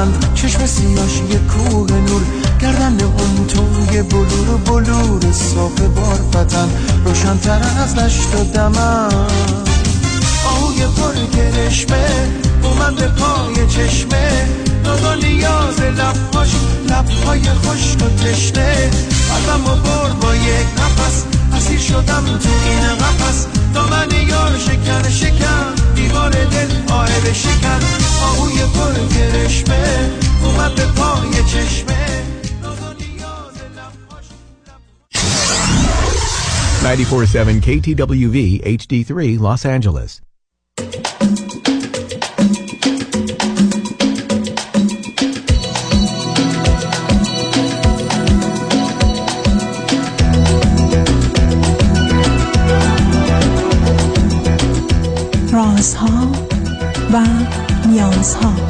کمن چشم سیاش یه کوه نور گردن اون توی بلور بلور صاف بار روشنتر از دشت و دمن. آهوی پر کرشمه اومد به پای چشمه. دادا نیاز لبهاش لبهای خشک و تشنه. قلبم و برد با یک نفس اسیر شدم تو این قفس. دامن یار شکن شکن. دیوار دل آهل شکن آهوی پر کرشمه اومد به پای چشمه 94.7 KTWV HD3 Los Angeles. رازها و نیازها.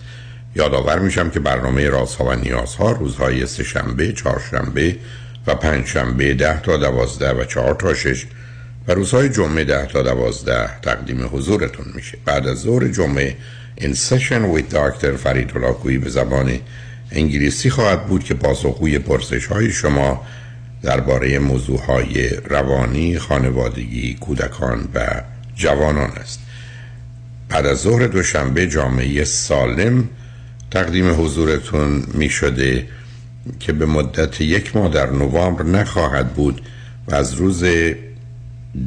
یادآور میشم که برنامه رازها و نیازها روزهای سهشنبه، چهارشنبه و پنجشنبه ده تا دوازده و چهار تا شش و روزهای جمعه ده تا دوازده تقدیم حضورتون میشه. بعد از ظهر جمعه این سشن ویت داکتر فرید به زبان انگلیسی خواهد بود که پاسخگوی پرسش های شما درباره موضوع های روانی، خانوادگی، کودکان و جوانان است. بعد از ظهر دوشنبه جامعه سالم تقدیم حضورتون می شده که به مدت یک ماه در نوامبر نخواهد بود و از روز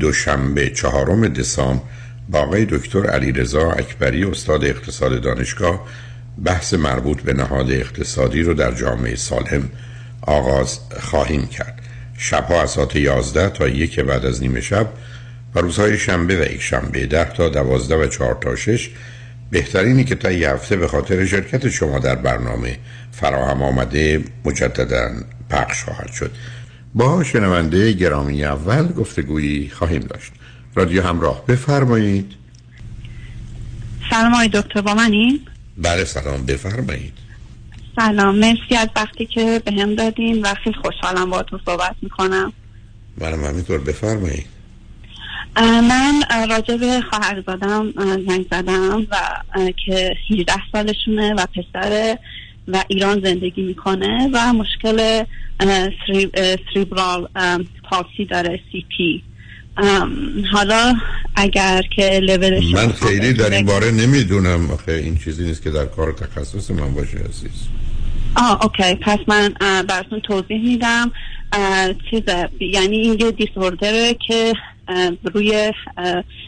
دوشنبه چهارم دسامبر با آقای دکتر علیرضا اکبری استاد اقتصاد دانشگاه بحث مربوط به نهاد اقتصادی رو در جامعه سالم آغاز خواهیم کرد. شبها از ساعت 11 تا یک بعد از نیمه شب و روزهای شنبه و یک شنبه ده تا دوازده و چهار تا شش بهترینی که تا یه هفته به خاطر شرکت شما در برنامه فراهم آمده مجددا پخش خواهد شد. با شنونده گرامی اول گفتگویی خواهیم داشت. رادیو همراه بفرمایید. سلام آقای دکتر با منی؟ بله سلام بفرمایید. سلام مرسی از وقتی که به هم دادین و خیلی خوشحالم با تو صحبت می‌کنم. بله همینطور بفرمایید. من راجع به خواهر زادم زنگ زدم و که 18 سالشونه و پسر و ایران زندگی می‌کنه و مشکل سریبرال پالسی داره سی پی. حالا اگر که لولش من خیلی در این باره نمی‌دونم آخه این چیزی نیست که در کار تخصص من باشه عزیز. آه اوکی. پس من براتون توضیح میدم. چیز یعنی این یه دیسوردره که روی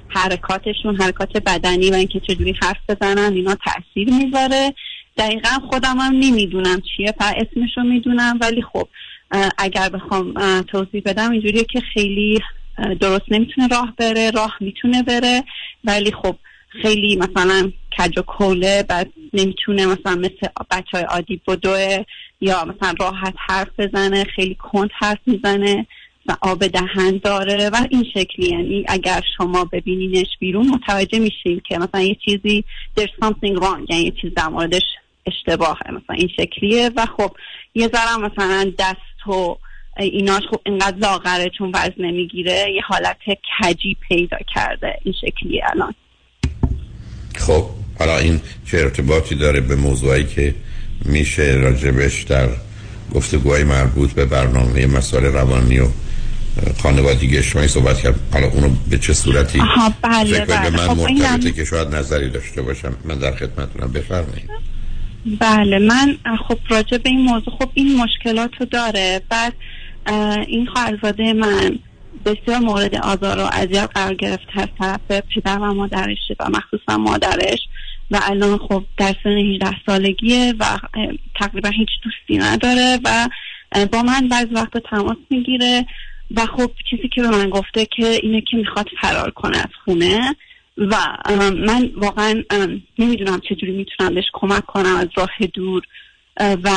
حرکاتشون حرکات بدنی و اینکه چجوری حرف بزنن اینا تاثیر می‌ذاره. دقیقا خودم هم نمی‌دونم چیه فقط اسمشو می‌دونم. ولی خب اگر بخوام توضیح بدم اینجوریه که خیلی درست نمی‌تونه راه بره راه می‌تونه بره. ولی خب خیلی مثلا کج و کوله بعد نمی‌تونه مثلا مثل بچه های عادی بدوه یا مثلا راحت حرف بزنه خیلی کند حرف می‌زنه. آب دهن داره و این شکلی. یعنی اگر شما ببینینش بیرون متوجه میشین که مثلا یه چیزی there's something wrong. یعنی یه چیز در موردش اشتباهه. مثلا این شکلیه و خب یه ذره مثلا دست و ایناش خب اینقدر لاغره چون وزن نمی‌گیره یه حالت کجی پیدا کرده. این شکلیه الان. خب حالا این چه ارتباطی داره به موضوعی که میشه راجبش در گفتگوهای مربوط به برنامه مسائل روانی و خانوادگی اجتماعی صحبت کرد. حالا اونو به چه صورتی آها بله فکر بله. من خب مرتبطه اینم- که شاید نظری داشته باشم. من در خدمتتونم بفرمایید. بله من خب راجع به این موضوع خب این مشکلات رو داره. بعد این خواهرزاده من بسیار مورد آزار و اذیت قرار گرفته از طرف پدر و مادرش و مخصوصا مادرش. و الان خب در سن 18 سالگیه و تقریبا هیچ دوستی نداره و با من بعض وقتا تماس می‌گیره. و خب چیزی که به من گفته که اینه که می‌خواد فرار کنه از خونه و من واقعا نمی‌دونم چجوری می‌تونم بهش کمک کنم از راه دور و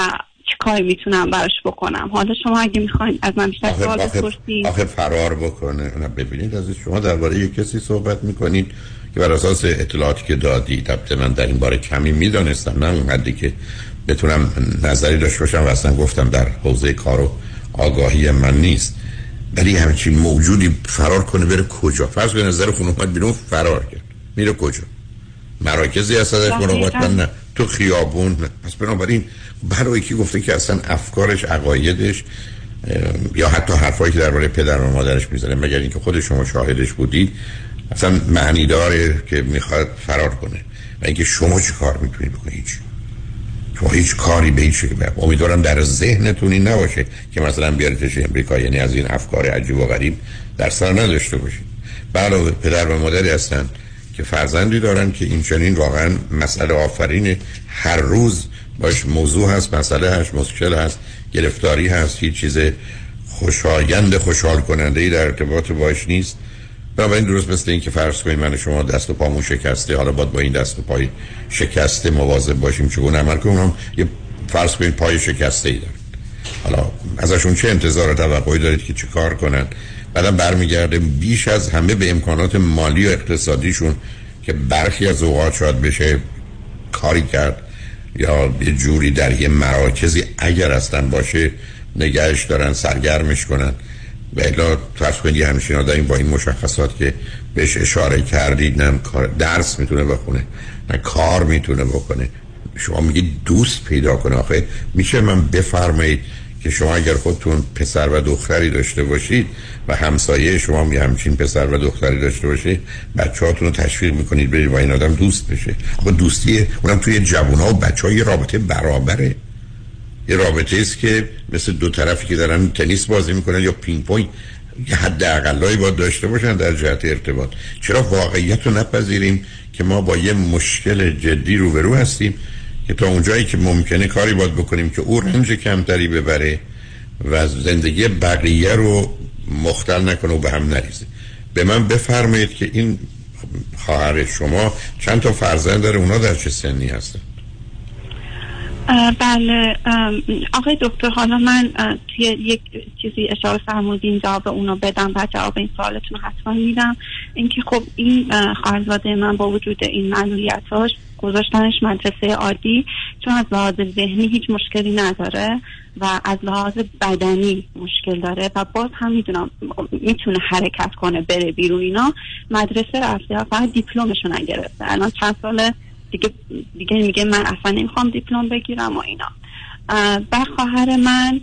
چه کاری می‌تونم براش بکنم. حالا شما اگه می‌خواین از من بیشتر سوال بپرسید آخه فرار بکنه. نه ببینید از شما درباره یک کسی صحبت می‌کنید که بر اساس اطلاعاتی که دادید البته من در این باره کمی می‌دانستم نه اون حدی که بتونم نظری داشته باشم و اصلا گفتم در حوزه کار و آگاهی من نیست. ولی همچین موجودی فرار کنه بره کجا؟ فرض کنه نظر خونه اومد بیرون فرار کرد. میره کجا؟ مراکزی هست ازش. مراقبت من نه. تو خیابون نه. پس بنابراین برای کی گفته که اصلا افکارش عقایدش یا حتی حرفایی که درباره پدر و مادرش می‌زنه مگر اینکه خود شما شاهدش بودید اصلا معنی داره که می‌خواد فرار کنه. و اینکه شما چی کار می‌تونید بکنید؟ شما هیچ کاری به هیچ امیدوارم در ذهنتون این نباشه که مثلا بیاریدش امریکا یعنی از این افکار عجیب و غریب در سر نداشته باشید. علاوه پدر و مادری هستن که فرزندی دارن که این چنین واقعا مسئله آفرین هر روز باش موضوع هست مسئله هست مشکل هست گرفتاری هست هیچ چیز خوشایند خوشحال کننده ای در ارتباط باش نیست. بنابراین درست مثل این که فرض کنیم من شما دست و پامون شکسته حالا باید با این دست و پای شکسته مواظب باشیم چگونه عمل کنیم؟ هم یه فرض کنیم پای شکسته ای دارن. حالا ازشون چه انتظار توقعی دارید که چه کار کنن؟ بعدم برمیگرده بیش از همه به امکانات مالی و اقتصادیشون که برخی از اوقات شاید بشه کاری کرد یا یه جوری در یه مراکزی اگر هستن باشه نگهش دارن سرگرمش کنن. و الا فرض کنید همچین آدمی با این مشخصات که بهش اشاره کردید نه کار درس می‌تونه بخونه نه کار می‌تونه بکنه. شما میگید دوست پیدا کنه. آخه میشه من بفرمایید که شما اگر خودتون پسر و دختری داشته باشید و همسایه شما هم یه همچین پسر و دختری داشته باشید بچه هاتون رو تشویق می‌کنید برید با این آدم دوست بشه. اما دوستی اونم توی جوان ها و بچه ها یه رابطه برابره. یه رابطه است که مثل دو طرفی که دارن تنیس بازی می‌کنن یا پینگ پونگ یه حد اقلایی باید داشته باشن در جهت ارتباط. چرا واقعیت رو نپذیریم که ما با یه مشکل جدی روبرو هستیم که تا اونجایی که ممکنه کاری باید بکنیم که او رنج کمتری ببره و زندگی بقیه رو مختل نکنه و به هم نریزه. به من بفرمایید که این خواهر شما چند تا فرزند داره اونا در چه سنی هستن؟ بله آقای دکتر حالا من توی یک چیزی اشاره فرمودین جواب اونو بدم بعد جواب این سوالتون رو حتما میدم. اینکه خب این اه، خواهرزاده من با وجود این معلولیتاش گذاشتنش مدرسه عادی چون از لحاظ ذهنی هیچ مشکلی نداره و از لحاظ بدنی مشکل داره و باز هم می‌دونم می‌تونه حرکت کنه بره بیرون اینا. مدرسه رفته و فقط دیپلمشو نگرفته الان چند ساله دیگه دیگه میگه من اصلا نمی‌خوام دیپلم بگیرم و اینا. و خواهر من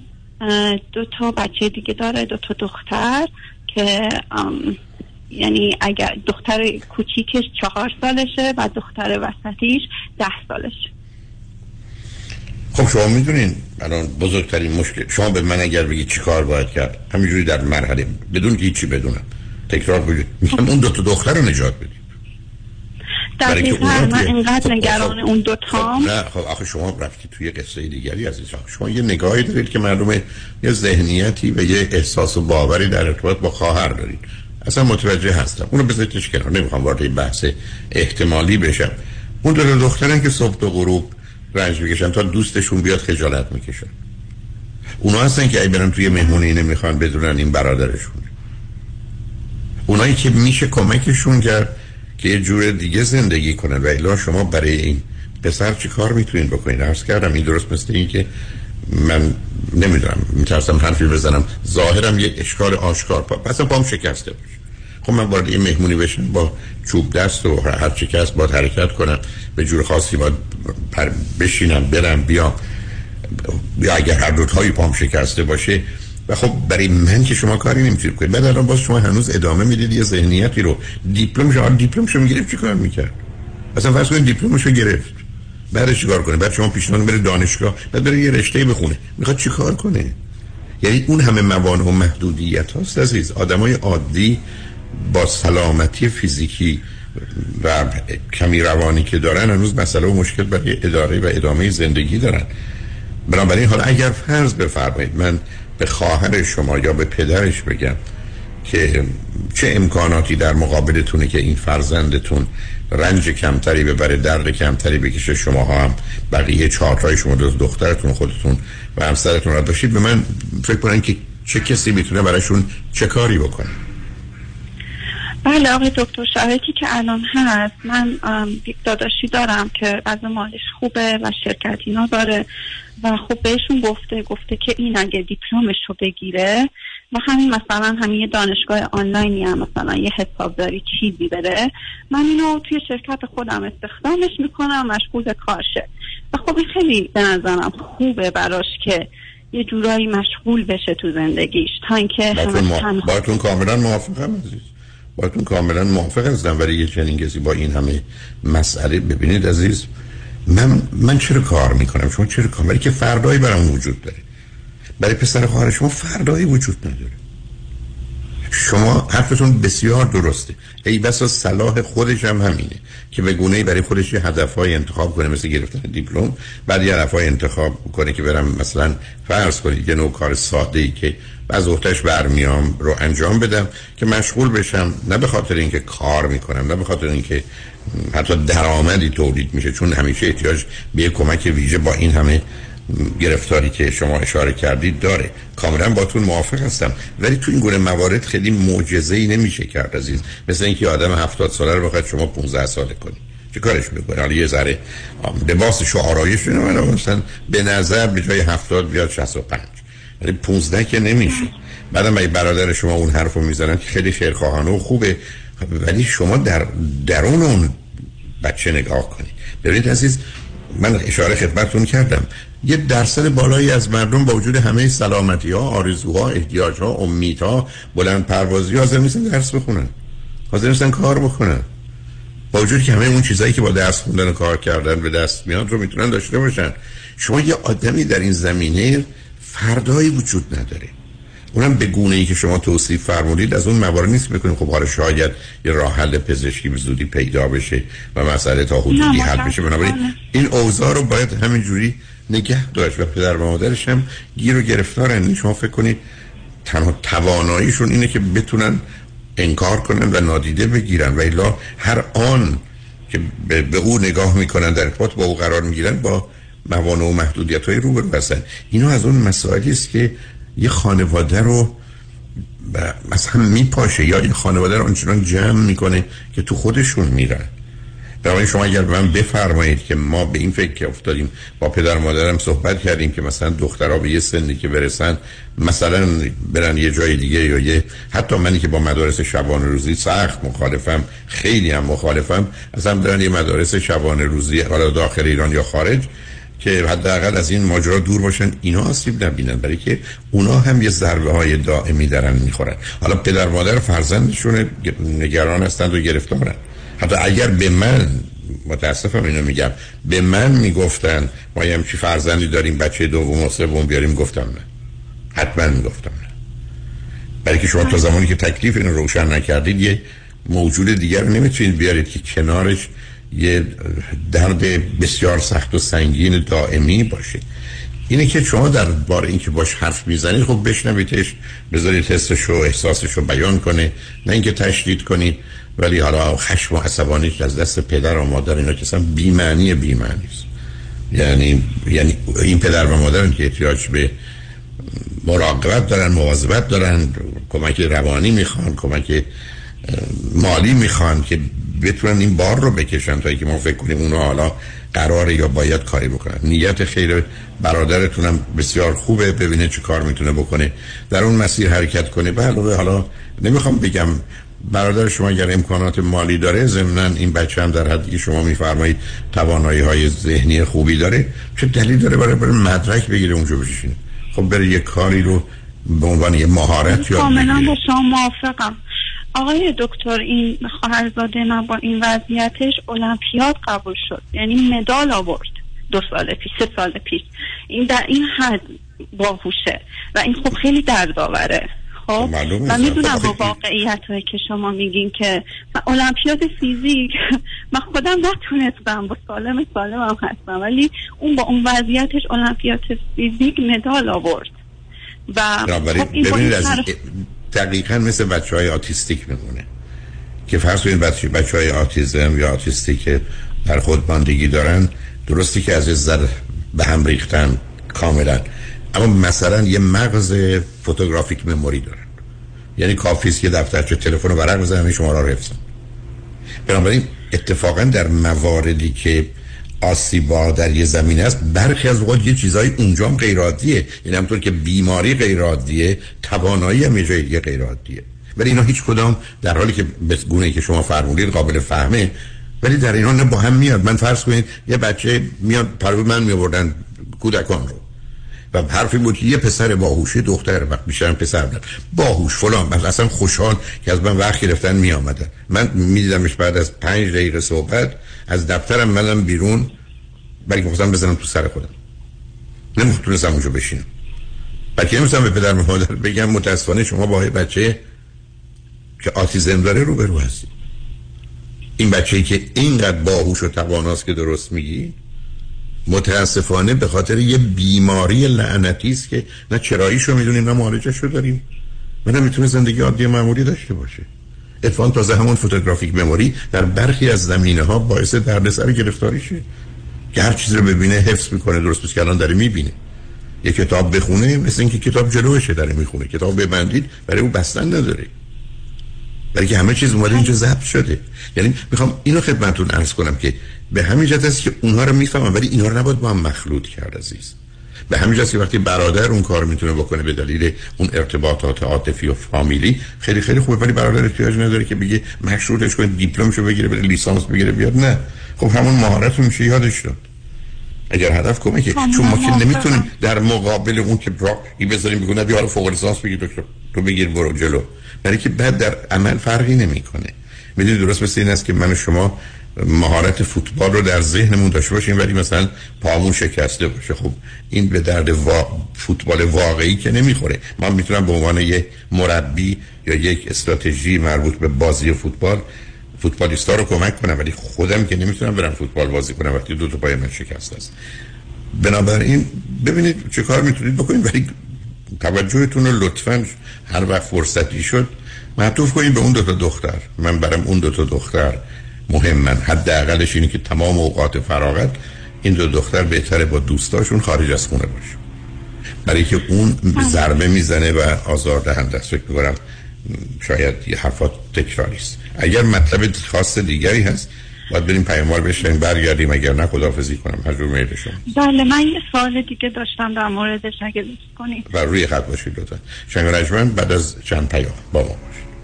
دو تا بچه دیگه داره دو تا دختر که یعنی اگر دختر کوچیکش چهار سالشه و دختر وسطیش ده سالشه خب شما می‌دونین الان بزرگترین مشکل شما به من اگر بگی چی کار باید کرد همینجوری در مرحله بدون که هیچی بدونم. تکرار بگید میگم اون دو تا دختر رو نجات بدید. دقیقا. من اینقدر خب، نگران خب، اون دوتام خب، نه خب آخه شما رفتی توی قصه دیگری عزیز آخه شما یه نگاهی دارید که معلومه یه ذهنیتی و یه احساس و باوری در ارتباط با خواهر دارید. اصلا متوجه هستم. اونو بذارید کنار. نمی‌خوام وارد این بحث احتمالی بشم. اون دو دخترن که صبح تا غروب رنج می‌کشن تا دوستشون بیاد خجالت می‌کشن. اونا هستن که ای برن توی مهمونی نمی‌خوان بدونن این برادرشونه اونایی که میشه کمکشون کرد یه جور دیگه زندگی کنن. و الا شما برای این پسر چی کار می‌تونین بکنین عرض کردم این درست مثل این که من نمی‌دونم میترسم حرفی بزنم. ظاهرم یک اشکال آشکار پا پس پام شکسته باشه. خب من وارد یه مهمونی بشم با چوب دست و هر چی که هست با حرکت کنم. به جور خاصی با بشینم برم بیام. یا اگر هر دوتایی پام شکسته باشه و خب برای من که شما کاری نمی‌تونید کنید بعد الان باز شما هنوز ادامه می‌دید یه ذهنیتی رو. دیپلم شما دیپلم شما می‌گرفت چی کار می‌کرد؟ اصلا فرض کنید دیپلمشو گرفت. بعدش چیکار کنه؟ بعد شما پیشنهاد بره دانشگاه بعد بره یه رشته بخونه. می‌خواد چیکار کنه؟ یعنی اون همه موانع و محدودیت هاست عزیز. آدمای عادی با سلامتی فیزیکی و کمی روانی که دارن هنوز مسئله و مشکل برای اداره و ادامه زندگی دارن. بنابراین حالا اگر فرض بفرمایید من به خواهر شما یا به پدرش بگم که چه امکاناتی در مقابلتونه که این فرزندتون رنج کمتری ببره درد کمتری بکشه شما هم بقیه چهارتای شما دخترتون خودتون و همسرتون را داشتید. به من فکر کنن که چه کسی می‌تونه برایشون چه کاری بکنه؟ بله آقای دکتر شرایطی که الان هست من داداشی دارم که از مالش خوبه و شرکت اینا داره و خب بهشون گفته گفته که این اگه دیپلمش رو بگیره و همین مثلا همین یه دانشگاه آنلاینی هم مثلا یه حسابداری چیزی بره من اینو توی شرکت خودم استخدامش می‌کنم مشغول کارشه. و خب این خیلی به نظرم خوبه براش که یه جورایی مشغول بشه تو زندگیش تا اینکه باتون کاملا موافقم عزیز. باتون کاملا موافق هستم. ولی یه چنین کسی با این همه مسئله ببینید عزیز من من چرا کار می‌کنم؟ شما چرا کار ولی که فردایی برام وجود داره. برای پسر خواهر شما فردایی وجود نداره. شما حرفتون بسیار درسته. ای بسا صلاح خودش هم همینه که به گونه برای خودش یه هدفهای انتخاب کنه مثل گرفتن دیپلم بعد یه هدفهای انتخاب کنه که برم مثلا فرض کنید یه نوع کار ساده ای که از اختش برمیام رو انجام بدم که مشغول بشم نه به خاطر اینکه کار می‌کنم نه به خاطر اینکه حتی درآمدی تولید میشه چون همیشه احتیاج به کمک ویژه با این همه گرفتاری که شما اشاره کردید داره. کاملا باتون موافق هستم. ولی تو این گونه موارد خیلی معجزه ای نمیشه کرد عزیز. مثل اینکه آدم هفتاد ساله رو بخواد شما 15 ساله کنی. چه کارش می‌کنه حالا یه ذره لباسش و آرایش رو مثلا به نظر به جای 70 بیاد 65 ولی 15 که نمیشه. بعدم اگه برادر شما اون حرفو می‌زنن که خیلی شعرخواهانه و خوبه. ولی شما در درون اون بچه نگاه کنید ببینید عزیز من اشاره خدمتتون کردم. یه درصد بالایی از مردم با وجود همه سلامتی ها آرزوها احتیاج ها امیدها بلند پروازی حاضر نیستن درس بخونن. حاضر نیستن کار بکنن. با وجود که همه اون چیزایی که با درس خوندن و کار کردن به دست میاد رو می‌تونن داشته باشن. شما یه آدمی در این زمینه فردایی وجود نداره. اونم به گونه ای که شما توصیف فرمودید از اون موارد نیست می‌کنیم خب حالا شاید یه راه حل پزشکی به زودی پیدا بشه و مسئله تا حدودی حل بشه. بنابراین این اوضاع رو باید همینجوری نگه داشت و پدر و مادرش هم گیر و گرفتارن شما فکر کنید تنها تواناییشون اینه که بتونن انکار کنن و نادیده بگیرن. و الا هر آن که به او نگاه می‌کنن در ارتباط با او قرار می‌گیرن با موانع و محدودیت های روبرو هستن. اینو از اون مسائلی است که یه خانواده رو مثلا میپاشه یا یه خانواده رو آنچنان جمع می‌کنه که تو خودشون میرن. برای شما اگر من بفرمایید که ما به این فکر که افتادیم با پدر مادرم صحبت کردیم که مثلا دخترها به یه سنی که برسن مثلا برن یه جای دیگه یا یه حتی منی که با مدارس شبانه روزی سخت مخالفم خیلی هم مخالفم اصلا برن یه مدارس شبانه روزی حالا داخل ایران یا خارج که حداقل از این ماجرا دور باشن. اینا آسیب نبینن برای که اونا هم یه ضربه های دائمی دارن می‌خورن. حالا پدر مادر فرزندشون نگران هستند و گرفتارن. حتی اگر به من متاسفم اینو میگم به من می‌گفتن ما یه همچی فرزندی داریم بچه دوم و سوم بیاریم گفتم نه. حتما می‌گفتم نه. برای که شما تا زمانی که تکلیف اینو روشن نکردید یه موجود دیگر رو نمی‌تونید بیارید که کنارش یه درد بسیار سخت و سنگین دائمی باشه. اینه که شما در بار اینکه باش حرف می‌زنید خب بشنویدش بذارید حسش و احساسش رو بیان کنه نه اینکه تشدید کنید ولی حالا خشم و عصبانیش از دست پدر و مادر اینا که اصلا بیمعنی بیمعنی است. یعنی یعنی این پدر و مادر که احتیاج به مراقبت دارن مواظبت دارن کمک روانی می‌خوان کمک مالی می‌خوان که بتونن این بار رو بکشن تا اینکه ما فکر کنیم اونا حالا قراره یا باید کاری بکنن. نیت خیر برادرتونم بسیار خوبه ببینه چه کار می‌تونه بکنه. در اون مسیر حرکت کنه. بله حالا نمی‌خوام بگم برادر شما اگر امکانات مالی داره ضمنا این بچه هم در حدی که شما میفرمایید توانایی های ذهنی خوبی داره. چه دلیل داره برای برای مدرک بگیره اونجا بشینه؟ خب بره یه کاری رو به عنوان یه مهارت یاد کاملا با شما موافقم. آقای دکتر این خواهرزاده من با این وضعیتش المپیاد قبول شد. یعنی مدال آورد دو سال پیش سه سال پیش. این در این حد باهوشه و این خب خیلی دردآوره. خب؟ و می‌دونم با واقعیت هایی که شما میگین که المپیاد فیزیک من خودم نتونستم. با سالم سالم هم هستم. ولی اون با اون وضعیتش المپیاد فیزیک مدال آورد. و خب ببینید از دقیقا مثل بچه های آتیستیک میمونه. که فرض کنید بچه, بچه های آتیزم یا آتیستیک در خود باندگی دارن درستی که از زر به هم ریختن کاملا. اما مثلا یه مغز فوتوگرافیک مموری دارن. یعنی کافی است که دفترچه تلفن رو ورق بزنن شما را حفظن بنابراین اتفاقا در مواردی که آسیبا در یه زمین است. برخی از اوقات یه چیزای اونجا هم غیر عادیه یعنی همطور که بیماری غیر عادیه توانایی هم یه دیگه غیر عادیه ولی اینا هیچ کدام در حالی که به گونه که شما فرمودید قابل فهمه. ولی در اینا نه با هم میاد. من فرض کنید یه بچه میاد پرو من میوردن کودکان رو. و حرفی بود یه پسر باهوشه دختر وقت بیشتر پسر بود. باهوش فلان. من اصلا خوشحال که از من وقت گرفتن می من میدیدمش بعد از پنج دقیقه صحبت از دفترم منم بیرون برای که بزنم تو سر خودم. نمی‌تونستم اونجا بشینم. بلکه نمی‌تونم به پدر مادر بگم متاسفانه شما با بچه که آتیزم داره رو برو هستی این بچه که اینقدر باهوش و تواناست که درست میگی متاسفانه به خاطر یه بیماری لعنتی است که نه چراییشو می‌دونیم نه معالجهشو داریم. و نه می‌تونه زندگی عادی معمولی داشته باشه. اتفاقا تازه همون فوتوگرافیک مموری در برخی از زمینه ها باعث دردسر گرفتاری شه که هر چیز رو ببینه حفظ می‌کنه درست بس که الان داره می‌بینه. یه کتاب بخونه مثل اینکه کتاب جلوشه داره می‌خونه. کتاب ببندید برای او بستن نداره. برای که همه چیز اومده اینجا ضبط شده. یعنی می‌خوام اینو خدمتتون عرض کنم که به همین جهت است که اونها رو می‌فهمم ولی اینها رو نباید با هم مخلوط کرد عزیز. به همین که وقتی برادر اون کار می‌تونه بکنه به دلیل اون ارتباطات عاطفی و فامیلی خیلی خیلی خوبه ولی برادر احتیاج نداره که بگه مشروطش کنه دیپلمشو بگیره بره لیسانس بگیره بیاد نه. خب همون مهارت میشه یادش داد اگر هدف کمکه چون ما که نمی‌تونیم در مقابل اون که برا این بذاریم بگونه بیا فوق لیسانس بگیر دکتر. تو بگیر برو جلو. برای که بعد در عمل فرقی نمی‌کنه. می‌دونی درست مثل این است که من شما مهارت فوتبال رو در ذهنمون داشته باشیم ولی مثلا پامون شکسته باشه. خب این به درد فوتبال واقعی که نمی‌خوره. من می‌تونم به عنوان یک مربی یا یک استراتژی مربوط به بازی فوتبال فوتبالیستا رو کمک کنم ولی خودم که نمی‌تونم برم فوتبال بازی کنم وقتی دو تا پای من شکست است. بنابراین ببینید چه کار می‌تونید بکنید ولی توجهتون رو لطفا هر وقت فرصتی شد معطوف کنید به اون دو تا دختر. من برم اون دو تا دختر مهمن. حداقلش اینه که تمام اوقات فراغت این دو دختر بهتره با دوستاشون خارج از خونه باشه. برای که اون ضربه می‌زنه و آزار دهنده است. فکر می‌کنم شاید یه حرفات تکراری است اگر مطلب خاص دیگری هست باید بریم پیاموار بشنیم برگردیم. اگر نه خداحافظی کنم. مجبور میل شما. بله من یه سوال دیگه داشتم در موردش. اگه دوست کنید. و روی خط باشید لطفا. شنگ رجمن بعد از چند پیام با ما باشید.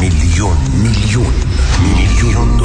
میلیون میلیون میلیون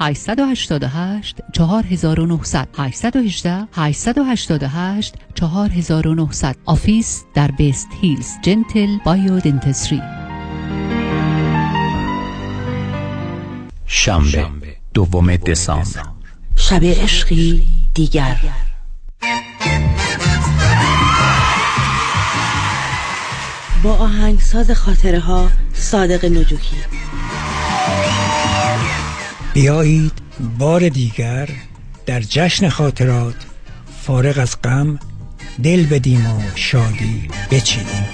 888 4900 818 888 4900 office در West Hills Gentle Biodentistry شنبه دوم دسامبر. شب عشقی دیگر. با آهنگساز خاطره ها صادق نجوکی. بیایید بار دیگر در جشن خاطرات فارغ از غم دل بدیم و شادی بچینیم.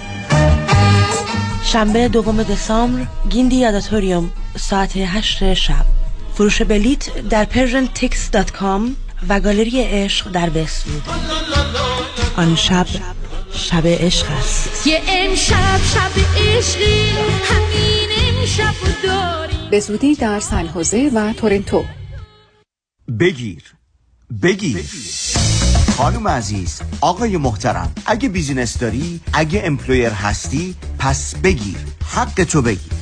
شنبه دوم دسامبر گیندی یاداتوریوم ساعت هشت شب. فروش بلیت در persiantix.com و گالری عشق در بسود آن شب شب عشق است. یه امشب شب عشقی همین به زودی در سن‌هوزه و تورنتو. بگیر. بگیر. خانم عزیز آقای محترم اگه business داری اگه employer هستی پس بگیر. حق تو بگیر.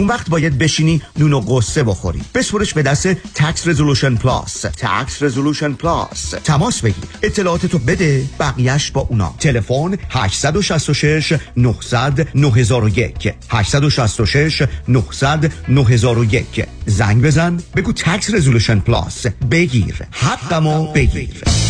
اون وقت باید بشینی نون و غصه بخوری. بسپرش به دست Tax Resolution Plus Tax Resolution Plus تماس بگیر. اطلاعاتتو بده بقیهش با اونا. تلفن 866 900 9001 866 900 9001 زنگ بزن. بگو Tax Resolution Plus بگیر. حقمو بگیر.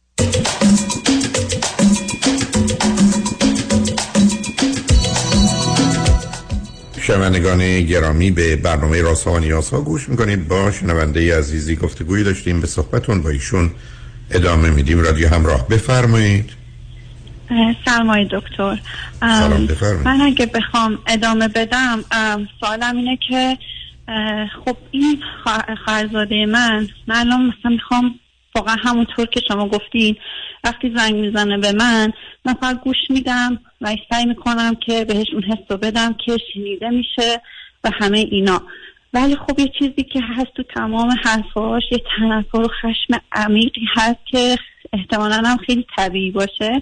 شنوندگان گرامی به برنامه راسا و نیاسا گوش می‌کنید. با شنونده عزیزی گفتگویی داشتیم به صحبتون با ایشون ادامه میدیم. رادیو همراه بفرمایید. سلام دکتر. سلام بفرمایید. من اگه بخوام ادامه بدم سوالم اینه که خب این خواهرزاده من من الان مثلا می‌خوام واقعا همونطور که شما گفتین وقتی زنگ می‌زنه به من من فقط گوش میدم و سعی می‌کنم که بهش اون حس رو بدم که شنیده میشه و همه اینا. ولی خب یه چیزی که هست تو تمام حرفاش یه تنفر و خشم عمیقی هست که احتمالا هم خیلی طبیعی باشه.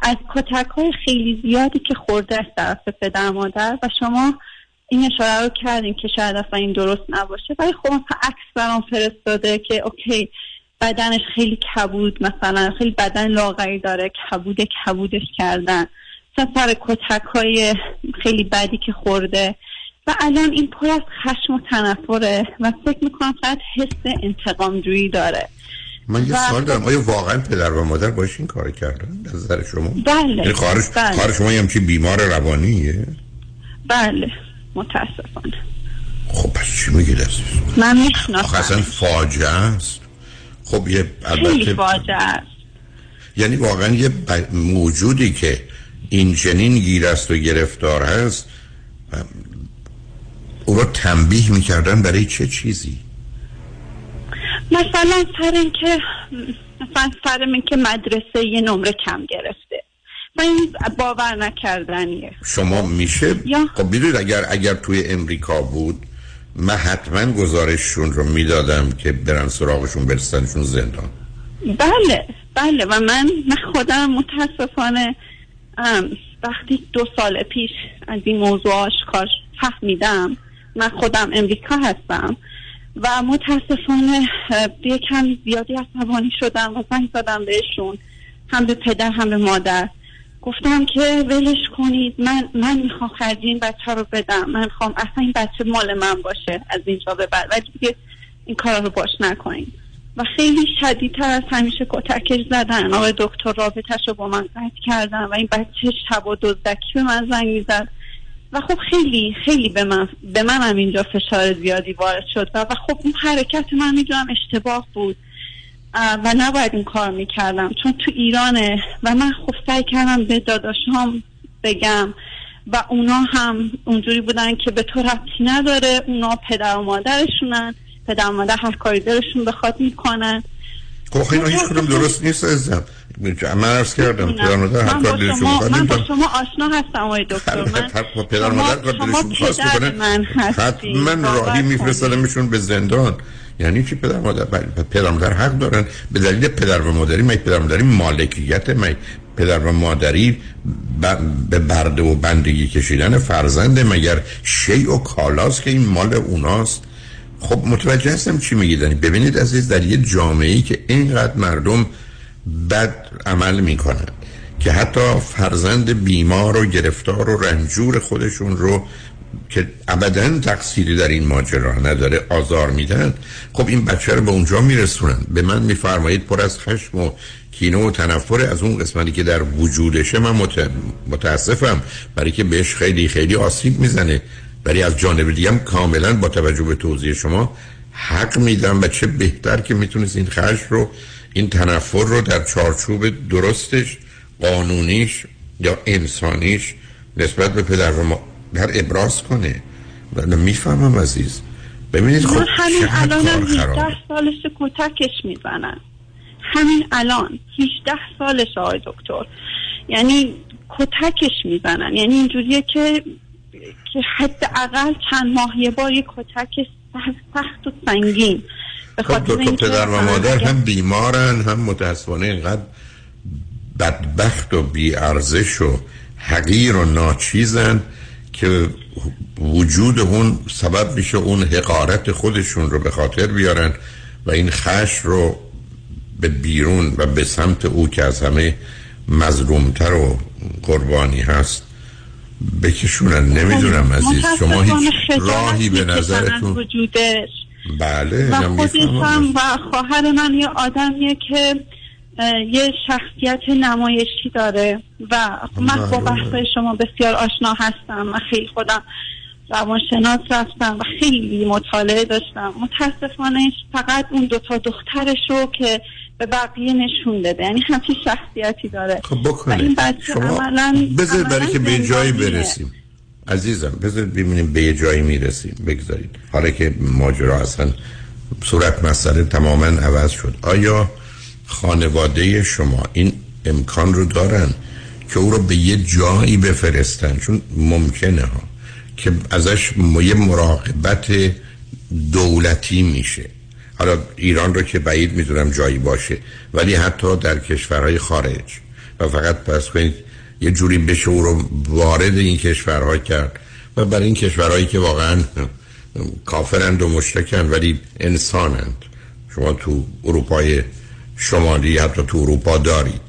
از کتک های خیلی زیادی که خورده از طرف پدر مادر و شما این اشاره رو کردیم که شاید اصلا این درست نباشه. ولی خب عکس برام فرستاده که اوکی بدنش خیلی کبود مثلا خیلی بدن لاغری داره کبود کبودش کردن. سر کتک های خیلی بدی که خورده. و الان این پر از خشم و تنفره و فکر می‌کنم فقط حس انتقام جویی داره. من یه سوال دارم. آیا واقعا پدر و مادر باش این کار کردن از نظر شما؟ بله یعنی خواهرش بله. شما یه همچین بیمار روانیه؟ بله متاسفانه. خب پس چی میگید من می‌شناسم. اصلا فاجعه است. خب یه البته یعنی واقعا یه موجودی که این چنین گیر است و گرفتار هست او رو تنبیه می‌کردن برای چه چیزی؟ مثلا سر اینکه مثلا سر اینکه مدرسه یه نمره کم گرفته. و این باور نکردنیه. شما میشه؟ یا- خب بدونید اگر اگر توی امریکا بود من حتما گزارششون رو می‌دادم که برن سراغشون برسنشون زندان. بله بله. و من من خودم متاسفانه وقتی دو سال پیش از این موضوع آشکار فهمیدم من خودم امریکا هستم و متاسفانه یکم زیادی عصبانی شدم و زنگ زدم بهشون هم به پدر هم به مادر. گفتم که ولش کنید من من می‌خوام خرج این بچه رو بدم. من می‌خوام اصلا این بچه مال من باشه از اینجا به بعد. ولی دیگه این کارا رو باش نکنید و خیلی شدیدتر از همیشه کتکش زدن. آقای دکتر رابطش رو با من قطع کردن و این بچه شب و دزدکی به من زنگ می‌زد. و خب خیلی خیلی به من به من هم اینجا فشار زیادی وارد شد. و, و خب اون حرکت من می‌دونم اشتباه بود. و نباید این کار می‌کردم. چون تو ایرانه و من خب سعی کردم به داداشام بگم و اونا هم اونجوری بودن که به تو ربطی نداره. اونا پدر و مادرشونن. پدر و مادر هر کاری دلشون بخواد می‌کنن. خب اینا هیچ کدوم درست نیست عزیزم. من عرض کردم پدر مادر هر کار دلشون شما بخواد من با. شما آشنا هستم آقای دکتر. من پدر مادر کار دلشون من هستی حتما راهی کنید. میفرستنشون به زندان. یعنی چی پدر مادر؟ بله، پدر مادر حق دارن. به دلیل پدر و مادری می پدر مادری مالکیت؟ می پدر و مادری به برده و بندگی کشیدن فرزند مگر شیء و کالاست که این مال اوناست؟ خب متوجه هستم چی میگید. یعنی ببینید عزیز در یه جامعه ای که اینقدر مردم بد عمل می‌کنن که حتی فرزند بیمار و گرفتار و رنجور خودشون رو که ابدا تقصیری در این ماجرا نداره آزار میدن خب این بچه رو به اونجا میرسونن. به من میفرمایید پر از خشم و کینه و تنفر از اون قسمتی که در وجودشه من مت... متاسفم. برای که بهش خیلی خیلی آسیب می‌زنه. ولی از جانب دیگه هم کاملا با توجه به توضیح شما حق میدم و چه بهتر که می‌تونست این خشم رو این تنفر رو در چارچوب درستش قانونیش یا انسانیش نسبت به پدر و مادر ابراز کنه. و می‌فهمم عزیز. ببینید خب من همین کار خرابه. 18 سالش کتکش می‌زنن همین الان 18 سالش آقای دکتر. یعنی کتکش می‌زنن یعنی اینجوریه که که حداقل چند ماه یه بار یه کتک سخت- و سنگین. خب دو پدر و مادر هم بیمارن هم متاسفانه اینقدر بدبخت و بیارزش و حقیر و ناچیزن که وجود اون سبب میشه اون حقارت خودشون رو به خاطر بیارن و این خش رو به بیرون و به سمت او که از همه مظلومتر و قربانی هست بکشونن نمی‌دونم عزیز شما هیچ راهی به نظرتون وجودش بله و خودش. هم و خواهر من یه آدمیه که یه شخصیت نمایشی داره و من با معلومه. بحث شما بسیار آشنا هستم من خیلی خودم روانشناس رفتم و خیلی مطالعه داشتم. متاسفانه فقط اون دوتا دخترش رو که به بقیه نشون بده یعنی همچین شخصیتی داره. خب و این بچه عملاً بذارید برای که به جایی. برسیم. عزیزم بذارید ببینیم به یه جایی می‌رسیم. بگذارید. حالا که ماجرا اصلا صورت مسئله تماما عوض شد. آیا خانواده شما این امکان رو دارن که او رو به یه جایی بفرستن. چون ممکنه ها که ازش یه مراقبت دولتی میشه. حالا ایران رو که بعید می‌دونم جایی باشه ولی حتی در کشورهای خارج. و فقط پس کنید یه جوری بشه او رو وارد این کشورها کرد. و برای این کشورهایی که واقعا کافرند و مشتکن ولی انسانند. شما تو اروپای شمالی حتی تو اروپا دارید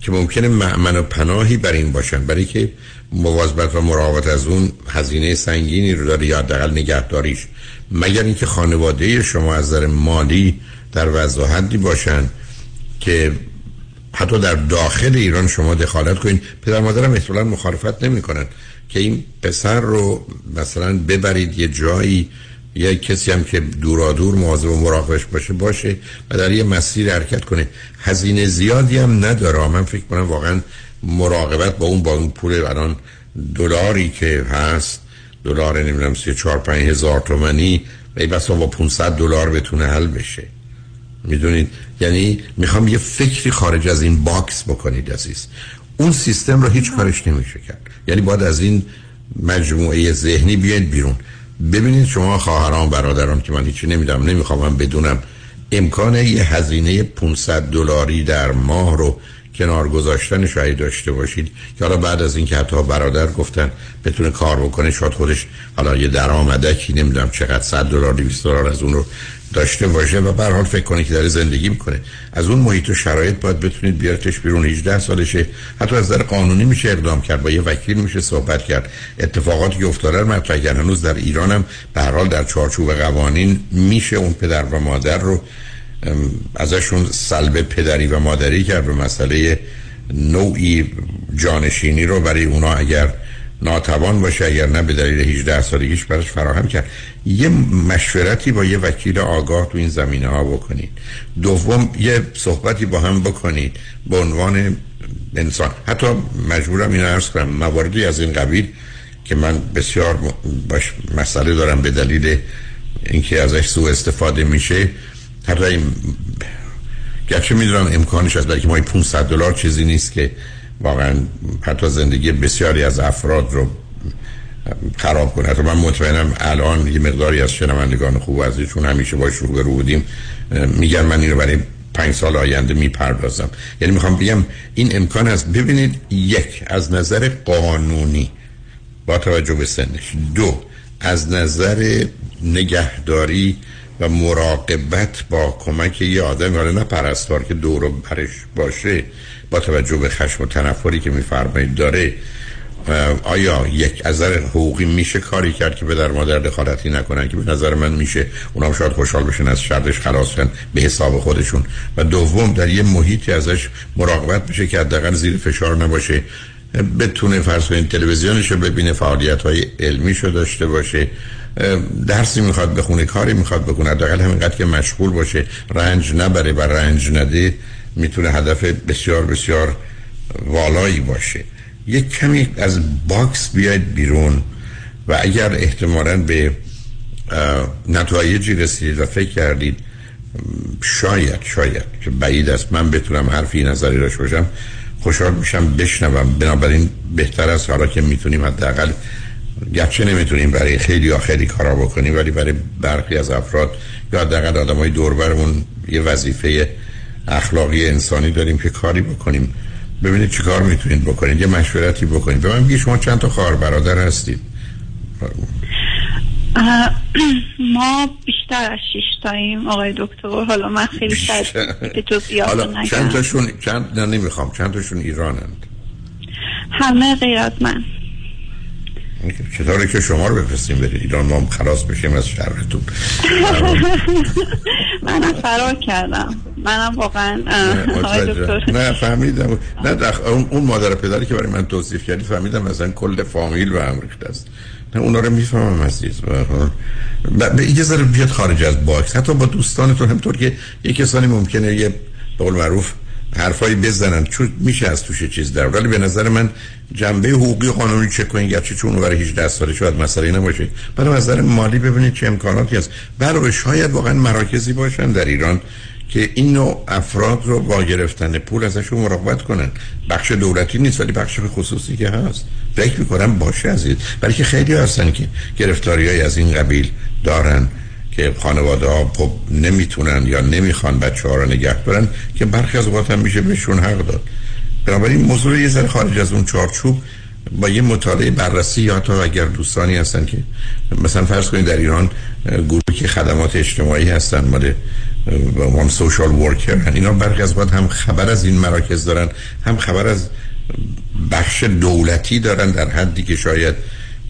که ممکنه معمن و پناهی بر این باشن برای که مواظبت و مراقبت از اون هزینه سنگینی رو داره یا حداقل نگهداریش. مگر اینکه خانواده شما از نظر مالی در وضع حدی باشن که حتی در داخل ایران شما دخالت کنین. پدر مادرم احتمالا مخالفت نمی‌کنن که این پسر رو مثلا ببرید یه جایی یه کسی هم که دورا دور مواظب و مراقبش باشه باشه و در یه مسیر حرکت کنه. هزینه زیادی هم نداره. من فکر کنم واقعا مراقبت با اون با اون پول الان دلاری که هست دلار نمی‌دونم 3 4 5 هزار تومانی و با 500 دلار بتونه حل بشه. می‌دونید؟ یعنی می‌خوام یه فکری خارج از این باکس بکنید عزیز. اون سیستم رو هیچ کارش نمیشه کرد. یعنی باید از این مجموعه ذهنی بیاید بیرون. ببینید شما خواهران برادران که من هیچی نمی‌دونم نمی‌خوام بدونم امکان یه هزینه 500 دلاری در ماه رو کنار گذاشتن شاید داشته باشید که حالا بعد از اینکه حتی برادر گفتن بتونه کار بکنه شاید خودش حالا یه درآمدکی نمی‌دونم چقدر 100 دلار 200 دلار از اون رو داشته باشه و به حال فکر کنه که داره زندگی می‌کنه. از اون محیط و شرایط باید بتونید بیارتش بیرون. 18 سالشه. حتی از نظر قانونی میشه اقدام کرد. با یه وکیل میشه صحبت کرد. اتفاقاتی که افتاده رو مطرح هنوز در ایران هم به حال در چارچوب قوانین میشه اون پدر و مادر رو ازشون سلب پدری و مادری کرد به مسئله نوعی جانشینی رو برای اونا اگر ناتوان باشه اگر نه به دلیل 18 سالگیش براش فراهم کرد. یه مشورتی با یه وکیل آگاه تو این زمینه ها بکنید. دوم یه صحبتی با هم بکنید به عنوان انسان. حتی مجبورم این عرض کنم مواردی از این قبیل که من بسیار باش مسئله دارم به دلیل اینکه ازش سوء استفاده میشه. حتی این گرچه می‌دونم امکانش از برای ما 500 دلار چیزی نیست که واقعا حتی زندگی بسیاری از افراد رو خراب کنه. حتی من مطمئنم الان یه مقداری از شنوندگان خوب ازشون همیشه باش رو بودیم میگن من این رو برای پنج سال آینده می‌پردازم. یعنی می‌خوام بگم این امکان است ببینید یک از نظر قانونی با توجه به سنش. دو از نظر نگهداری و مراقبت با کمک یه آدم حالا نه پرستار که دور برش باشه با توجه به خشم و تنفری که میفرمایید داره آیا یک از نظر حقوقی میشه کاری کرد که به در مادر دخالتی نکنن؟ که به نظر من میشه اونام شاید خوشحال بشن از شرش خلاص شن به حساب خودشون. و دوم در یه محیطی ازش مراقبت بشه که حداقل زیر فشار نباشه. بتونه فرض کنید تلویزیونش رو ببینه فعالیت های علمی شو داشته باشه. درسی می‌خواد بخونه کاری می‌خواد بکنه حداقل همینقدر که مشغول باشه رنج نبره و رنج نده. می‌تونه هدف بسیار بسیار والایی باشه. یک کمی از box بیاید بیرون و اگر احتمالا به نتایجی رسیدید و فکر کردید شاید شاید که بعید است. من بتونم حرفی نظری داشته باشم. خوشحال میشم بشنوم. بنابراین بهتر است. حالا که می‌تونیم حداقل گرچه نمی‌تونیم برای خیلی یا خیلی کارا بکنیم ولی برای برخی از افراد یا حداقل آدم های دوربرمون یه وظیفه اخلاقی انسانی داریم که کاری بکنیم. ببینید چی کار می‌تونید بکنید. یه مشورتی بکنید. به من شما چند تا خواهر برادر هستید. ما بیشتر از شش تاییم آقای دکتر. حالا من خیلی به جزئیات چند تاشون چند نه نمی‌خوام. چند تاشون ایرانند؟ همه غیر از من چطوری که شما رو بفرستیم برید؟ ایران ما خلاص بشیم از شرتون منم فرار کردم. منم واقعا نه فهمیدم. نه دخ... اون مادر پدری که برای من توصیف کردی فهمیدم مثلا کل فامیل و هم ریخته است. نه اونا رو می‌فهمم عزیز. به یه ذره بیاد خارج از box. حتی با دوستانتون همطور که یه کسانی ممکنه یه به قول معروف حرفایی بزنن. چون میشه از توش چیز در ولی به نظر من جنبه حقوقی قانونی چک کنید گرچه چون برای 18 ساله شاید مسئله نباشه. برای نظر مالی ببینید چه امکاناتی هست. برای شاید واقعا مراکزی باشن در ایران که این نوع افراد رو با گرفتن پول ازشون مراقبت کنن. بخش دولتی نیست ولی بخش خصوصی که هست. فکر می‌کنم باشه عزیز. برای که خیلی هستن که گرفتاری های از این قبیل دارن. که خانواده ها خب نمی‌تونن یا نمی‌خوان بچه ها رو نگه دارن که برخی از اوقات هم میشه بهشون حق داد. بنابراین موضوع یه ذره خارج از اون چارچوب با یه مطالعه بررسی یا تا اگر دوستانی هستن که مثلا فرض کنید در ایران گروهی که خدمات اجتماعی هستن مال عنوان سوشال ورکر اینا برخی از هم خبر از این مراکز دارن هم خبر از بخش دولتی دارن در حدی که شاید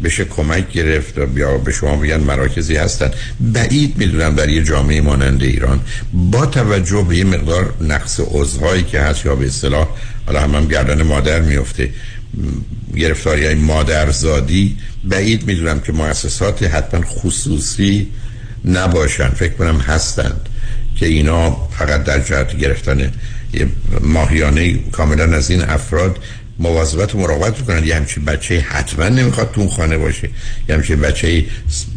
بشه کمک گرفت و بیا به شما بگن مراکزی هستن. بعید می‌دونم در یه جامعه مانند ایران. با توجه به یه مقدار نقص عضوهایی که هست یا به اصطلاح حالا هم, هم گردن مادر میفته گرفتاری های مادرزادی بعید می‌دونم که مؤسسات حتما خصوصی نباشن. فکر کنم هستند که اینا فقط در جهت گرفتن ماهیانه کاملا از این افراد مواظبت و مراقبت کنن یه همچین بچه حتما نمی‌خواد تو اون خانه باشه. یه همچین بچه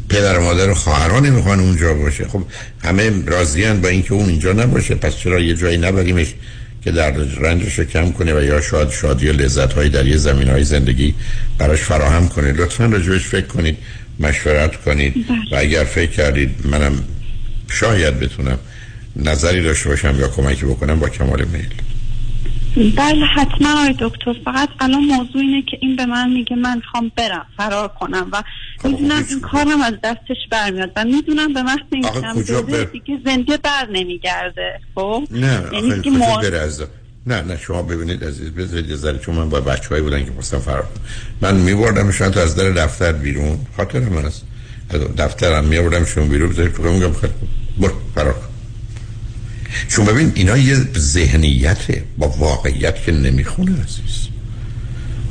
پدر و مادر و خواهران نمی‌خوان اونجا باشه. خب همه راضیان با اینکه اون اینجا نباشه. پس چرا یه جایی نبریمش که در رنجش کم کنه و یا شاید شادی و لذت هایی در یه زمین های زندگی براش فراهم کنه؟ لطفا راجبش فکر کنید مشورت کنید. و اگر فکر کردید منم شاید بتونم نظری داشته باشم یا کمکی بکنم با کمال میل. بله حتما آقای دکتر. فقط الان موضوع اینه که این به من میگه من خوام برم فرار کنم و خب، می‌دونم این کارم از دستش برمیاد و می‌دونم به محض این دیگه زنده بر؟ نمیگرده خب؟ نه یعنی آخه که نه نه شما ببینید عزیز بذارید یه ذره چون من با بچه هایی بودن که پرستم فرار. من میبردم شاید تا از در دفتر بیرون خاطر من است. دفترم میبردم شما بیرون بذارید تو میگم؟ خیلی خوب. برو فرار کن. چون ببین اینا یه ذهنیته با واقعیت که نمی‌خونه عزیز.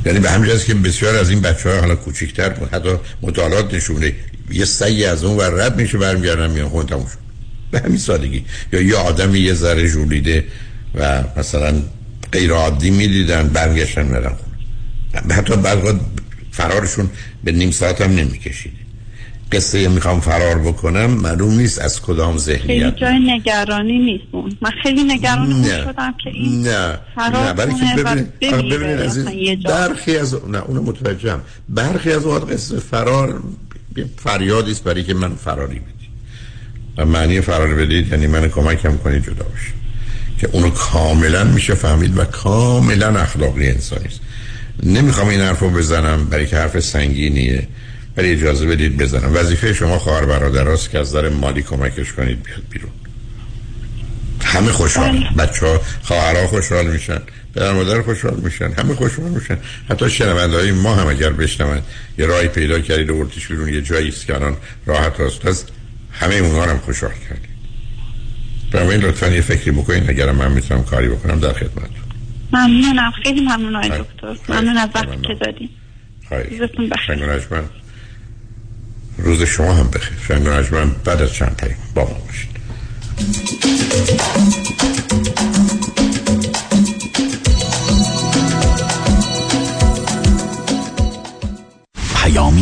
یعنی به همین که بسیار از این بچه های حالا کوچیکتر حتی مطالعات نشونه یه سعی از اون ور رد میشه برمیگردن میان خون تموم شد. به همین سادگی. یا یه آدمی یه ذره ژولیده و مثلا غیر عادی می‌دیدن برگشتن میرن خونه. حتی وقت فرارشون به نیم ساعت هم نمی‌کشید قصه می‌خوام فرار بکنم معلوم نیست از کدام خیلی ذهنیت جای نگرانی نیست من خیلی نگران نه. شدم که این نه. فرار نه برای که ببینید ببینید یه جا. برخی از نه اونو متوجهم. برخی از اوقات قصه فرار فریادی است برای که من فراری بدید و معنی فرار بدید یعنی من کمکم کنید جدا باشم که اونو کاملا میشه فهمید و کاملا اخلاقی انسانی است. نمی‌خوام این حرف رو بزنم برای که حرف سنگینیه. ولی اجازه بدید بزنم. وظیفه شما خواهر برادراست که از نظر مالی کمکش کنید بیاد بیرون. همه خوشحال. بچه ها خواهرها خوشحال میشن. پدر مادر خوشحال میشن. همه خوشحال میشن. حتی شنونده های ما هم اگر بشنون یه راهی پیدا کردید و بردیش بیرون یه جایی است که الان راحت هست از همه اونها هم خوشحال کردید. بنابراین لطفا یه فکری بکنید اگر من می‌تونم کاری بکنم در خدمت ممنونم. خیلی ممنون آقای خیلی. دکتر. ممنون از وقتی ممنون. که دادیم. شنگ و روز شما هم بخیر. شنگ و بعد از چند پیام با ما باشید.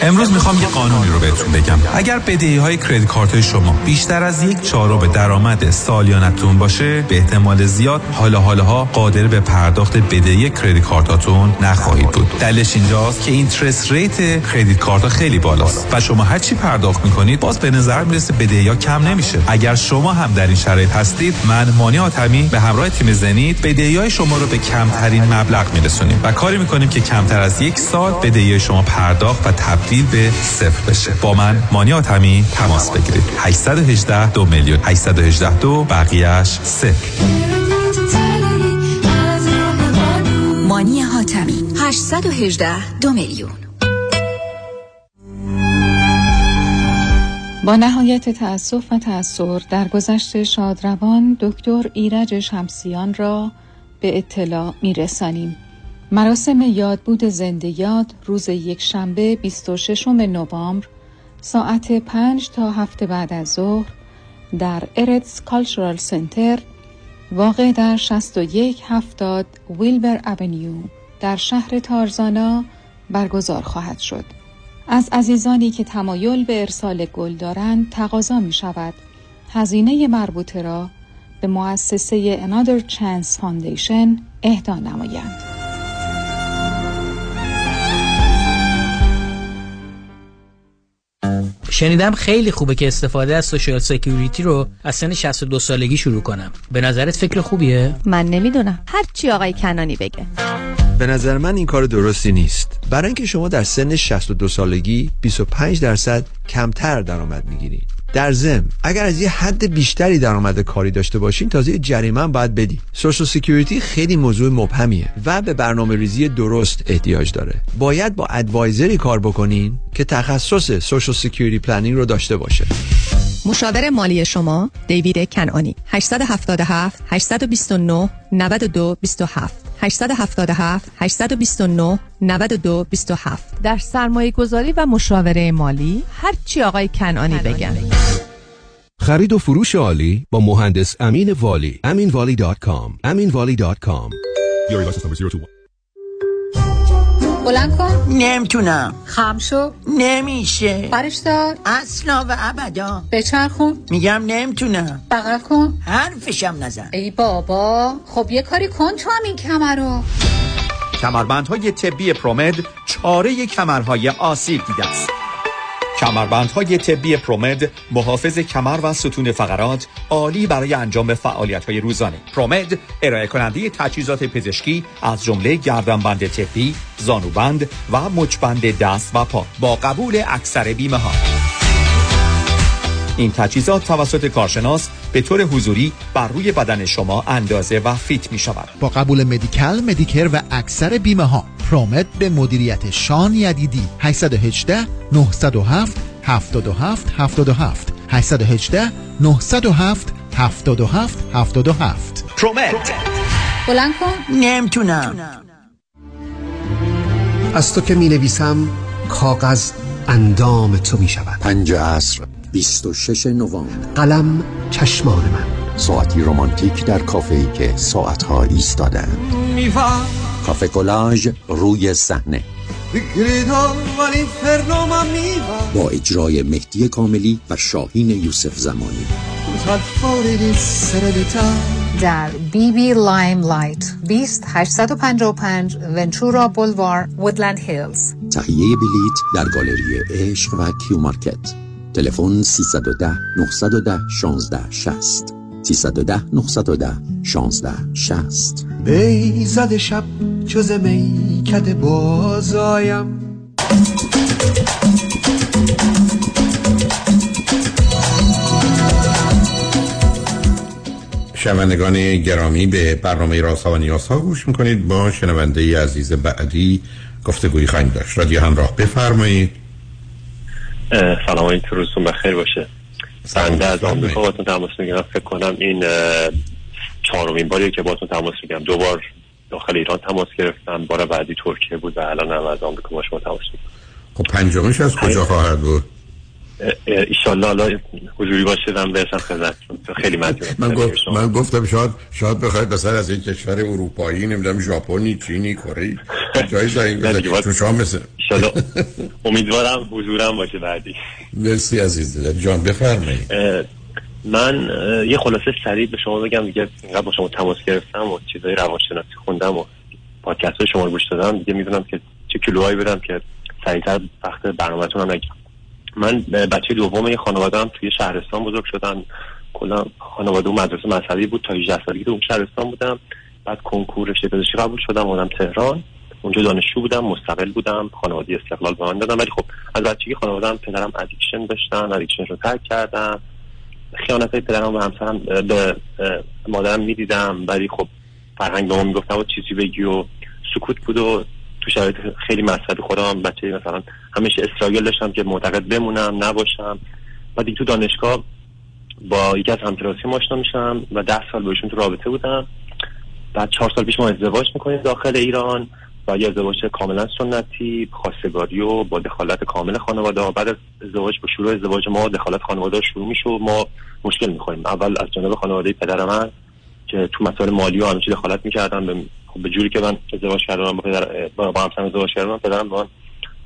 امروز می‌خوام یه قانونی رو بهتون بگم. اگر بدهی های credit card شما بیشتر از یک چهارم درآمد سالیانتون باشه به احتمال زیاد حالا حالاها قادر به پرداخت بدهی credit card اتون نخواهید بود. دلیلش اینجاست که interest rate credit card خیلی بالاست و شما هر چی پرداخت می‌کنید باز به نظر می‌رسه بدهی ها کم نمیشه. اگر شما هم در این شرایط هستید من مانی آتمی به همراه تیم زنید بدهی های شما رو به کمترین مبلغ میرسونیم و کاری می‌کنیم که کمتر از یک سال بدهی شما پرداخت و تبدیل به صفر بشه. با من مانی آتمی تماس بگیرید. 818 دو میلیون. 818 دو بقیهش صفر مانی حاتمی 818 دو میلیون. با نهایت تأسف و تأثیر در گذشت شادروان دکتر ایرج شمسیان را به اطلاع میرسانیم. مراسم یادبود زنده یاد روز یک شنبه 26 نوامبر ساعت 5 تا هفته بعد از ظهر در ارتس کالچرال سنتر واقع در 61 هفتاد ویلبر اونیو در شهر تارزانا برگزار خواهد شد. از عزیزانی که تمایل به ارسال گل دارند تقاضا می شود هزینه مربوطه را به مؤسسه Another Chance Foundation اهدا نمایند. شنیدم خیلی خوبه که استفاده از سوشال سکیوریتی رو از سن 62 سالگی شروع کنم. به نظرت فکر خوبیه؟ من نمی‌دونم. هر چی آقای کنانی بگه. به نظر من این کار درستی نیست. برای اینکه شما در سن 62 سالگی 25 درصد کمتر درآمد می‌گیرید. در ضمن اگر از یه حد بیشتری درآمد کاری داشته باشین تازه جریمه هم باید بدی social security خیلی موضوع مبهمیه و به برنامه ریزی درست احتیاج داره. باید با advisor ی کار بکنین که تخصص social security planning رو داشته باشه. مشاور مالی شما دیوید کنانی 877 829 92 27 877 829 92 27 در سرمایه گذاری و مشاوره مالی هر چی آقای کنانی بگن. خرید و فروش عالی با مهندس امین والی. aminvali.com aminvali.com بلند کن. نمی‌تونم. خم شو. نمیشه. برش دار. اصلا و ابدا. بچرخون. میگم نمی‌تونم. بغل کن. حرفشم نزن. ای بابا. خب یه کاری کن تو هم این کمر رو. کمربندهای طبی پرومد چاره کمرهای آسیب دیده است. کمربندهای طبی پرومد محافظ کمر و ستون فقرات عالی برای انجام فعالیت های روزانه. پرومد ارائه کننده تجهیزات پزشکی از جمله گردنبند طبی زانوبند و مچبند دست و پا با قبول اکثر بیمه ها این تجهیزات توسط کارشناس به طور حضوری بر روی بدن شما اندازه و فیت می شود. با قبول مدیکل، مدیکر و اکثر بیمه ها پرومت به مدیریت شان یدیدی. 818 907 77 77 818 907 77 77 پرومت. بلند کن. نمی‌تونم. از تو که می نویسم کاغذ اندام تو می شود پنج عصر. 26 نوامبر. قلم چشمان من. ساعتی رومانتیک در کافه‌ای که ساعتها ایستادند کافه کلاژ روی صحنه. با اجرای مهدی کاملی و شاهین یوسف زمانی. در بی بی Limelight 20 855 Ventura Boulevard Woodland Hills. تهیه بلیت در گالری عشق و کیو مارکت تلفن 310 910 16 60 310 910 16 60 بیزد شب جز میکد بازایم شنوندگان گرامی به برنامه راست ها و نیاز ها گوش می‌کنید. با شنونده عزیز بعدی گفتگوی خواهیم داشت. رادیو همراه بفرمایید. سلام علیکم روزتون بخیر باشه. بنده از آمریکا باتون تماس می‌گیرم. فکر کنم این چهارمین باریه که باتون تماس می‌گیرم. دو بار داخل ایران تماس گرفتم بار بعدی ترکیه بود و الان هم از آمریکا با شما تماس می‌گیرم. خب پنجمش از کجا خواهد بود؟ ایشالله حالا حضوری باشیدم برسم خدمتتون خیلی ممنونم من, گفت من گفتم شاید شاید بخواید مثلا از این کشور اروپایی نمی‌دونم ژاپنی چینی کره جایی زنگ چون شما مثل امیدوارم حضورم باشه بعدی. مرسی عزیز جان بفرمایید. من یه خلاصه سریع به شما بگم دیگه اینقدر با شما تماس گرفتم و چیزای روانشناسی خوندم و پادکست های شما رو گوش دادم. دیگه می‌دونم که چه کیلوهایی بدم که سریعتر وقت برنامه‌تون هم نگم من بچه دوم یه خانواده هم توی شهرستان بزرگ شدم. کلا خانواده و مدرسه مذهبی بود تا 18 سالگی تو شهرستان بودم. بعد کنکور رشته پزشکی قبول شدم اومدم تهران. اونجا دانشجو بودم مستقل بودم. خانواده استقلال به من دادم ولی خب از بچگی خانواده هم پدرم addiction داشتن addiction رو ترک کردم. خیانت های پدرم و همسرم به مادرم می‌دیدم. ولی خب فرهنگ به ما می‌گفتم و چیزی بگی و سکوت بود و تو شرایط خیلی مسئله خودم بچه مثلا همیشه struggle داشتم که معتقد بمونم نباشم. و دیگه تو دانشگاه با یکی از همکلاسیام آشنا میشم و ده سال باشون تو رابطه بودم. بعد چهار سال پیش ما ازدواج می‌کنیم داخل ایران و یه ازدواج کاملا سنتی خواستگاری و با دخالت کامل خانواده. بعد از ازدواج با شروع ازدواج ما دخالت خانواده شروع میشه و ما مشکل می‌خوریم. اول از جانب خانواده پدر من که تو مسائل مالی و همه چی دخالت می‌کردن به خب به جوری که من ازدواج کردم با پدر با با همسرم ازدواج کردم پدرم به من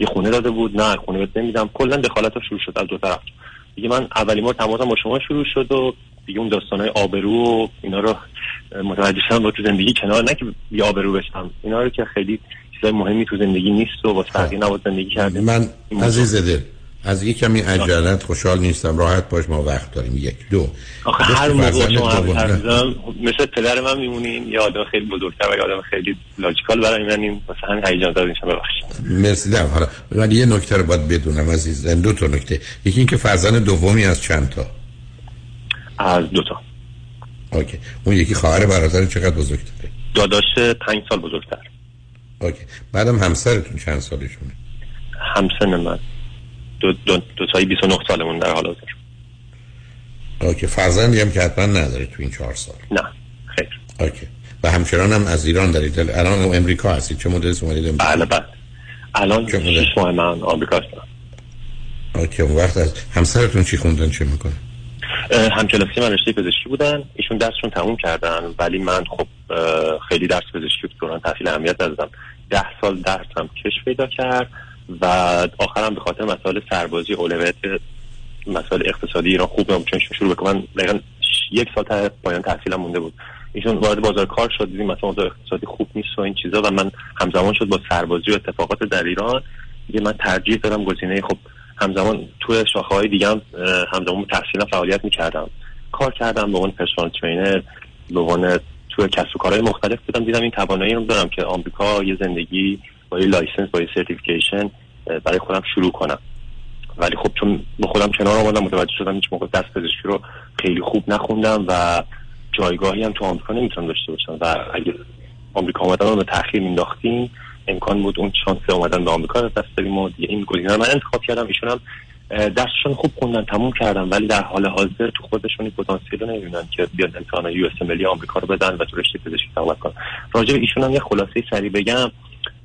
یه خونه داده بود. نه خونه بهت نمیدم. کلا دخالت ها شروع شد از دو طرف. دیگه من اولین بار تماسم با شما شروع شد و دیگه اون داستانای آبرو و اینا رو متوجه شدم با تو زندگی کنار. نه که بی آبرو بشم. اینا رو که خیلی چیزای مهمی تو زندگی نیست و با تغییر نباید زندگی کرده من عزیز دل از یه کمی عجلت خوشحال نیستم. راحت باش ما وقت داریم. یک دو. آخه هر موقع شما مثل پدر من میمونین یه آدم خیلی بزرگتر و یه آدم خیلی لاجیکال برای منیم واسه همین هیجان دار میشم ببخشید. مرسی. دم حالا ولی یه نکته رو باید بدونم عزیز. دو تا نکته. یکی اینکه فرزند دومی از چند تا؟ از دو تا. OK. اون یکی خواهر برادر چقدر بزرگتره؟ داداش پنج سال بزرگتر. OK. بعدم همسرتون چند سالشونه؟ همسن من. دو, دو, دو تایی 29 سالمون در حال حاضر. OK فرزندی هم که حتما نداره تو این چهار سال. نه خیر. OK. و همچنان هم از ایران دارید. الان امریکا هستید. چه مدل اومدید امریکا بله بله. الان چه ماه من آمریکا هستم. اوکی اون وقت از همسرتون چی خوندن چه می‌کنه همکلاسی من رشته پزشکی بودن. ایشون درسشون تموم کردن. ولی من خب خیلی درس پزشکی دوران تحصیل اهمیت ندادم. ده سال درسم کش پیدا کرد. و آخرم به خاطر مسائل سربازی اولویت مسائل اقتصادی ایران خوب نبود چون شروع بکنم. دقیقا یک سال تا پایان تحصیلم مونده بود. ایشون وارد بازار کار شد دیدیم مثلا اوضاع اقتصادی خوب نیست و این چیزا و من همزمان شد با سربازی و اتفاقات در ایران. دیگه من ترجیح دادم گزینه خب همزمان تو شاخه های دیگه هم همزمان تحصیلم فعالیت می‌کردم. کار کردم به عنوان personal trainer به عنوان تو کسب و کارهای مختلف بودم. دیدم این توانایی رو دارم که آمریکا یه زندگی یه license با یه certification برای خودم شروع کنم. ولی خب چون با خودم کنار آمدم متوجه شدم هیچ موقع دست پزشکی رو خیلی خوب نخوندم و جایگاهی هم تو آمریکا نمی‌تونم داشته باشم. و اگه آمریکا آمدن رو به تاخیر مینداختیم امکان بود اون شانس اومدن به آمریکا رو دست بدیم و دیگه این گزینه من انتخاب کردم. ایشون هم درسشون خوب خوندن تموم کردن ولی در حال حاضر تو خودشون پتانسیل رو نمی‌بینن که بیاد امتحان یو اس ملی آمریکا رو بدن و تو رشته پزشکی تقاعد کنن. راجع به ایشون هم یه خلاصه سریع بگم.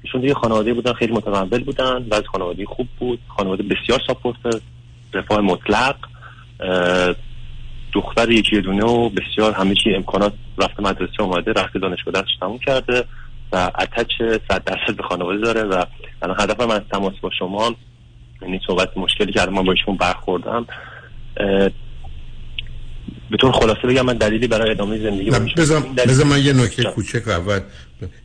ایشون دیگه خانواده بودن خیلی متقبل بودن و خانواده خوب بود. خانواده بسیار ساپورت رفاه مطلق. دختر یکی دونه و بسیار همه چی امکانات رفته مدرسه اومده رفته دانشگاه درسش تموم کرده و اتچ صد درصد به خانواده داره و الان هدف من از تماس با شما یعنی صحبت مشکلی که الان من با ایشون برخوردم به طور خلاصه بگم من دلیلی برای ادامه زندگی بذار من یه نکته. کوچک اول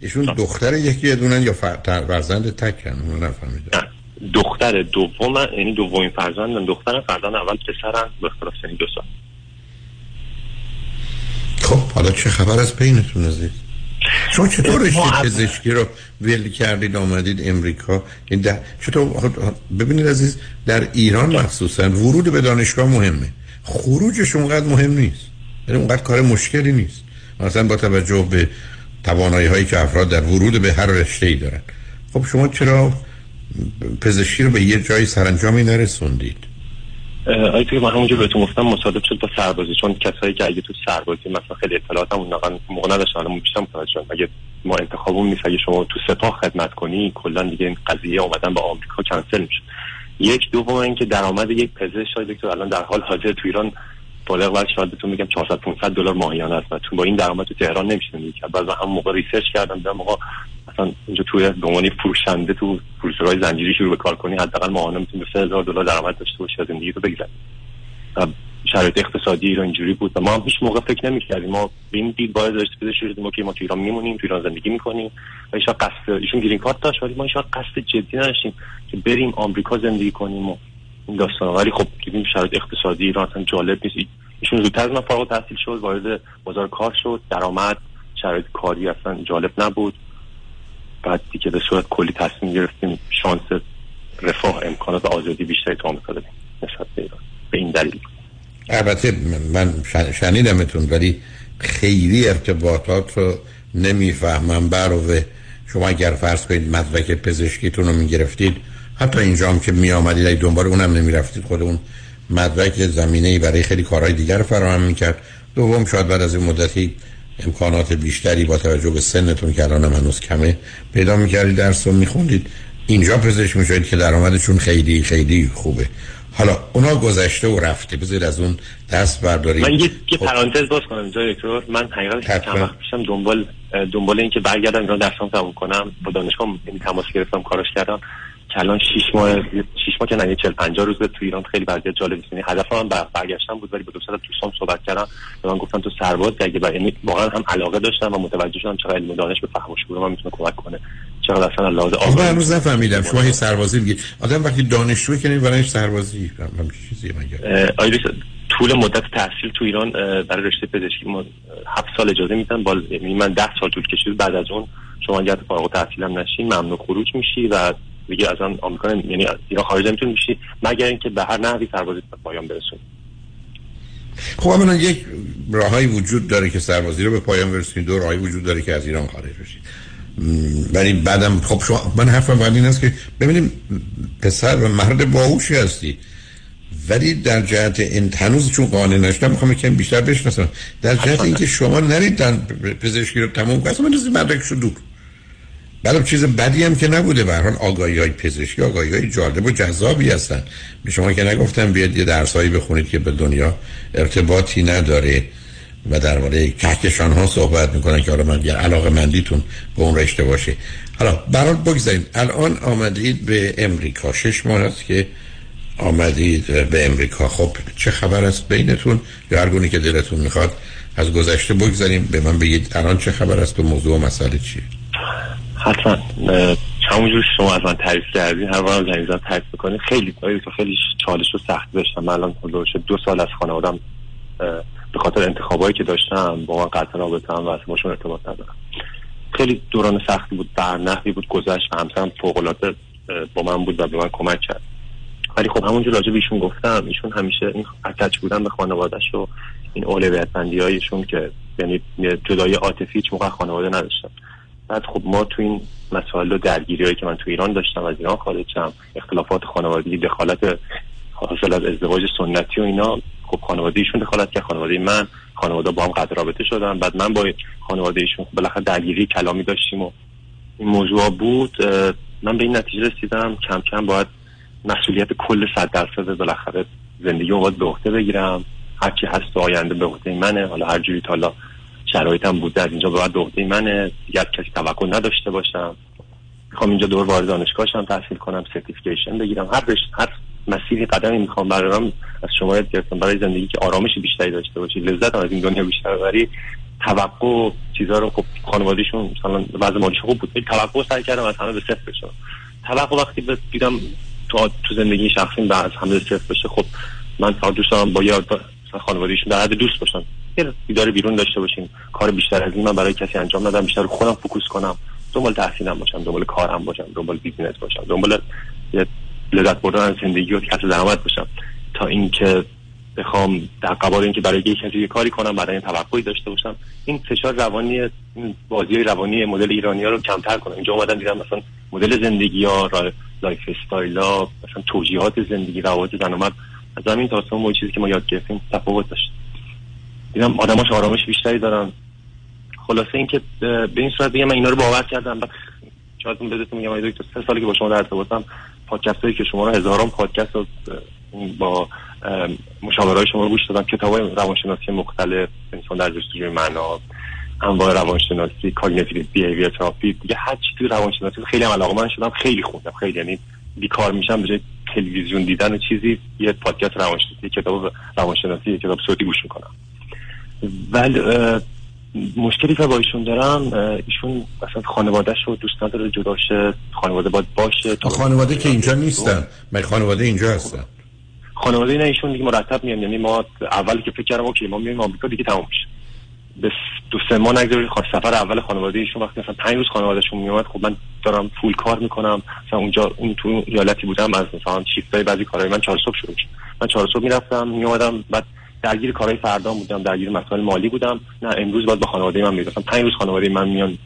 ایشون دختر یکی دونن یا فرزند تکن؟ اونو نفهمیدم. دختر دوم یعنی دومین فرزندم دخترم فرزند اول پسرم به اختلاف سنی دو سال. خب حالا چه خبر از بینتون عزیز؟ شما چطور رشته پزشکی رو ول کردید آمدید امریکا؟ این در... چطور خب، ببینید عزیز در ایران مخصوصا ورود به دانشگاه مهمه. خروجش اونقدر مهم نیست. یعنی اونقدر کار مشکلی نیست. مثلا با توجه به توانایی هایی که افراد در ورود به هر رشته ای دارن. خب شما چرا پزشکی رو به یه جایی سرانجامی نرسوندید؟ آیا که من همونجا بهتون گفتم مصادف شد با سربازی. چون کسایی که اگه تو سربازی مثلا خیلی اطلاعات هم اون موقع نداشتن الان بیشتر متوجه اگه ما انتخابمون نیست اگه شما تو سپاه خدمت کنی کلا دیگه این قضیه اومدن به آمریکا کنسل میشه یک دوم اینکه درآمد یک پزشک شاید دکتر الان در حال حاضر تو ایران بالغ بر شاید بهتون میگم 400 500 دلار ماهیانه است و تو با این درآمد تو تهران کرد بعد من هم موقع research کردم دیدم آقا مثلا اینجا توی به فروشنده تو فروشگاه زنجیره‌ای شروع به کار کنی حداقل ماهانه می‌تونی 3000 دلار درآمد داشته باشی و زندگی رو بگذرونی و شرایط اقتصادی ایران اینجوری بود و ما هم هیچ موقع فکر نمی‌کردیم. ما به این دید باید بده شدیم ما که ما تو ایران میمونیم تو ایران زندگی می‌کنیم و ایشون قصد ایشون گرین کارت داشت ولی ما ایشون قصد جدی نداشتیم که بریم آمریکا زندگی کنیم و این داستان. ولی خب دیدیم شرایط اقتصادی ایران اصلا جالب نیست. ایشون زودتر از من فارغ التحصیل شد وارد بازار کار شد درآمد شرایط کاری اصلا جالب نبود. بعد دیگه به صورت کلی تصمیم گرفتیم شانس رفاه امکانات آزادی بیشتری تو آمریکا بدیم نسبت به ایران. به این دلیل. البته من شن- شنیدمتون ولی خیلی ارتباطات رو نمی‌فهمم. برو شما اگر فرض کنید مدرک پزشکیتون رو می‌گرفتید حتی اینجا هم که می آمدید اگه دنبال اونم نمی‌رفتید خود اون مدرک زمینه ای برای خیلی کارهای دیگر فراهم می‌کرد. دوم شاید بعد از این مدتی امکانات بیشتری با توجه به سنتون که الان هنوز کمه پیدا می‌کردید درس رو میخوندید. اینجا پزشک می‌شوید که درآمدشون خیلی خیلی خوبه. حالا اونا گذشته و رفته. بذارید از اون دست بردارید من یه, خب. پرانتز باز کنم اینجا دکتر. من حقیقتش حتما. چند وقت پیشم دنبال دنبال این که برگردم ایران درسام تموم کنم. با دانشگاه یعنی تماس گرفتم کارش کردم. الان 6 ماه 6 ماه که نه یه 40 50 روز تو ایران خیلی وضعیت جالب است یعنی هدف من بر- برگشتن بود ولی با دو تا دوستان صحبت کردم. به من گفتن تو سرباز اگه بر... یعنی واقعا هم علاقه داشتم و متوجه شدم چقدر علم و دانش به فهم و شعور من می‌تونه کمک کنه. چقدر اصلا لحاظ آقا هنوز نفهمیدم شما هی سربازی میگید آدم وقتی دانشجوه که برای سربازی هم اه، آیریس طول مدت تحصیل تو ایران برای رشته پزشکی ما اه، هفت سال اجازه میدن. بال یعنی من ده سال طول کشید. بعد از اون شما اگر فارغ التحصیل هم نشین ممنوع خروج میشی و دیگه از آن آمریکا یعنی از ایران خارج نمی‌تونی میشی مگر اینکه به هر نحوی سربازی به پایان برسونی خب اولا یک راههایی وجود داره که سربازی رو به پایان برسونید دو راهی وجود داره که از ایران خارج بشید ولی بعدم خب شما من حرفم بعد این است که ببینیم پسر و مرد باهوشی هستی ولی در جهت این هنوز چون قانع نشدم می‌خوام یکم بیشتر بشناسم. در جهت اینکه شما نرید پزشکی رو تموم کنید اصلا مدرکشو دور. بله چیز بدی هم که نبوده. به هر حال آگاهی های پزشکی آگاهی های جالب و جذابی هستن. به شما که نگفتم بیاد یه درسایی بخونید که به دنیا ارتباطی نداره و درباره کهکشان ها صحبت می‌کنن که حالا من علاقه مندیتون به اون رشته باشه. حالا برای بگذارید الان آمدید به امریکا. شش ماه است که آمدید به امریکا. خب چه خبر است بینتون؟ یا هر گونه که دلتون می‌خواد از گذشته بگذاریم. به من بگید الان چه خبر است به موضوع و مسئله چیه؟ حتما همونجور شما از من تعریف کردین هر بارم زنگ زدم تعریف بکنین خیلی آیریس خیلی چالش و سخت داشتم. من الان دو سال از خانوادم به خاطر انتخابایی که داشتم با من قطع رابطه هم و اصلا باشون ارتباط ندارم. خیلی دوران سختی بود بر نحوی بود گذشت و همسرم فوق العاده اه، با من بود و به من کمک کرد. ولی خب همونجور راجع ایشون گفتم ایشون همیشه این اتچ بودن به خانوادهش و این اولویت بندی هایشون که یعنی یه جدایی عاطفی هیچ موقع خانواده نداشتن. بعد خب ما تو این مسائل و درگیری هایی که من تو ایران داشتم از ایران خارج شدم. اختلافات خانوادگی دخالت حاصل از ازدواج سنتی و اینا خب خانواده ایشون دخالت کرد. خانواده من خانواده با هم قطع رابطه شدن. بعد من با خانواده ایشون خب بالاخره درگیری کلامی داشتیم و این موضوع بود. من به این نتیجه رسیدم کم کم باید مسئولیت کل صد درصد بالاخره زندگی رو باید به عهده بگیرم. هر چی هست آینده به عهده منه. حالا هر جوری تا شرایطم بوده از اینجا به بعد عهده منه. دیگه از کسی توقع نداشته باشم می‌خوام اینجا دور وارد دانشگاه شم تحصیل کنم certification بگیرم. هر رشت هر مسیری قدمی می‌خوام برام از شما یاد گرفتم. برای زندگی که آرامش بیشتری داشته باشی لذت از این دنیا بیشتر ببری. توقع چیزا رو خب خانوادهشون مثلا وضع مالیش خوب بود توقع سعی کردم از همه به صفر بشم. توقع وقتی دیدم تو تو زندگی شخصیم به از همه صفر بشه خب من فقط دوست دارم با مثلا خانوادهشون در حد دوست باشن یه دیدار بیرون داشته باشیم. کار بیشتر از این من برای کسی انجام ندم بیشتر خودم focus کنم. دنبال تحصیلم باشم دنبال کارم باشم دنبال business باشم دنبال لذت بردن از زندگی و کسب درآمد باشم. تا اینکه بخوام در قبال اینکه برای یک کسی یه کاری کنم برای توقعی داشته باشم. این فشار روانی بازی روانی مدل ایرانی ها رو کمتر کنم اینجا اومدم دیدم مثلا مدل زندگی ها را lifestyle ها مثلا توجیهات زندگی روابط زن و از همین تا اون چیزی که ما یاد گرفتیم تفاوت داشت. دیدم آدماش آرامش بیشتری دارن. خلاصه اینکه به این صورت بگم من اینا رو باور کردم. شاید اون بهتون میگم دکتر سه سالی که با شما در ارتباطم پادکست هایی که شما رو هزاران پادکست رو با مشاوره شما رو گوش دادم. کتاب های روانشناسی مختلف انسان در جستجوی معنا انواع روانشناسی cognitive behavior therapy دیگه هر چی روانشناسی خیلی هم علاقه‌مند شدم خیلی خوندم. خیلی یعنی بیکار میشم به تلویزیون دیدن و چیزی یه پادکست روانشناسی کتاب روانشناسی کتاب صوتی گوش می‌کنم. ولی مشکلی که با ایشون دارم ایشون مثلا خانوادهش رو دوست نداره جدا شه خانواده باید باشه. تا خانواده که اینجا نیستن. من خانواده اینجا هستن. خانواده نه ایشون دیگه مرتب میان. یعنی ما اول که فکر کردم اوکی ما میایم آمریکا دیگه تموم میشه. به دو سه ماه نگذارید خواست سفر اول خانواده ایشون وقتی مثلا پنج روز خانوادهشون میومد خب من دارم فول کار می‌کنم. مثلا اونجا اون تو اون ایالتی بودم از مثلا شیفتای بعضی کارهای من چهار صبح شروع میشه. من چهار صبح می‌رفتم میومدم بعد درگیر کارهای فردا بودم درگیر مسائل مالی بودم. نه امروز باید با خانواده من می‌رفتم پنج روز خانواده من میان.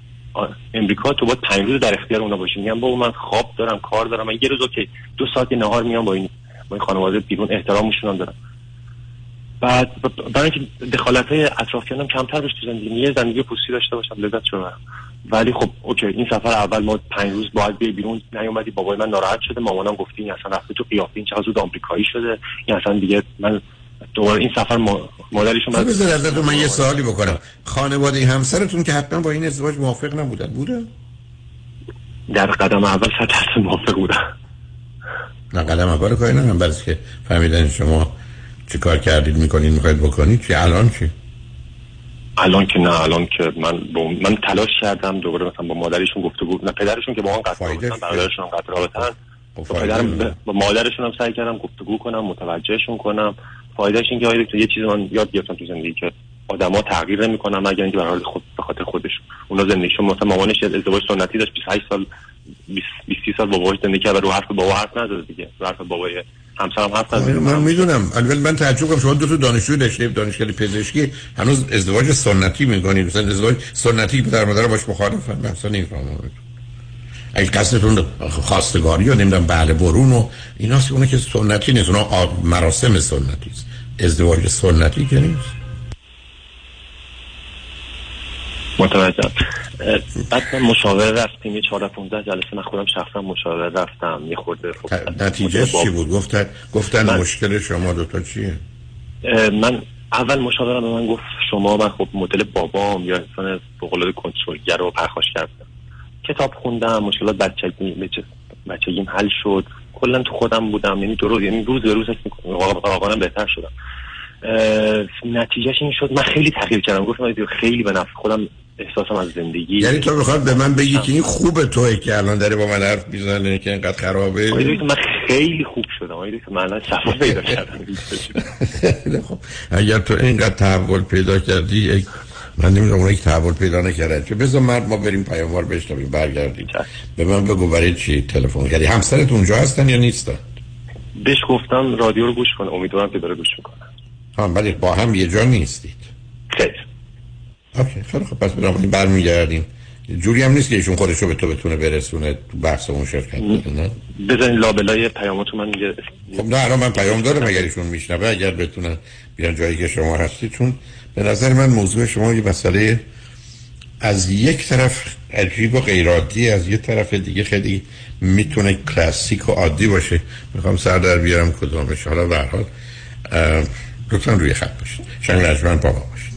امریکا تو باید پنج روز در اختیار اونا باشی. میگم بابا من خواب دارم کار دارم. من یه روز که دو ساعت نهار میام با این با این خانواده بیرون. احترامشون دارم. بعد برای اینکه دخالت های اطرافیانم کمتر بشه تو زندگی یه زندگی پوستی داشته باشم. لذت ببرم ولی خب اوکی. این سفر اول ما پنج روز باید بیای بیرون. نیومدی بابای من ناراحت شده. مامانم گفته این اصلا رفته تو قیافه این زود آمریکایی شده. این اصلا دیگه من دوباره این سفر ما... مادرشون خب بذار ازتون من یه سوالی بکنم. خانواده همسرتون که حتما با این ازدواج موافق نبودن بوده؟ در قدم اول صد موافق بودم نه قدم اول کاری ندارم برای که فهمیدن شما چی کار کردید می‌کنید می‌خواید بکنید چی؟ الان چی؟ الان که نه الان که من با... من تلاش کردم دوباره مثلا با مادرشون گفتگو نه پدرشون که با من قطع رابطن برادرشون هم قطع رابطن. با پدرم با مادرشون هم سعی کردم گفتگو کنم متوجهشون کنم. فایدهش این که دکتر، یه چیزی من یاد گرفتم تو زندگی که آدما تغییر نمی‌کنن مگر اینکه حال خود به خاطر خودشون اونا زندگیشون مثلا مامانش ازدواج سنتی داشت 28 سال 20 20 سال با باباش زندگی کرد رو حرف بابا حرف نزد دیگه. رو حرف بابای همسرم حرف نزد من می‌دونم. ولی من تعجب کنم. شما دو تا دانشجو رشته دانشگاه پزشکی هنوز ازدواج سنتی می‌کنید مثلا ازدواج سنتی پدر مادر باش مخالفن. من اصلا نمی‌فهمم. اگه قصدتون خواستگاری و نمی‌دونم بله برون و ایناست اونه که سنتی نیست اونا مراسم سنتی است. ازدواج سنتی که نیست. متوجهم. اه، بعد من مشاوره رفتیم یه 14 15 جلسه من خودم شخصا مشاوره رفتم یه خورده خب نتیجه چی بود؟ گفتن گفتن من- مشکل شما دوتا چیه؟ من اول مشاورم به من گفت شما من خب مدل بابام یا انسان به قول کنترلگر و پرخاش کردم کتاب خوندم مشکلات بچگی بچ- بچگیم حل شد. کلا تو خودم بودم یعنی درست یعنی روز به روز واقعا بهتر شدم. نتیجهش این شد. من خیلی تغییر کردم. گفتم خیلی به نفع خودم احساسم از زندگی. یعنی تو بخواد به من بگی که این خوبه توی که الان داره با من حرف می‌زنه که اینقدر خرابه. من خیلی خوب شدم. دکتر، من الان صفا پیدا کردم. خب اگر تو اینقدر تحول پیدا کردی من نمی‌دونم اونایی که تحول پیدا نکردن. چه بذار مرد ما بریم پیاموار بشنویم برگردیم. به من بگو برای چی تلفن کردی؟ همسرت اونجا هستن یا نیستن؟ بهش گفتم رادیو رو گوش کنه امیدوارم که داره گوش می‌کنه. ها ولی با هم یه جا نیستید. خیر. اوکی خیلی خب پس بنابراین برمیگردیم. جوری هم نیست که ایشون خودشو به تو بتونه برسونه تو بحث اون شرکت نه؟ بزنین لابلای پیاماتو من خب نه الان من پیام دارم اگر ایشون میشنوه اگر بتونن بیان جایی که شما هستی چون به نظر من موضوع شما یه مسئله از یک طرف عجیب و غیرعادی از یک طرف دیگه خیلی می‌تونه کلاسیک و عادی باشه. می‌خوام سر در بیارم کدامش. حالا به هر حال اه، لطفا روی خط باشید. شنگ رجمن با ما باشید.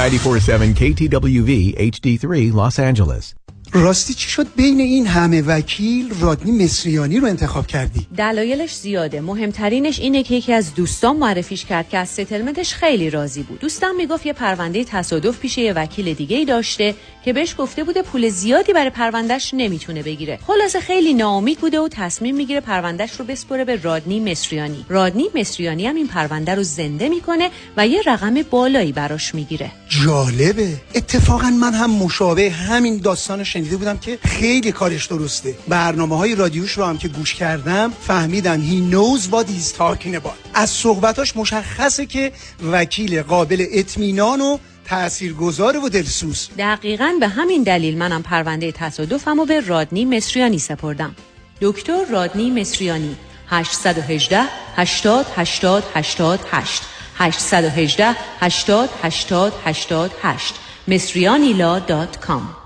947 KTWV HD3 Los Angeles. راستی چی شد بین این همه وکیل رادنی مصریانی رو انتخاب کردی؟ دلایلش زیاده. مهمترینش اینه که یکی از دوستان معرفیش کرد که از ستلمنتش خیلی راضی بود. دوستم می‌گفت یه پرونده تصادف پیش یه وکیل دیگه ای داشته که بهش گفته بوده پول زیادی برای پروندهش نمی‌تونه بگیره. خلاصه خیلی ناامید بوده و تصمیم می‌گیره پروندهش رو بسپره به رادنی مصریانی. رادنی مصریانی هم این پرونده رو زنده می‌کنه و یه رقم بالایی براش می‌گیره. جالبه. اتفاقا من هم مشابه همین داستان شنیده بودم که خیلی کارش درسته. برنامه های رادیوش رو هم که گوش کردم فهمیدم he knows what he's talking about. از صحبتاش مشخصه که وکیل قابل اطمینان و تاثیرگذار و دلسوز دقیقا به همین دلیل منم پرونده تصادفم رو به رادنی مصریانی سپردم دکتر رادنی مصریانی 818 80 80 88 818 80 80 88 Mesriani Law dot com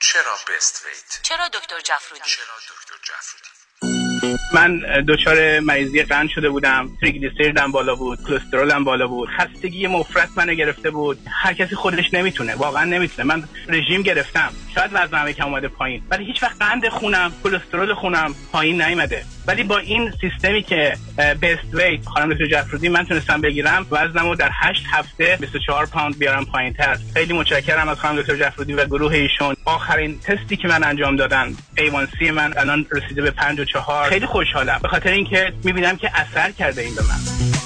چرا Best Weight؟ چرا دکتر جفرودی؟ چرا دکتر جفرودی؟ من دچار مریضی قند شده بودم تریگلیسیریدم بالا بود کلسترولم بالا بود خستگی مفرط منو گرفته بود. هر کسی خودش نمی‌تونه واقعا نمی‌تونه. من رژیم گرفتم. شاید وزنم یکم اومده پایین ولی هیچ وقت قند خونم کلسترول خونم پایین نیومده. ولی با این سیستمی که Best Weight خانم دکتر جفرودی من تونستم بگیرم وزنمو در 8 هفته 24 پوند بیارم پایین تر خیلی متشکرم از خانم دکتر جفرودی و گروه ایشون. آخرین تستی که من انجام دادن A1C من الان رسیده به 54 خیلی خوشحالم. به خاطر اینکه می‌بینم که اثر کرده این به من.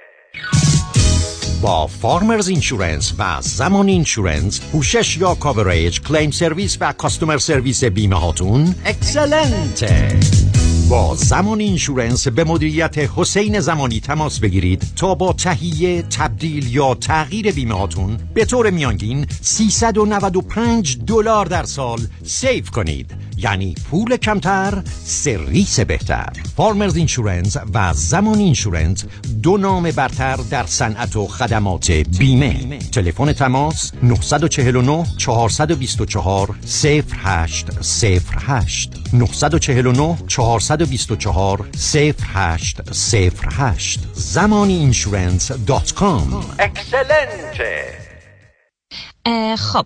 با فارمرز اینشورنس و زمان اینشورنس پوشش یا coverage claim service و customer service بیمه هاتون excellent ه با زمانی Insurance به مدیریت حسین زمانی تماس بگیرید تا با تهیه تبدیل یا تغییر بیمه هاتون به طور میانگین 395 دلار در سال save کنید. یعنی پول کمتر سرویس بهتر. Farmers Insurance و زمانی Insurance دو نام برتر در صنعت و خدمات بیمه. تلفن تماس 949 424 0808 949 424 0808 زمانی Insurance dot com. excellent ه خب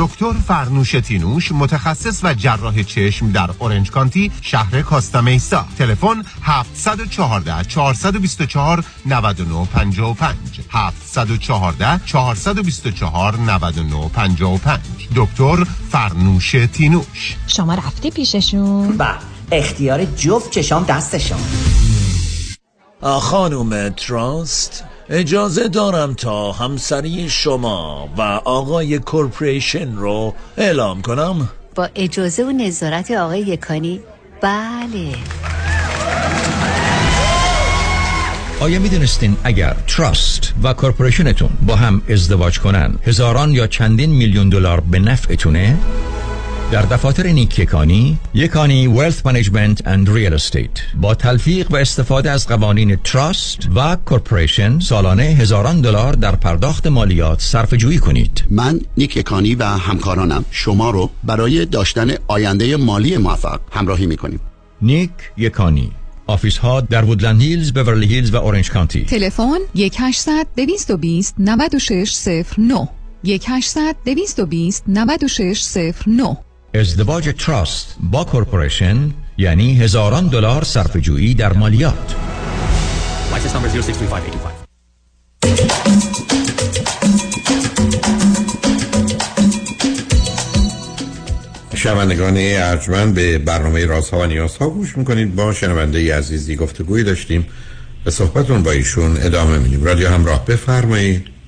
دکتر فرنوش تینوش متخصص و جراح چشم در اورنج کانتی شهر کاستامیسا. تلفن 714 424 9955 714 424 9955 دکتر فرنوش تینوش. شما رفتی پیششون؟ و اختیار جفت چشام دستشان خانم تراست؟ اجازه دارم تا همسری شما و آقای کورپریشن رو اعلام کنم. با اجازه و نظارت آقای یکانی. بله. آیا می دونستین اگر trust و corporation تون با هم ازدواج کنن هزاران یا چندین میلیون دلار به نفعتونه؟ در دفاتر نیک یکانی یکانی Wealth Management and Real Estate با تلفیق و استفاده از قوانین trust و corporation سالانه هزاران دلار در پرداخت مالیات صرفه جویی کنید. من نیک یکانی و همکارانم. شما رو برای داشتن آینده مالی موفق همراهی می‌کنیم. نیک یکانی. office ها در وودلند هیلز، بورلی هیلز و اورنج کانتی. تلفن 1 800 220 9609 1 800 220 9609 ازدواج trust با corporation یعنی هزاران دلار صرفه جویی در مالیات. License number 0635825. شنوندگان ارجمند به برنامه رازها و نیازها گوش می‌کنید. با شنونده عزیزی گفتگوی داشتیم. به صحبتون با ایشون ادامه میدیم. رادیو همراه بفرمایید.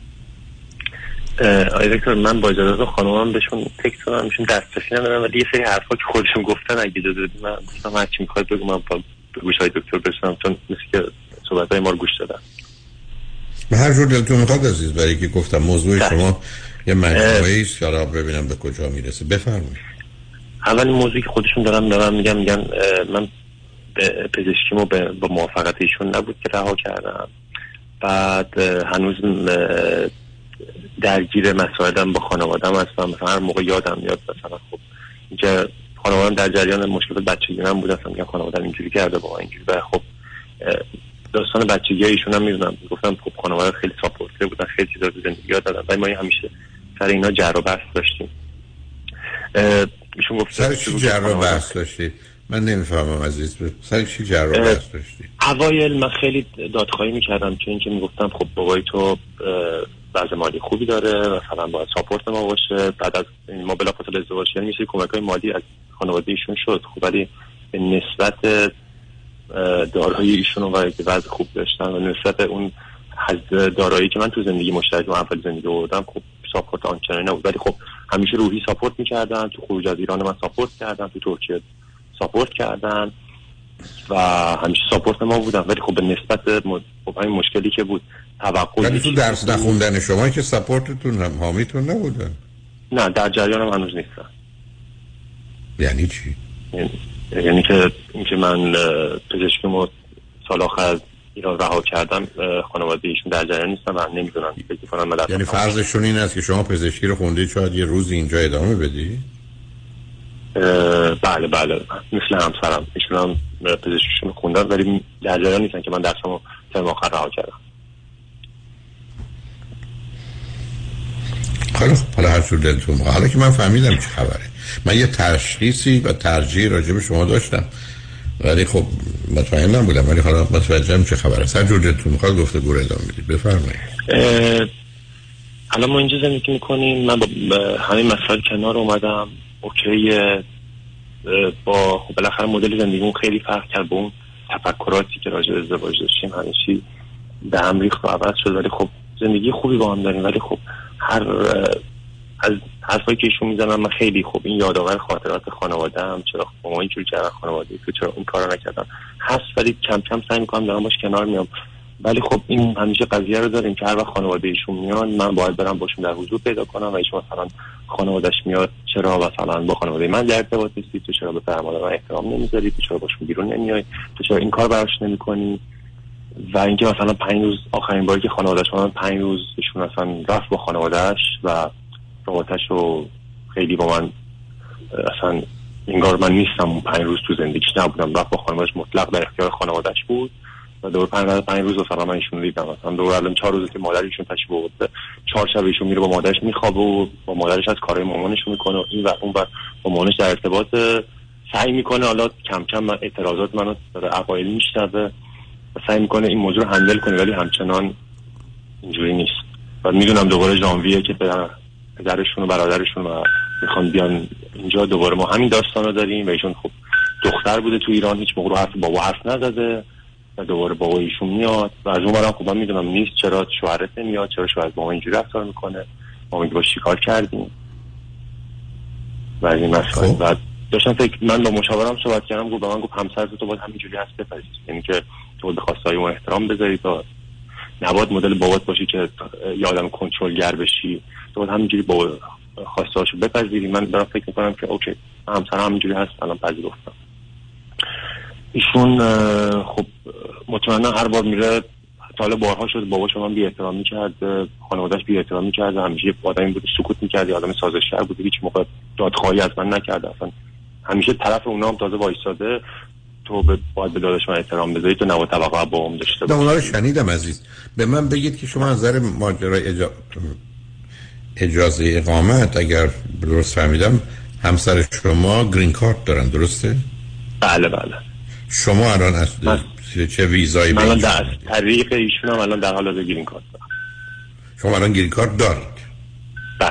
آقای دکتر من با اجازه خانومم بهشون تکست دادم میشون دسترسی ندارم ولی یه سری حرفا که خودشون گفتن اگه اجازه بدید من گفتم هر چی می‌خواد بگو من با به گوش های دکتر برسونم چون مثل که صحبت های ما رو گوش دادن. به هر جور دلتون می‌خواد عزیز برای که گفتم موضوع شما یه مجموعه است حالا ببینم به کجا می‌رسه. بفرمایید. اول موضوعی که خودشون دارم دارم میگم میگن من به پزشکیمو به با موافقت ایشون نبود که رها کردم. بعد هنوز درگیر مسائلم با خانوادم هستم. مثلا هر موقع یادم میاد مثلا خب اینکه خانوادم در جریان مشکل بچگی من بود اصلا میگم خانوادم اینجوری کرده با اینجوری. و خب داستان بچگی ایشون هم می‌دونم. گفتم خب خانواده خیلی supportive بودن خیلی چیزا تو زندگی یاد دادن. ولی ما همیشه سر اینا جر و بحث داشتیم. ایشون گفت سر چی جر و بحث داشتید من نمی‌فهمم عزیز سر چی جر و بحث داشتید اوایل من خیلی دادخواهی می‌کردم. چون اینکه می‌گفتم خب بابای تو وضع مالی خوبی داره مثلا باید ساپورت ما باشه. بعد از این ما بلافاصله ازدواج کردیم یه سری کمک های مالی از خانواده ایشون شد. خب ولی به نسبت دارایی ایشون و وضع خوب داشتن و نسبت اون دارایی که من تو زندگی مشترک و اول زندگی بردم خب support آنچنانی نبود. ولی خب همیشه روحی support می‌کردن تو خروج از ایران من support کردن تو ترکیه support کردن. و همیشه support ما بودن. ولی خب به نسبت م... خب همین مشکلی که بود توقع ولی تو درس نخوندن شما که support تون هم حامیتون نبودن؟ نه در جریانم هنوز نیستن. یعنی چی؟ یعنی, یعنی که اینکه من پزشکیمو سال آخر از ایران رها کردم خانواده ایشون در جریان نیستن و نمی‌دونم فکر کنم یعنی فرضشون این است که شما پزشکی رو خوندید شاید یه روز اینجا ادامه بدی؟ بله بله. مثل همسرم. ایشون هم پزشکیشون خوندن ولی در جریان نیستن که من درسمو ترم آخر رها کردم. حالا حالا هر جور دلتون. حالا که من فهمیدم چه خبره. من یه تشخیصی و ترجیح راجع به شما داشتم. ولی خب مطمئن نبودم ولی حالا متوجهم چه خبره. هر جور دلتون می‌خواد گفته گور ادامه بدید. بفرمایید. الان ما اینجا زندگی می‌کنیم. من با همین مسائل کنار اومدم. اوکی با خب بالاخره مدل زندگیمون خیلی فرق کرد با اون تفکراتی که راجع ازدواج داشتیم. همیشه به هم ریخت و عوض شد. ولی خب زندگی خوبی با هم داریم. ولی خب هر از حرفایی که ایشون می‌زنن من خیلی خوب این یادآور خاطرات خانواده هم چرا ما اینجوری کردن خانواده که چرا این کارو نکردن. هست ولی کم کم سعی می‌کنم دارم باش کنار میام ولی خب این همیشه قضیه رو داریم که هر وقت خانواده ایشون میان من باید برم باشون در حضور پیدا کنم و ایشون مثلا خانوادهش میاد چرا مثلا با خانواده من در ارتباط نیستی؟ تو چرا به فرمان من احترام نمی‌ذاری؟ تو چرا باشون بیرون نمیای؟ تو چرا این کار براش نمی‌کنی؟ و اینکه مثلا پنج روز آخرین باری که خانوادهش من پنج روز ایشون اصلا رفت با خانوادهش و رابطش رو خیلی با من اصلا انگار من نیستم اون پنج روز تو زندگیش نبودم. رفت با خانوادهش مطلق در اختیار خانوادهش بود. و دور پنج پنج روز مثلا من ایشون دیدم. مثلا دور الان چهار روزه که مادر ایشون تشریف آورده چهار شب ایشون میره با مادرش میخوابه و با مادرش از کارهای مامانش می‌کنه و این و اون و با مامانش در ارتباط سعی می‌کنه حالا کم کم من اعتراضات منو داره اوایل میشنوه و سعی می‌کنه این موضوع رو هندل کنه ولی همچنان اینجوری نیست. و می‌دونم دوباره ژانویه که پدر- پدرشون و برادرشون و می‌خوان بیان اینجا دوباره ما همین داستان رو داریم و ایشون خب دختر بوده تو ایران هیچ موقع رو حرف بابا حرف نزده. و دوباره بابا ایشون میاد. و از اون برم خب من می‌دونم نیست چرا شوهرت نمیاد چرا شوهرت با ما اینجوری رفتار می‌کنه؟ ما میگه با چیکار کردیم؟ و از این مسائل. بعد داشتم فکر من با مشاورم صحبت کردم گفت به من گفت همسر تو باید همینجوری هست بپذیر یعنی که تو به خواستهای اون احترام بذاری تا نباید مدل بابات باشی که یه آدم کنترلگر بشی. تو باید همینجوری با خواستهاشو بپذیری. من دارم فکر می‌کنم که اوکی همسر همینجوری هست الان پذیرفتم. ایشون خب مطمئنا هر بار میره تا حالا بارها شده بابا شما بی احترامی کرده خانوادهش بی احترامی کرده همیشه آدمی بوده سکوت می‌کرد آدم سازشگر بوده هیچ موقع دادخواهی از من نکرده اصلا همیشه طرف اونا هم تازه وایستاده تو به باید به داداش من احترام بذاری تو نباید توقع با هم داشته باشی اونا رو شنیدم عزیز. به من بگید که شما از نظر ماجرای اجا... اجازه اقامت اگر درست فهمیدم همسر شما گرین کارت دارن درسته؟ بله بله. شما الان از چه ویزایی من الان در؟ طریق ایشون هم الان در حال گرین کارت دارم. شما الان گرین کارت دارید؟ بله.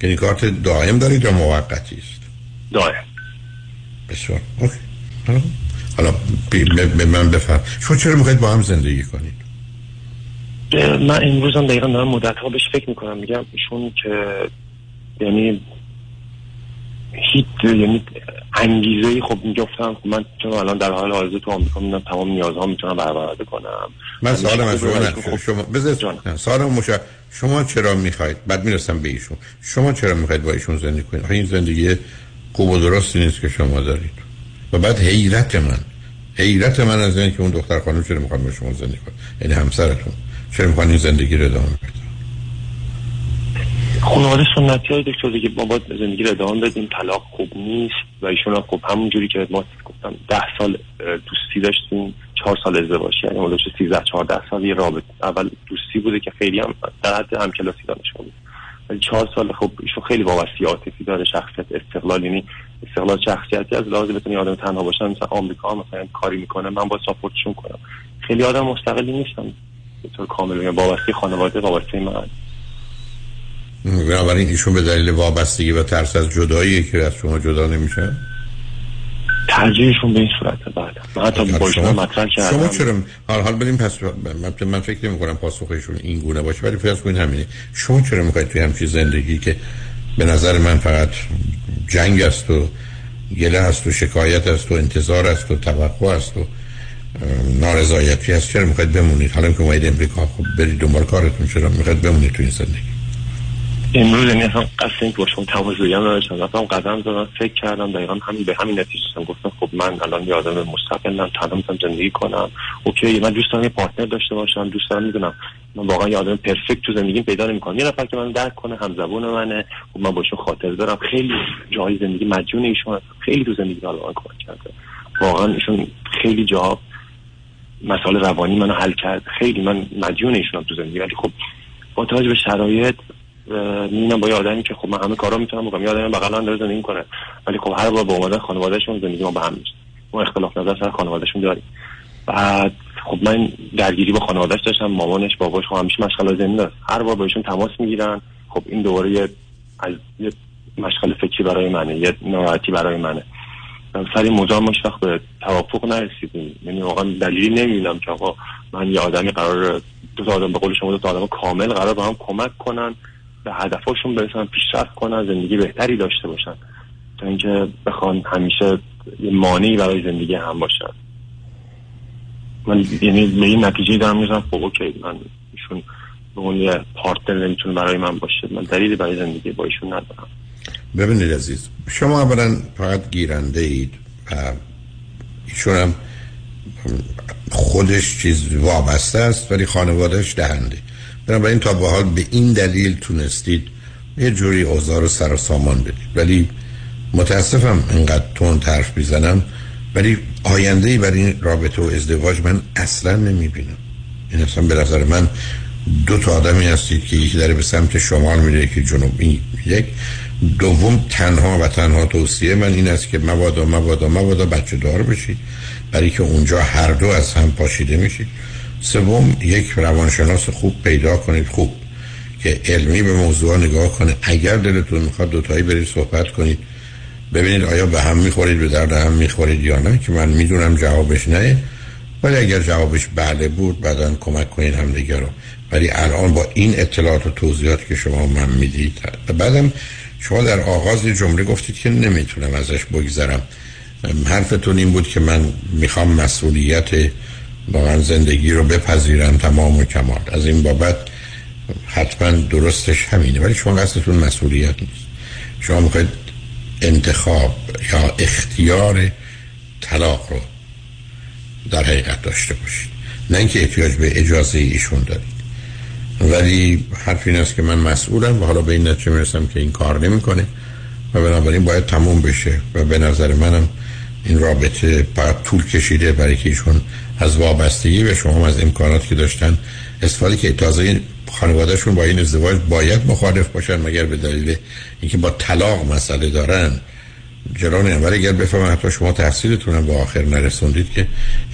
گرین کارت دائم دارید یا موقتی است؟ دائم بسیار. اوکی. حالا- به من بفرم شما چرا می‌خواید با هم زندگی کنید؟ من امروز هم دقیقا دارم مدت ها بهش فکر می‌کنم. میگم ایشون که یعنی هیچ یعنی انگیزه ای خب می‌گفتم من چون الان در حال حاضر تو آمریکا می‌دونم تمام نیازها می‌تونم برآورده کنم. من سوالم از شما شما بذار نه، سوالم مشا شما چرا می‌خواید؟ بعد می‌رسم به ایشون. شما چرا می‌خواید با ایشون زندگی کنید؟ این زندگی خوب و درستی نیست که شما دارید. و بعد حیرت من حیرت من از اینه که اون دختر خانم چرا می‌خواد با شما زندگی کنه؟ یعنی همسرتون چرا می‌خواد این زندگی رو ادامه بدید خانواده سنتی های دکتر دیگه ما باید زندگی رو ادامه بدیم. طلاق خوب نیست و ایشون هم خب همون جوری که ما گفتم ده سال دوستی داشتیم چهار سال ازدواج یعنی اون 13 14 سال یه رابطه. اول دوستی بوده که خیلی هم در حد همکلاسی دانشگاه بود. ولی چهار سال خب ایشون خیلی وابسته عاطفی داره شخصیت استقلال یعنی استقلال شخصیتی از لحاظ بتونی آدم تنها باشه مثلا آمریکا مثلا کاری می‌کنه من با ساپورتشون کنم. خیلی آدم مستقلی نیستم. به طور کامل وابسته خانواده وابسته من. بنابراین ایشون به دلیل وابستگی و ترس از جدایی که از شما جدا نمیشه؟ ترجیحشون به این صورته بله. من حتی با شما مطرح کردم. شما چرا حال حال بریم پس من, فکر نمی کنم پاسخشون این گونه باشه ولی فرض کنید همینه. شما چرا می‌خواید توی همچین زندگی که به نظر من فقط جنگ است و گله است و شکایت است و انتظار است و توقع است و نارضایتی است چرا می‌خواید بمونید؟ حالا که اومدید امریکا خب برید دنبال کارتون چرا می‌خواید بمونید تو این زندگی؟ امروز یعنی اصلا قصد این شما تماس بگیرم نداشتم رفتم قدم زدم فکر کردم دقیقا همین به همین نتیجه رسیدم. گفتم خب من الان یه آدم مستقلم تنها می‌تونم زندگی کنم. اوکی من دوست دارم یه پارتنر داشته باشم دوست دارم می‌دونم من واقعا یه آدم پرفکت تو زندگیم پیدا نمی‌کنم. یه نفر که من درک کنه هم زبون منه. خب من باشون خاطر دارم. خیلی جای زندگی مجنون ایشون. خیلی تو زندگی حالا کمک کرده. واقعا ایشون خیلی جا مسائل روانی منو حل کرد. خیلی من مدیون ایشونم تو زندگی. ولی خب با توجه به شرایط می‌بینم با یه آدمی که خب من همه کارا می‌تونم بکنم. یه آدمی بغل من داره زندگی کنه ولی خب هر بار با اومدن خانوادهشون زندگی ما به هم میشه ما اختلاف نظر سر خانوادهشون داریم. بعد خب من درگیری با خانوادهش داشتم مامانش باباش خب همیشه مشغله ذهنی داشت هر بار با ایشون تماس می‌گیرن. خب این دوباره یه از یه مشغله فکری برای منه یه ناراحتی برای منه. سر موضوع هیچ وقت به توافق نرسیدیم. یعنی واقعا دلیلی نمی‌بینم که آقا من یه آدمی قرار دو تا آدم به قول شما دو تا آدم کامل قرار به هم کمک کنن. به هدفاشون برسن پیشرفت کنن زندگی بهتری داشته باشن. تا اینکه بخوان همیشه یه مانعی برای زندگی هم باشن. من یعنی به این نتیجه دارم می‌رسم خب اوکی من ایشون به اون یه پارتنر نمی‌تونه برای من باشه. من دلیلی برای زندگی با ایشون ندارم. ببینید عزیز شما اولا فقط گیرنده اید و ایشون هم خودش چیز وابسته است ولی خانوادهش دهنده. بنابراین تا به حال به این دلیل تونستید یه جوری اوضاع رو سر و سامان بدید. ولی متاسفم اینقدر تون حرف می‌زنم ولی آینده ای برای این رابطه و ازدواج من اصلا نمی‌بینم. این اصلا به نظر من دو تا آدمی هستید که یکی داره به سمت شمال میره یکی جنوب. این یک. دوم تنها و تنها توصیه من این است که مبادا مبادا مبادا بچه دار بشید. برای که اونجا هر دو از هم پاشیده میشید. سوم یک روانشناس خوب پیدا کنید خوب. که علمی به موضوع نگاه کنه. اگر دلتون می‌خواد دوتایی برید صحبت کنید. ببینید آیا به هم می‌خورید به درد هم می‌خورید یا نه که من می‌دونم جوابش نه. ولی اگر جوابش بله بود بعدا کمک کنید هم دیگه رو. ولی الان با این اطلاعات و توضیحات که شما من می‌دید بعدم شما در آغاز جمله گفتید که نمی‌تونم ازش بگذرم. حرفتون این بود که من می‌خوام مسئولیت واقعا زندگی رو بپذیرم تمام و کمال. از این بابت حتما درستش همینه ولی شما قصدتون مسئولیت نیست. شما می‌خواید انتخاب یا اختیار طلاق رو در حقیقت داشته باشید. نه اینکه احتیاج به اجازه ایشون دارید. ولی حرف این است که من مسئولم و حالا به این نتیجه می‌رسم که این کار نمی‌کنه و بنابراین باید تموم بشه و به نظر منم این رابطه باید طول کشیده برای که ایشون از وابستگی به شما از امکانات که داشتن استفاده که تازه خانوادهشون با این ازدواج باید مخالف باشن مگر به دلیل اینکه با طلاق مسئله دارن. جلو ولی اگر بفهمن حتی شما تحصیلتون هم به آخر نرسوندید که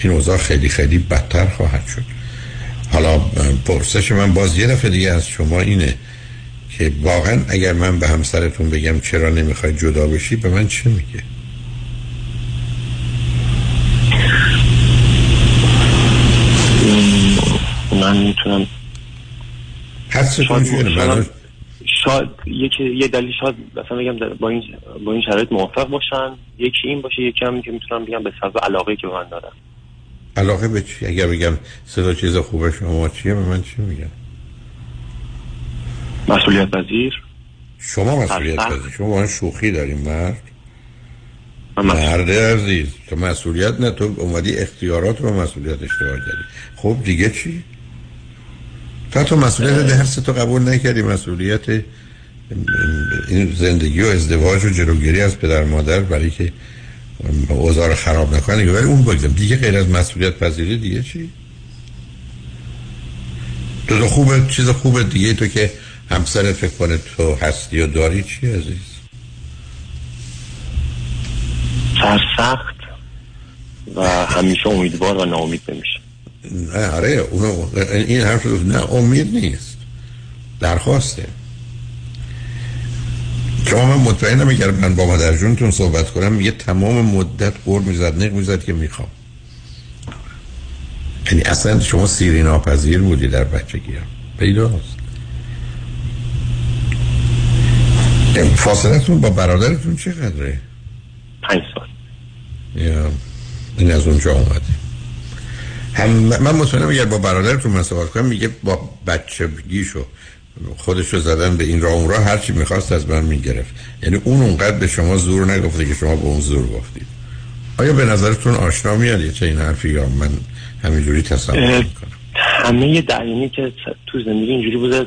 این اوضاع خیلی خیلی بدتر خواهد شد. حالا پرسش من باز یه دفعه دیگه از شما اینه که واقعا اگر من به همسرتون بگم چرا نمی‌خوای جدا بشی به من چه میگه؟ من می‌تونم من شاید یکی یه دلیل شاید مثلا بگم با این با این شرایط موافق باشن. یکی این باشه یکی هم که می‌تونم بگم به سبب علاقه که من دارن. علاقه به چی؟ اگر بگم سه تا چیز خوبه شما چیه به من چی میگن؟ مسئولیت پذیر؟ شما مسئولیت پذیر. شما با شوخی داریم مرد. مرد عزیز. تو مسئولیت نه. تو اومدی اختیارات رو مسئولیت اشتباه کردی. خب دیگه چی؟ تا تو مسئولیت درس تو قبول نکردی مسئولیت این زندگی و ازدواج و جلوگیری از پدر مادر برای که اوضاع رو خراب نکنه ولی اون بگذارم دیگه غیر از مسئولیت پذیری دیگه چی؟ تو تو خوبه چیز خوبه دیگه تو که همسرت فکر کنه تو هستی و داری چی عزیز؟ سرسخت و همیشه امیدوار و ناامید نمیشه. نه آره اونو این حرف رو نه امید نیست. درخواسته. شما من مطمئنم اگر من با مادر جونتون صحبت کنم میگه تمام مدت قور می‌زد نق می‌زد که می‌خوام. یعنی اصلا شما سیری ناپذیر بودی در بچگی هم. پیداست. فاصلتون با برادرتون چقدره؟ پنج سال. یا این از اونجا اومده هم من مطمئنم اگر با برادرتون من صحبت کنم میگه با بچگیشو خودش رو زدن به این راه اون راه هرچی می‌خواست از من می‌گرفت. یعنی اون اونقدر به شما زور نگفته که شما به اون زور گفتید. آیا به نظرتون آشنا میاد یه این حرفی یا من همینجوری تصور اه، همه دعیانی که تو زندگی اینجوری بوده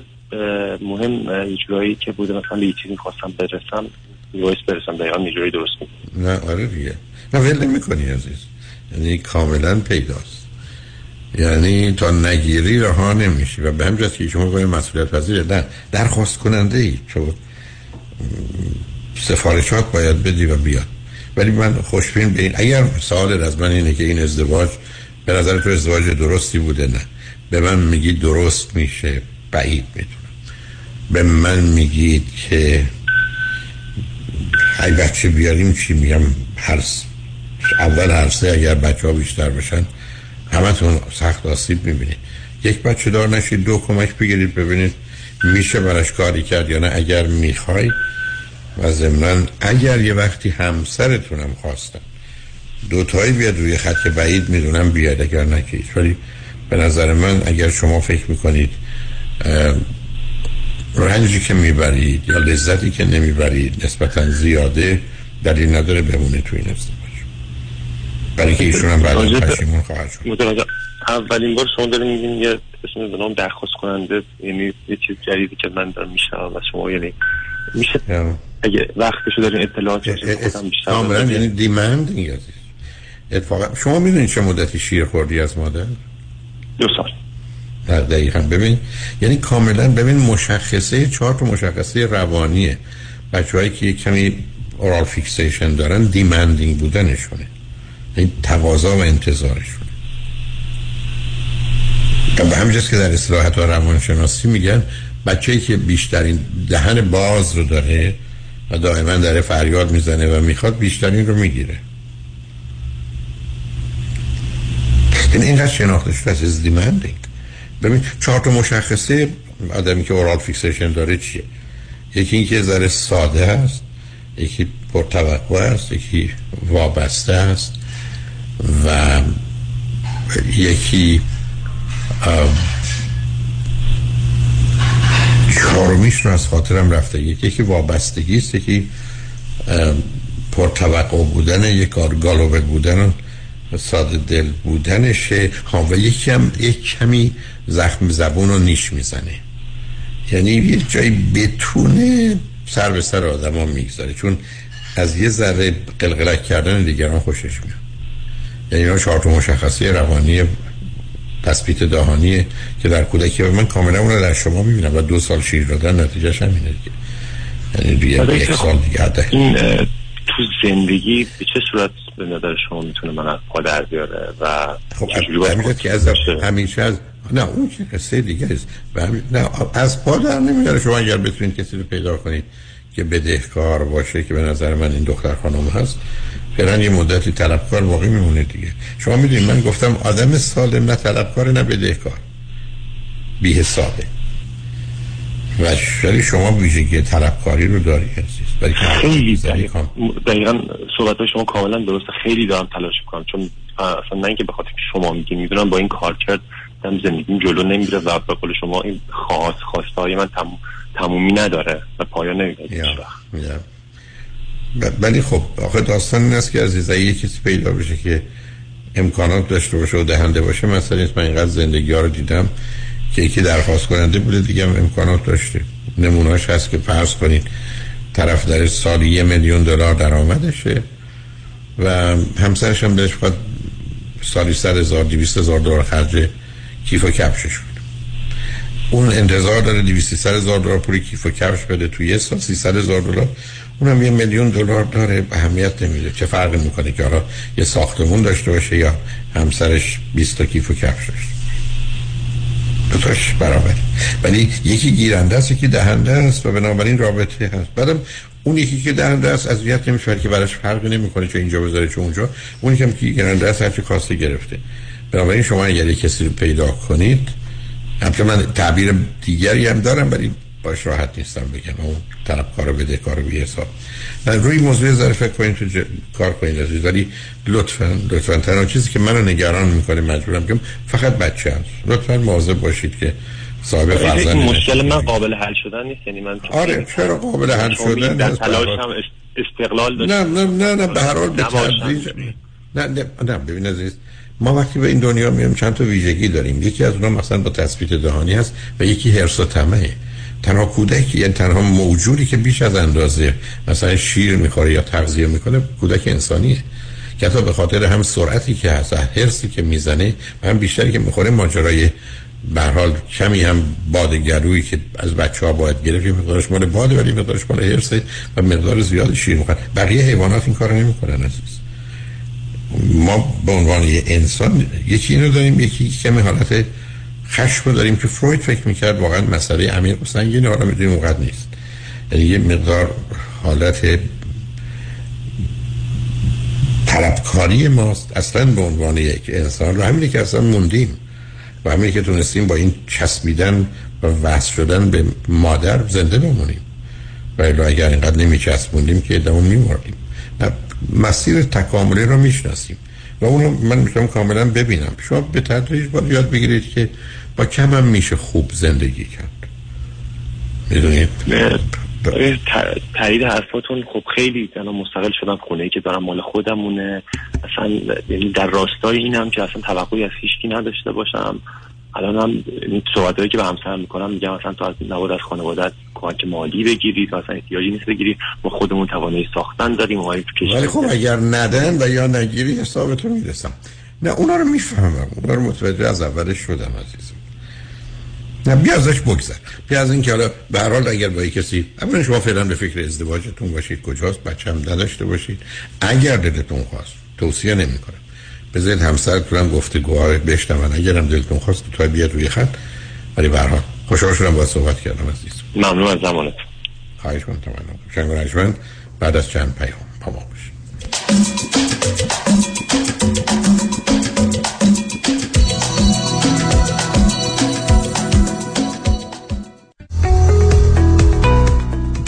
مهم جورایی که بوده. مثلا به چیزی خواستم برسم یه برسم دقیقا یه جورایی درست می‌کنم. نه آره دیگه. نه ول نمی‌کنی عزیز. یعنی کاملا پیداست. یعنی تا نگیری رها نمیشی و به همجاست که شما باید مسئولیت پذیر نه درخواست کننده ای چون سفارشات باید بدی و بیاد. ولی من خوشبین به این اگر سوال از من اینه که این ازدواج به نظر تو ازدواج درستی بوده نه. به من میگی درست میشه بعید می‌دونم به من میگید که ای بچه بیاریم چی میگم هر اول هر سه اگر بچه ها بیشتر بشن همتون سخت آسیب می‌بینید. یک بچه دار نشید دو کمک بگیرید ببینید میشه براش کاری کرد یا نه. اگر می‌خوای و ضمنا اگر یه وقتی همسرتونم خواستن. دوتایی بیاد روی خط که بعید می‌دونم بیاد اگر هیچ. ولی به نظر من اگر شما فکر می‌کنید رنجی که می‌برید یا لذتی که نمی‌برید نسبتا زیاده دلیل نداره بمونه تو این ازدواج برای که ایشون هم بعد پشیمون خواهد شد. اولین بار شما دارین میگین یه اسم به نام درخواست کننده یعنی یه چیز جدیدی که من دارم میشنوم و شما یعنی میشه اگه وقتشو دارین اطلاعات کاملا. یعنی demand عزیز اتفاقا شما می‌دونید چه مدتی شیر خوردی از مادر؟ دو سال. در دقیقا. ببین یعنی کاملا ببین مشخصه چهار تا مشخصه روانیه. بچه هایی که یک کمی oral fixation دارن demanding بودنشونه. این تقاضا و انتظارشونه و به همینجاست که در اصطلاحات و روانشناسی میگن بچه‌ای که بیشترین دهن باز رو داره و دائما داره فریاد می‌زنه و می‌خواد بیشترین رو می‌گیره. این اینقدر شناخته شده از demanding ببین چهار تا مشخصه آدمی که oral fixation داره چیه؟ یکی اینکه ذره ساده است یکی پرتوقع است یکی وابسته است. و یکی چهارمیش رو از خاطرم رفته. یکی وابستگی است یکی پرتوقع بودن یک گالوبه بودن و ساده دل بودنشه. ها و یکی هم یک کمی زخم زبون رو نیش می‌زنه. یعنی یه جایی بتونه سر به سر آدم ها می‌گذاره. چون از یه ذره قلقلک کردن دیگران خوشش میاد. یعنی اینا چهار تا مشخصه روانی تثبیت دهانیه که در کودکی من کاملا اون رو در شما می‌بینم و دو سال شیر دادن نتیجهش همینه دیگه. یعنی دیگه آره، یک سال دیگه. این تو زندگی به چه صورت به نظر شما می‌تونه من از پا در بیاره و خب همینجا که از همیشه از نه اون که قصه دیگه است. و همین- نه از پا در نمیاره شما اگر بتونید کسی رو پیدا کنید که بدهکار باشه که به نظر من این دختر خانم هست فعلا یه مدتی طلبکار باقی میمونه دیگه. شما می‌دونید من گفتم آدم سالم نه طلبکار نه بدهکار. بی حسابه و ولی شما ویژگی طلبکاری رو داری عزیز. خیلی دقیقا, دقیقا صحبت شما کاملا درسته. خیلی دارم تلاش می‌کنم. چون اصلا نه اینکه به خاطر که شما میگین می‌دونم با این کار کرد هم زندگیم جلو نمیره و به قول شما این خواست خواسته های من تم... تمومی نداره و پایان نمیره هیچ وقت. میدم ب- ولی خب آخه داستان این است که عزیز اگه یه کسی پیدا بشه که امکانات داشته باشه و دهنده باشه مثلا نیست من اینقدر زندگی ها رو دیدم که یکی درخواست کننده بوده دیگه امکانات داشته. نمونهاش هست که فرض کنید طرف در سالی یه میلیون دلار درآمدشه و همسرش هم بهش خواهد سالی صد هزار دیویست هزار دلار خرج کیف و کفشش بده. اون انتظار داره 200 هزار دلار پول کیف و کفش بده توی یه سال 300 هزار دلار اونم یه میلیون دلار داره اهمیت نمیده. چه فرقی می‌کنه که حالا یه ساختمون داشته باشه یا همسرش 20 تا کیف و کفش داشته دوتاش برابر. ولی یکی گیرنده است یکی دهنده است و بنابراین رابطه هست. بعدم اون یکی که دهنده است اذیت نمیشه که براش فرقی نمی‌کنه چه اینجا بذاره چه اونجا. اونی که هم که گیرنده است هرچی کاسته گرفته. بنابراین شما اگر کسی رو پیدا کنید البته من تعبیر دیگری هم دارم ولی باش راحت نیستم بگم. اون طلبکار و بدهکار و بی حساب. روی موضوع ذره فکر کنید تو ج... کار کنید عزیز ولی لطفا لطفا تنها چیزی که منو نگران می‌کنه مجبورم که فقط بچه هست. لطفا مواظب باشید که صاحب این فرزند مشکل من قابل حل شدن نیست. یعنی من آره چرا قابل حل شدن؟ در؟ تلاشم استقلال نه داشتم. نه نه نه به هر حال به. تدریج نه نه نه ببین عزیز ما وقتی به این دنیا میایم چند تا ویژگی داریم. یکی از اونها مثلا با تثبیت دهانی هست و یکی حرص و طمعه. تنها کودکی یعنی تنها موجودی که بیش از اندازه مثلا شیر می‌خوره یا تغذیه می‌کنه کودک انسانیه. که حتی به خاطر هم سرعتی که هست حرصی که می‌زنه و هم بیشتری که می‌خوره ماجرای به حال کمی هم باد گلویی که از بچه ها باید گرفت مقدارش مال باده ولی مقدارش مال حرصه و مقدار زیاد شیر می‌خورن بقیه حیوانات این کارو نمی‌کنن عزیز. ما به عنوان یه انسان یکی اینو داریم یکی کمی حالت خشم رو داریم که فروید فکر می‌کرد واقعا مسئله عمیق و سنگین حالا می‌دونیم اونقدر نیست. یعنی یه مقدار حالت طلبکاری ماست. اصلا به عنوان یک انسان رو همینه که اصلا موندیم و همینه که تونستیم با این چسبیدن و وصل شدن به مادر زنده بمونیم. و اگر اینقدر نمیچسبوندیم که دمون میماردیم مسیر تکاملی رو می‌شناسیم. و اونو من می‌تونم کاملا ببینم. شما به تدریج باید یاد بگیرید که با کم هم میشه خوب زندگی کرد. می‌دونید؟ تایید حرفاتون خب خیلی الان مستقل شدم خونه ای که دارم مال خودمونه. اصلا یعنی در راستای اینم که اصلا توقعی از هیچکی نداشته باشم. الان هم صحبتهایی که به همسرم می‌کنم میگم اصلا تو از نباید از خانوادت کمک مالی بگیری تو اصلا احتیاجی نیست بگیری ما خودمون توانایی ساختن داریم ولی خب اگر ندن و یا نگیری حسابتون می‌رسم. نه اونا رو می‌فهمم. اونا رو متوجه از اولش شدم عزیزم. نه بیا ازش بگذر. بیا از اینکه حالا به هر حال اگر با کسی اولا شما فعلا به فکر ازدواجتون باشید کجاست بچه هم نداشته باشید. اگر دلتون خواست توصیه نمی کنم بذارید همسرتون هم گفته گوهار بشنون اگر هم دلتون خواست تو بیاد روی خط. ولی به هر حال خوشحال شدم با صحبت کردم عزیز. ممنون از زمانت. خواهش کنم تمام شنگ بعد از چند پیام با ما باشید.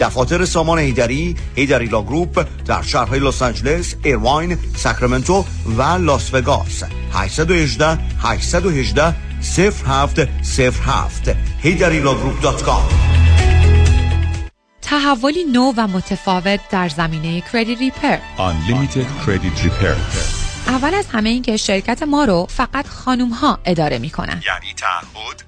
دفاتر سامان حیدری Heidari Law Group در شهرهای لس آنجلس، ایرواین، ساکرامنتو و لاس وگاس. 818 818 0707 heidarilawgroup.com تحولی نو و متفاوت در زمینه credit repair. Unlimited Credit Repair. اول از همه این که شرکت ما رو فقط خانوم ها اداره می کنن. یعنی تعهد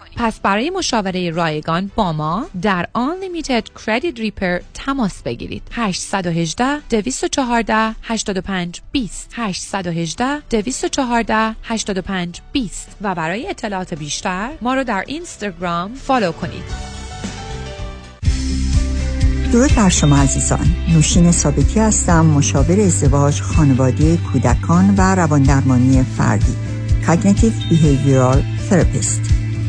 پس برای مشاوره رایگان با ما در Unlimited Credit Repair تماس بگیرید. 818 214 85 20 818 214 85 20 و برای اطلاعات بیشتر ما رو در اینستاگرام فالو کنید. درود بر شما عزیزان. نوشین ثابتی هستم مشاور ازدواج خانواده کودکان و رواندرمانی فردی Cognitive Behavioral Therapist.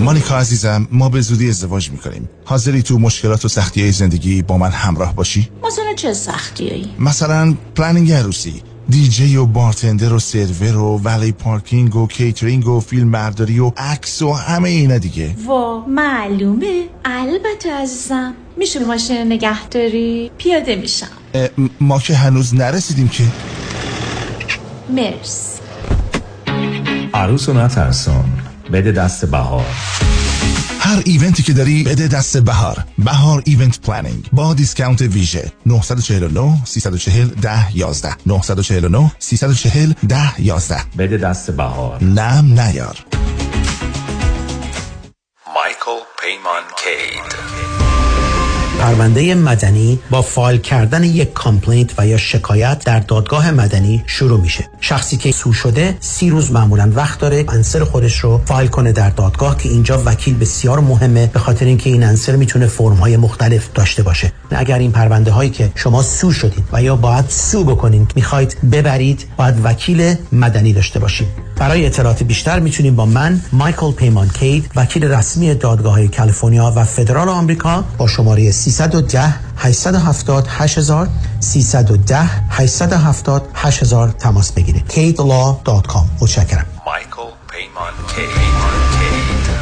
مانیکا عزیزم ما به زودی ازدواج می‌کنیم. حاضری تو مشکلات و سختی های زندگی با من همراه باشی؟ مثلا چه سختیایی؟ مثلا پلنینگ عروسی. دیجی و bartender و سرور و valet parking و کیترینگ و فیلم برداری و عکس و همه اینا دیگه. وا معلومه. البته عزیزم میشه به ماشین نگه داری؟ پیاده میشم. ما که هنوز نرسیدیم که. نترس عروس و نترسان. بده دست بهار. هر event ی که داری بده دست بهار. بهار Event Planning با discount ویژه. 949 340 10 11 949 340 10 11 بده دست بهار. نه نیار. مایکل پیمان کید پرونده مدنی با فایل کردن یک complaint و یا شکایت در دادگاه مدنی شروع میشه. شخصی که sue شده سی روز معمولا وقت داره answer خودش رو فایل کنه در دادگاه که اینجا وکیل بسیار مهمه به خاطر اینکه این answer می‌تونه فرم های مختلف داشته باشه. اگر این پرونده هایی که شما sue شدید و یا باید sue بکنین می‌خواید ببرید باید وکیل مدنی داشته باشید. برای اطلاعات بیشتر می‌تونید با من مایکل پیمان کید وکیل رسمی دادگاه کالیفرنیا و فدرال آمریکا با شماره 310 870 8000 310 870 8000 تماس بگیرید. kidlaw.com متشکرم. مایکل پیمان کید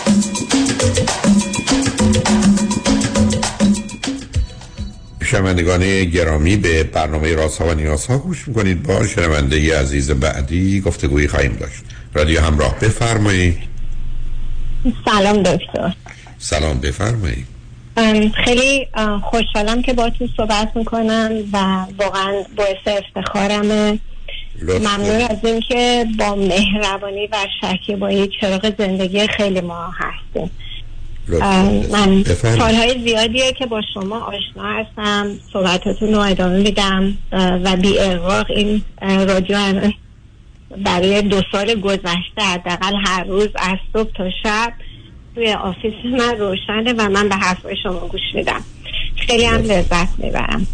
شنوندگان گرامی به برنامه راست ها و نیاز ها گوش می‌کنید. با شنونده ی عزیز بعدی گفتگویی خواهیم داشت. رادیو همراه بفرمایید. سلام دکتر. سلام بفرمایید. خیلی خوشحالم که باتون صحبت می‌کنم و واقعا باعث افتخارمه. ممنون از اینکه با مهربانی و شکیبایی چراغ زندگی خیلی ما هستیم. من. سالهای زیادیه که با شما آشنا هستم. صحبتاتون رو ادامه میدم. و بی این رادیو برای دو سال گذشته حداقل هر روز از صبح تا شب توی office من روشنه و من به حرفای شما گوش میدم. خیلی هم لذت می‌برم.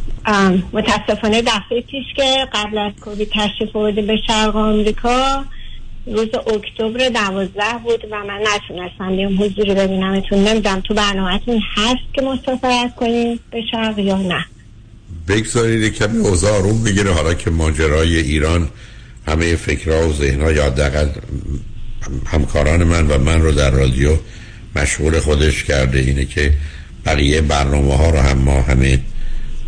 متاسفانه دفعه پیش که قبل از کووید تشریف آورده به شرق آمریکا. روز اکتبر دوازده بود و من نتونستم بیام حضوری ببینمتون نمی‌دونم تو برنامهتون هست که مسافرت کنیم به شرق یا نه. بگذارید کمی اوضاع آروم بگیره. حالا که ماجرای ایران همه فکرها و ذهنها یا حداقل همکاران من و من رو در رادیو مشغول خودش کرده. اینه که بقیه برنامه ها رو هم ما همه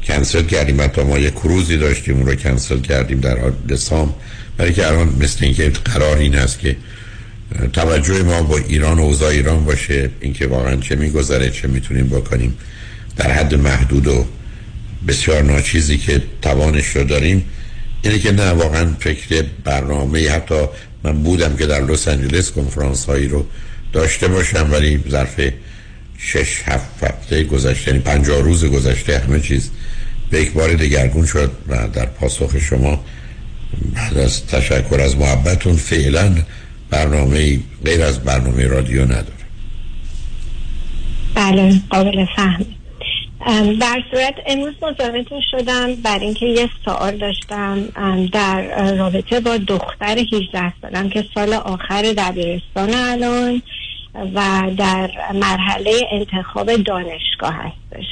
کنسل کردیم. حتی ما یه کروزی داشتیم اون رو کنسل کردیم در دسام برای که الان مثل اینکه قرار این است که توجه ما با ایران و اوضاع ایران باشه اینکه واقعا چه میگذره چه می‌تونیم بکنیم در حد محدود و بسیار ناچیزی که توانش رو داریم. اینه که نه واقعا فکر برنامه حتی من بودم که در لس آنجلس کنفرانس هایی رو داشته باشم ولی ظرف شش هفت هفته گذشته یعنی پنجاه روز گذشته همه چیز به یک بار دگرگون شد و در پاسخ شما از تشکر از محبتون فعلا برنامه غیر از برنامه رادیو نداره. بله قابل فهم. در صورت امروز مزاحمتون شدم بر اینکه یه سوال داشتم. در رابطه با دختر 18 سالم که سال آخر دبیرستان الان و در مرحله انتخاب دانشگاه هستش.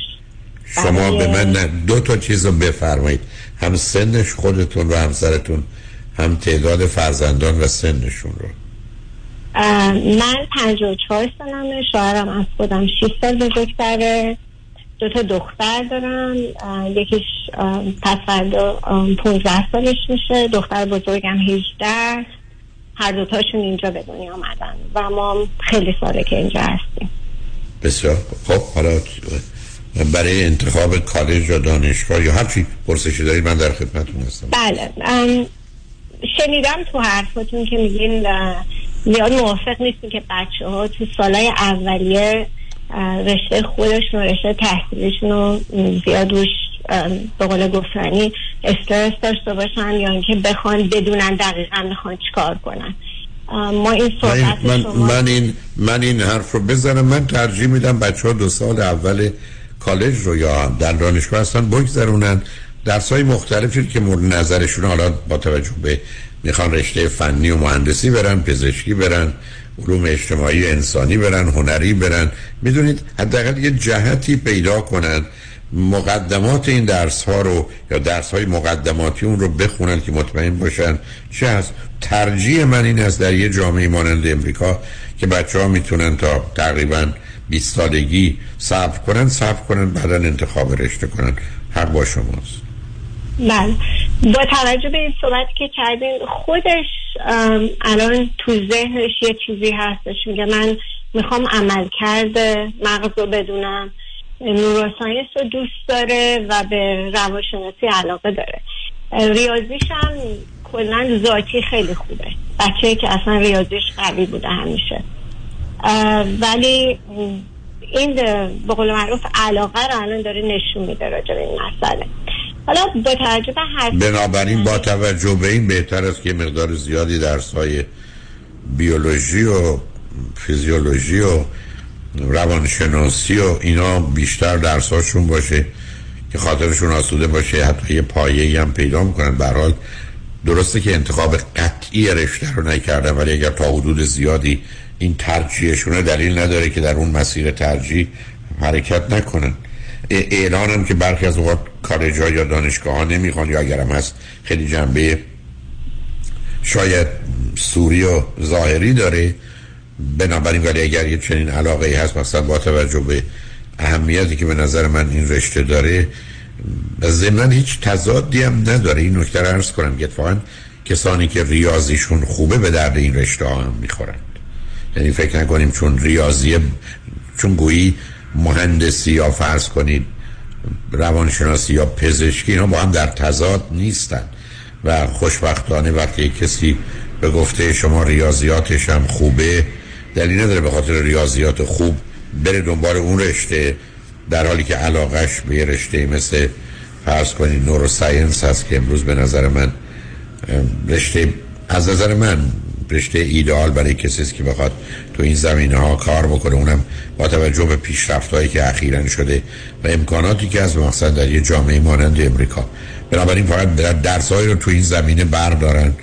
شما به من دو تا چیز رو بفرمایید. هم سنش خودتون و همسرتون هم تعداد فرزندان و سنشون رو. من 54 سالمه شوهرم از خودم 6 سال بزرگتره دو تا دختر دارم. یکیش پس فردا اه، 15 سالش میشه. دختر بزرگم 18 هر دوتاشون اینجا به دنیا آمدن و ما خیلی ساله که اینجا هستیم. بسیار خب حالا برای انتخاب کالج یا دانشگاه یا هر چی پرسشی دارید من در خدمتتون هستم. بله شنیدم تو حرفاتون که میگین زیاد موافق نیستین که بچه ها تو سالهای اولیه رشته خودشون و رشته تحصیلشون رو زیاد روش به قول گفتنی استرس داشته باشن یا اینکه بخوان بدونن دقیقا می‌خوان چیکار کنن. ما این صحبت من, شما من این من این حرف رو بزنم من ترجیح میدم بچه ها دو سال اول کالج رو یا در دانشگاه هستن بگذرونن. درس های مختلفی که مورد نظرشون حالا با توجه به می‌خوان رشته فنی و مهندسی برن پزشکی برن علوم اجتماعی انسانی برن هنری برن می‌دونید حداقل یه جهتی پیدا کنن. مقدمات این درس ها رو یا درس های مقدماتی اون رو بخونن که مطمئن باشن چه هست. ترجیح من این است در یه جامعه مانند امریکا که بچه ها می‌تونن تا تقریبا 20 سالگی صبر کنن صبر کنن بعدا انتخاب رشته کنن. حق با شماست. بله. با توجه به این صحبت که کردین خودش الان تو ذهنش یه چیزی هستش. میگه من می‌خوام عمل کرده مغز رو بدونم. نوروساینس رو دوست داره و به روانشناسی علاقه داره. ریاضیش هم کلا ذاتی خیلی خوبه. بچه که اصلا ریاضیش قوی بوده همیشه. ولی این به قول معروف علاقه رو الان داره نشون میده راجع به این مسئله. حالا با توجه به هر بنابراین با توجه به این بهتر است که مقدار زیادی درس های بیولوژی و فیزیولوژی و روانشناسی و اینا بیشتر درساشون باشه که خاطرشون آسوده باشه حتی یه پایه هم پیدا می‌کنن. به هر حال درسته که انتخاب قطعی رشته رو نکردن ولی اگر تا حدود زیادی این ترجیحشون دلیل نداره که در اون مسیر ترجیح حرکت نکنن. اعلان که برخی از اوقات کالج ها یا دانشگاه ها نمی‌خوان یا اگرم هست خیلی جنبه شاید سوری و ظاهری داره. بنابراین ولی اگر یه چنین علاقه هست مثلا با توجه به اهمیتی که به نظر من این رشته داره ضمن هیچ تضادی هم نداره. این نکته رو عرض کنم که اتفاقا کسانی که ریاضیشون خوبه به درد این رشته ها هم می‌خورند یعنی فکر نکنیم چون ریاضی چون گویی مهندسی یا فرض کنید روانشناسی یا پزشکی اینا با هم در تضاد نیستن. و خوشبختانه وقتی کسی به گفته شما ریاضیاتش هم خوبه دلیل نداره به خاطر ریاضیات خوب بره دنبال اون رشته در حالی که علاقش به یه رشته مثل فرض کنید نوروساینس هست که امروز به نظر من رشته از نظر من رشته ایدئال برای کسی است که بخواد تو این زمینه ها کار بکنه. اونم با توجه به پیشرفت هایی که اخیرا شده و امکاناتی که از مقصد در یه جامعه مانند امریکا. بنابراین فقط در درس رو تو این زمینه بردارن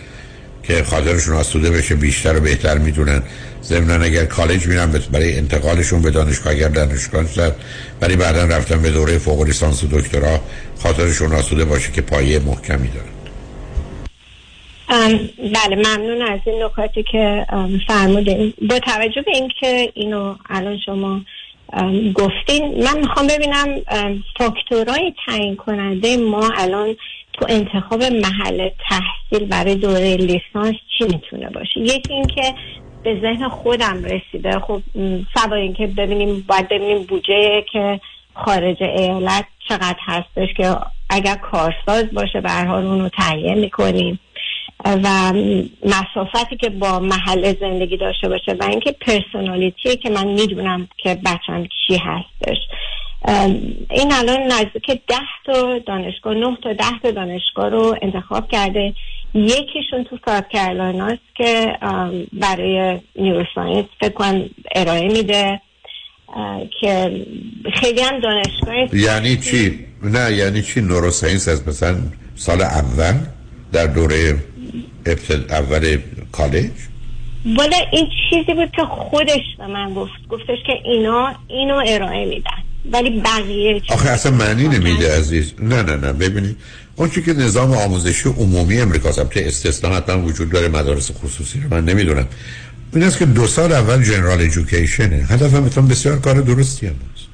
که خاطرشون آسوده بشه بیشتر و بهتر می‌دونن. ضمن اگر کالج میرن برای انتقالشون به دانشگاه اگر دانشگاه شد ولی بعدا رفتن به دوره فوق لیسانس و دکترا خاطرشون آسوده باشه که پایه محکمی دارن. بله ممنون از این نکاتی که فرمودین. با توجه به اینکه اینو الان شما گفتین من می‌خوام ببینم فاکتورهای تعیین کننده ما الان تو انتخاب محل تحصیل برای دوره لیسانس چی می‌تونه باشه؟ یکی اینکه به ذهن خودم رسیده. خب م، سوای اینکه ببینیم باید ببینیم بودجه که خارج ایالت چقدر هستش که اگر کارساز باشه به هر حال اونو تهیه می‌کنیم. و مسافتی که با محل زندگی داشته باشه و اینکه پرسونالیتی که من می‌دونم که بچم چی هستش. این الان نزدیک ده تا دانشگاه نه تا ده تا دانشگاه رو انتخاب کرده. یکیشون تو ساوت کرولیناست که برای نیوروساینس فکر کنم ارائه میده که خیلی هم دانشگاه یعنی چی؟ نه یعنی چی؟ نوروساینس از مثلا سال اول در دوره ابتد اول کالج؟ والا این چیزی بود که خودش به من گفت. گفتش که اینا اینو ارائه میدن. ولی بقیه چیز- آخه اصلا معنی نمیده عزیز. نه نه نه. ببینید اون که نظام آموزشی عمومی امریکا البته استثنا حتما وجود داره مدارس خصوصی رو من نمی‌دونم. این است که دو سال اول جنرال ایژوکیشنه. هدف هم بسیار کار درستی هم هست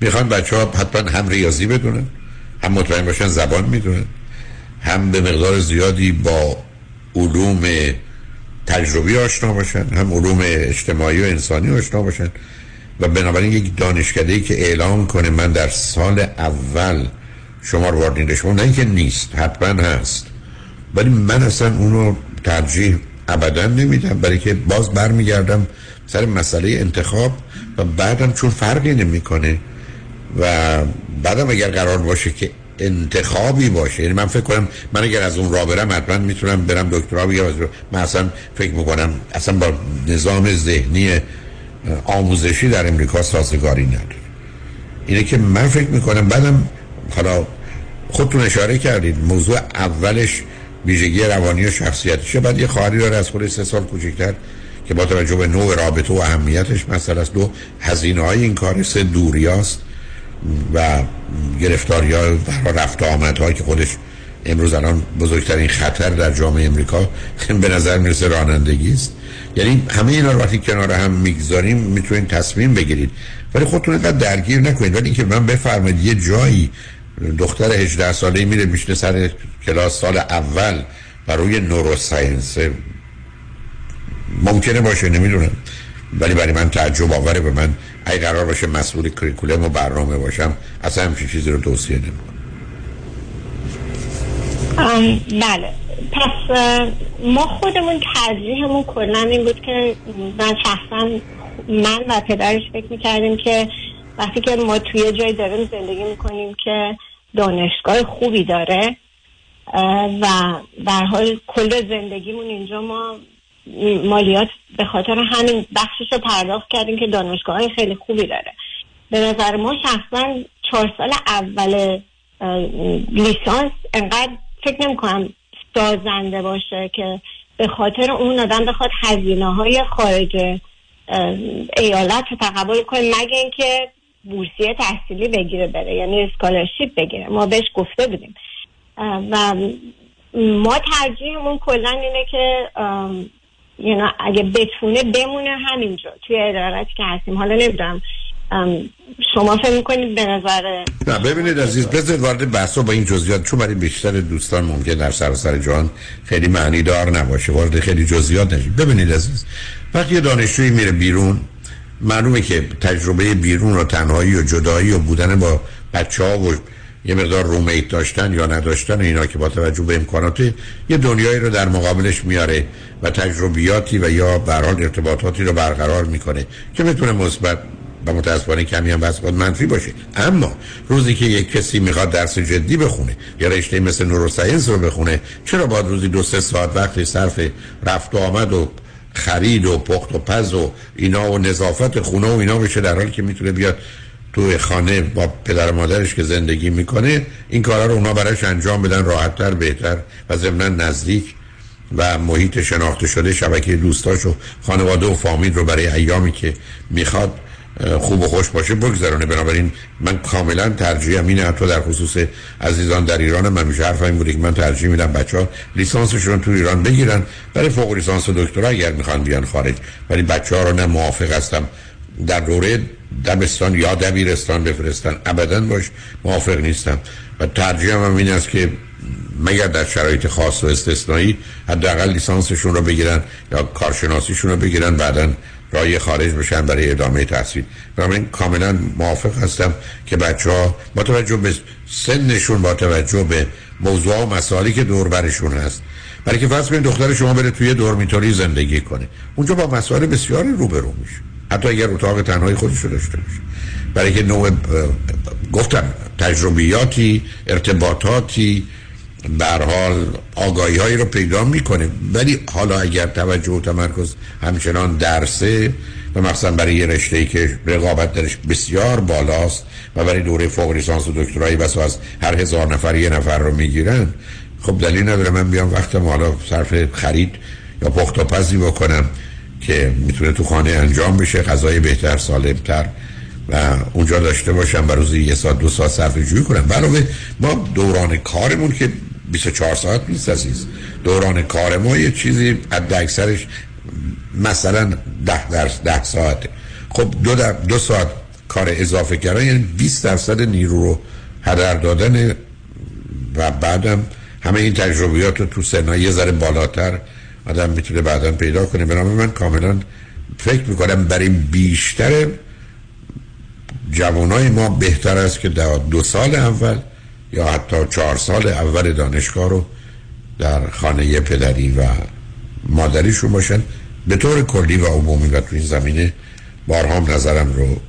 می‌خوان بچه ها حتما هم ریاضی بدونن هم مطمئن باشن زبان می‌دونن هم به مقدار زیادی با علوم تجربی آشنا باشن هم علوم اجتماعی و انسانی آشنا باشن. و بنابراین یک دانشکده که اعلام کنه من در سال اول شما رو وارد رشته نه اینکه نیست حتما هست. ولی من اصلا اونو ترجیح ابدا نمیدم برای که باز برمیگردم سر مسئله انتخاب و بعدم چون فرقی نمی‌کنه و بعدم اگر قرار باشه که انتخابی باشه. یعنی من فکر کنم من اگر از اون راه برم حتما می‌تونم برم دکترا بگیرم من اصلا فکر می‌کنم اصلا با نظام ذهنی آموزشی در امریکا سازگاری نداره. اینه که من فکر می‌کنم بعدم حالا خودتون اشاره کردید موضوع اولش ویژگی روانی و شخصیتشه بعد یه خواهری داره از خود سه سال کوچکتر که با توجه به نوع رابطه و اهمیتش مثلا است. دو هزینه های این کار سه دوریاست. و گرفتاری ها و رفت آمد که خودش امروز الان بزرگترین خطر در جامعه امریکا به نظر می‌رسه رانندگی است. یعنی همه اینا رو وقتی کنار هم می‌گذاریم می‌تونید تصمیم بگیرید. ولی خودتون اینقدر درگیر نکنید. ولی اینکه من بفرمایید یه جایی دختر 18 ساله میره میشنه سر کلاس سال اول و روی نوروساینس ممکنه باشه نمی‌دونم. ولی برای من تعجب آوره به من. اگه قرار باشه مسئول کریکولم و برنامه باشم اصلا همچین چیزی رو توصیه نمی‌کنم. بله. پس ما خودمون ترجیحمون کلا این بود که من شخصا من و پدرش فکر می‌کردیم که وقتی که ما توی جای داریم زندگی می‌کنیم که دانشگاه خوبی داره و در حال کل زندگیمون اینجا ما مالیات به خاطر همین بخشش رو پرداخت کردیم که دانشگاه خیلی خوبی داره. به نظر ما شخصا چهار سال اول لیسانس انقدر فکر نمی کنم سازنده باشه که به خاطر اون آدم بخواد هزینه های خارج ایالت رو تقبل کنه مگه اینکه بورسیه تحصیلی بگیره بره یعنی اسکالرشیپ بگیره. ما بهش گفته بودیم. و ما ترجیحمون کلا اینه که یعنی اگه بتونه بمونه همینجا توی ادارت که هستیم. حالا نمی‌دونم شما فکر می‌کنید به نظر نه ببینید عزیز بذارید وارد بحث با این جزئیات چون برای بیشتر دوستان ممکن در سراسر جهان خیلی معنی دار نباشه. وارد خیلی جزئیات نشید. ببینید عزیز وقتی یه دانشجویی میره بیرون معلومه که تجربه بیرون و تنهایی و جدایی و بودن با بچه ها و یه مقدار رومیت داشتن یا نداشتن اینا که با توجه به امکانات یه دنیایی رو در مقابلش میاره و تجربیاتی و یا برحال ارتباطاتی رو برقرار می‌کنه که می‌تونه مثبت و متاسفانه کمی هم بس منفی باشه. اما روزی که یک کسی می‌خواد درس جدی بخونه یا رشته مثل نوروساینس رو بخونه چرا باید روزی دو سه ساعت وقتی صرف رفت و آمد و خرید و پخت و پز و اینا و نظافت خونه و اینا بشه در حالی که می‌تونه بیاد تو خانه با پدر مادرش که زندگی می‌کنه این کارا رو اونا براش انجام بدن راحتتر بهتر و ضمنا نزدیک و محیط شناخته شده شبکه دوستاش و خانواده و فامیل رو برای ایامی که می‌خواد خوب و خوش باشه بگذرونه. بنابراین من کاملا ترجیحم اینه حتی در خصوص عزیزان در ایران من میشه حرف این بوده که من ترجیح میدم بچه ها لیسانسشون تو ایران بگیرن برای فوق لیسانس و دکترا اگر می‌خوان بیان خارج. ولی بچه ها رو نه موافق هستم در دوره دبستان یا دبیرستان بفرستن. ابدا باش موافق نیستم. و ترجیحم هم این است که مگر در شرایط خاص و استثنایی حداقل لیسانسشون رو بگیرن یا کارشناسیشون رو بگیرن بعدا رای خارج بشن برای ادامه تحصیل. بنابراین کاملا موافق هستم که بچه ها با توجه به سنشون با توجه به موضوع و مسائلی که دور برشون هست. برای که فرض کنید دختر شما بره توی دورمیتوری زندگی کنه. اونجا با مسائل بسیاری روبرو میشه. حتی اگر اتاق تنهایی خودش رو داشته باشه. برای که نوع گفتم تجربیاتی ارتباطاتی بر حال آگاهی هایی رو پیدا می‌کنه. ولی حالا اگر توجه و تمرکز همچنان درسه و مثلا برای یه رشته که رقابت درش بسیار بالاست و برای دوره فوق لیسانس و دکترایی بس از هر هزار نفر یه نفر رو می‌گیرن خب دلیل نداره من بیام وقتم حالا صرف خرید یا پخت و پزی بکنم. که می‌تونه تو خانه انجام بشه غذای بهتر سالمتر و اونجا داشته باشم و روزی یه ساعت دو ساعت صرف جویی کنم. علاوه ما دوران کارمون که 24 ساعت نیست عزیز. دوران کار ما یه چیزی حد اکثرش مثلا ده درس ده ساعته خب دو, دو ساعت کار اضافه کردن یعنی 20 درصد نیرو رو هدر دادن و بعدم همه این تجربیات رو تو سنهای یه ذره بالاتر آدم می‌تونه بعدا پیدا کنه. به من کاملا فکر می‌کنم برای بیشتر جوانای ما بهتر است که در دو سال اول یا حتی چهار سال اول دانشگاه رو در خانه پدری و مادریشون باشن. به طور کلی و عمومی و تو این زمینه بارها نظرم رو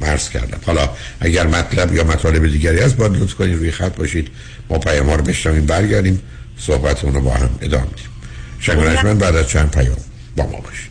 مرز کردم. حالا اگر مطلب یا مطالب دیگری هست باید لطف کنید روی خط باشید. ما پیام ها رو بشنویم برگردیم صحبت رو با هم ادامه میدیم من بعد از چند پیام با ما باشید.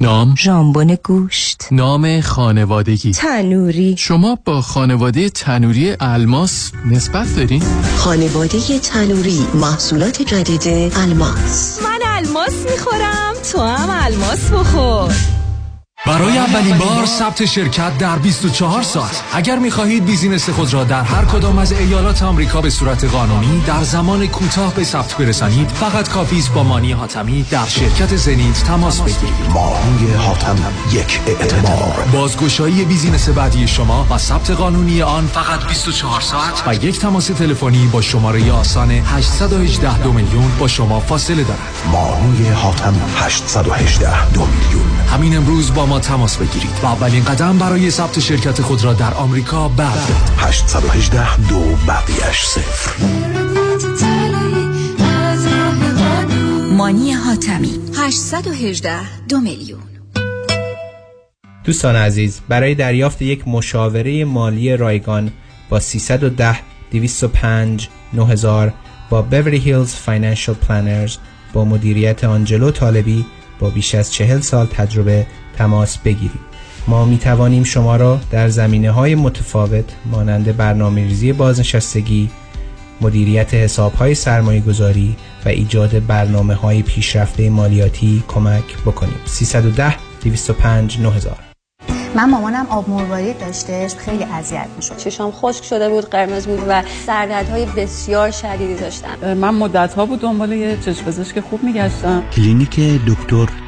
نام؟ ژامبون گوشت. نام خانوادگی. تنوری. شما با خانواده تنوری الماس نسبت دارین؟ خانواده تنوری محصولات جدید الماس. من الماس می‌خورم تو هم الماس بخور. برای اولین بار ثبت شرکت در 24 ساعت. اگر می‌خواهید business خود را در هر کدام از ایالات آمریکا به صورت قانونی در زمان کوتاه به ثبت برسانید فقط کافی است با مانی حاتمی در شرکت زنیت تماس بگیرید. مانی حاتمی اعتبار بازگشایی business بعدی شما و ثبت قانونی آن فقط 24 ساعت و یک تماس تلفنی با شماره آسان 818 دو میلیون با شما فاصله دارد. مانی حاتم 818 دو میلیون. همین امروز با ما تماس بگیرید. و اولین قدم برای ثبت شرکت خود را در آمریکا بردارید. 818 دو بقیش صفر مانی حاتمی 818 دو میلیون. دوستان عزیز برای دریافت یک مشاوره مالی رایگان با 310 205 9000 با Beverly Hills Financial Planners با مدیریت آنجلو طالبی با بیش از چهل سال تجربه تماس بگیرید ما می توانیم شما را در زمینه های متفاوت مانند برنامه ریزی بازنشستگی مدیریت حساب های سرمایه گذاری و ایجاد برنامه های پیشرفته مالیاتی کمک بکنیم. 310 205 9000 من مامانم آب مروارید داشتش خیلی اذیت می‌شد. چشام خشک شده بود قرمز بود و سردردهای بسیار شدیدی داشتم. من مدت ها بود دنبال یه چشم پزشک خوب میگشتم. کلینیک دکتر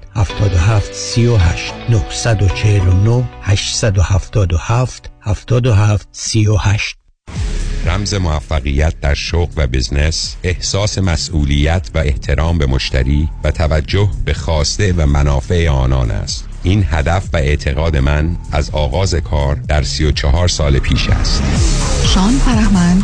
77 38 949 877 77 38 رمز موفقیت در شغل و بزنس احساس مسئولیت و احترام به مشتری و توجه به خواسته و منافع آنان است. این هدف و اعتقاد من از آغاز کار در 34 سال پیش است. شان فرهمند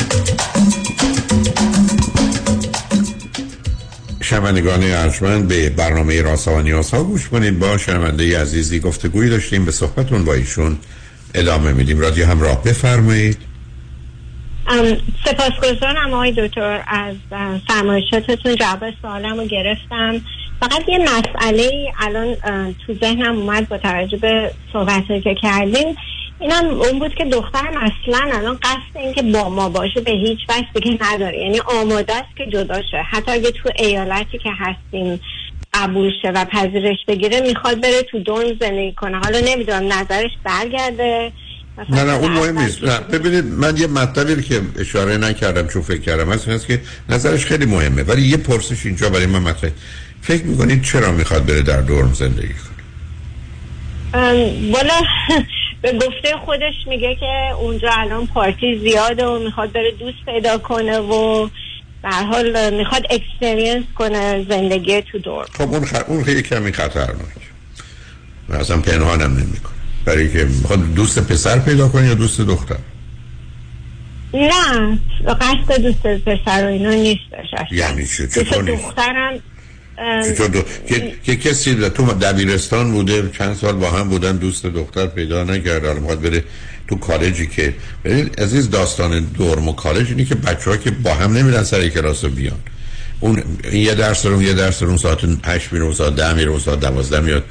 شنوندگان ارجمند به برنامه راسا و نیاز ها گوش کنید. با شنونده عزیزی گفتگویی داشتیم به صحبتون با ایشون ادامه میدیم. رادیو همراه بفرمایید. سپاسگزارم آقای دکتر از فرمایشاتتون. جواب سوالم رو گرفتم. فقط یه مسئله الان تو ذهنم اومد با توجه به صحبت که کردیم. اینم اون بود که دخترم اصلا الان قصد این که با ما باشه به هیچ وجه دیگه نداره. یعنی آماده است که جدا شه. حتی اگه تو ایالتی که هستیم قبول شه و پذیرش بگیره می‌خواد بره تو دون زندگی کنه. حالا نمی‌دونم نظرش برگرده؟ نه نه اون مهم نیست. نه ببینید من یه مطلبی که اشاره نکردم چون فکر کردم هست هست که نظرش خیلی مهمه. ولی یه پرسش اینجا برای من مطرح فکر می‌کنید چرا می‌خواد بره در دورم زندگی کنه؟ والا به گفته خودش میگه که اونجا الان پارتی زیاده و می‌خواد بره دوست پیدا کنه و به حال می‌خواد experience کنه زندگی تو dorm. خب اون خ... اون خیلی کمی خطرناک. من اصلا پنهانم نمی‌کنه برای که می‌خواد دوست پسر پیدا کنه یا دوست دختر؟ نه قصد دوست پسر و اینا نیستش. یعنی چه؟ دوست دخترم. که... که کسی در تو دبیرستان بوده چند سال با هم بودن دوست دختر پیدا نکرد حالا می‌خواد بره تو کالجی که ببین عزیز داستان دورم و کالج اینه که بچه که با هم نمیرن سر کلاس رو بیان. اون یه درس رو یه درس رو ساعت 8 میره ساعت 10 میره اون ساعت 12 میاد.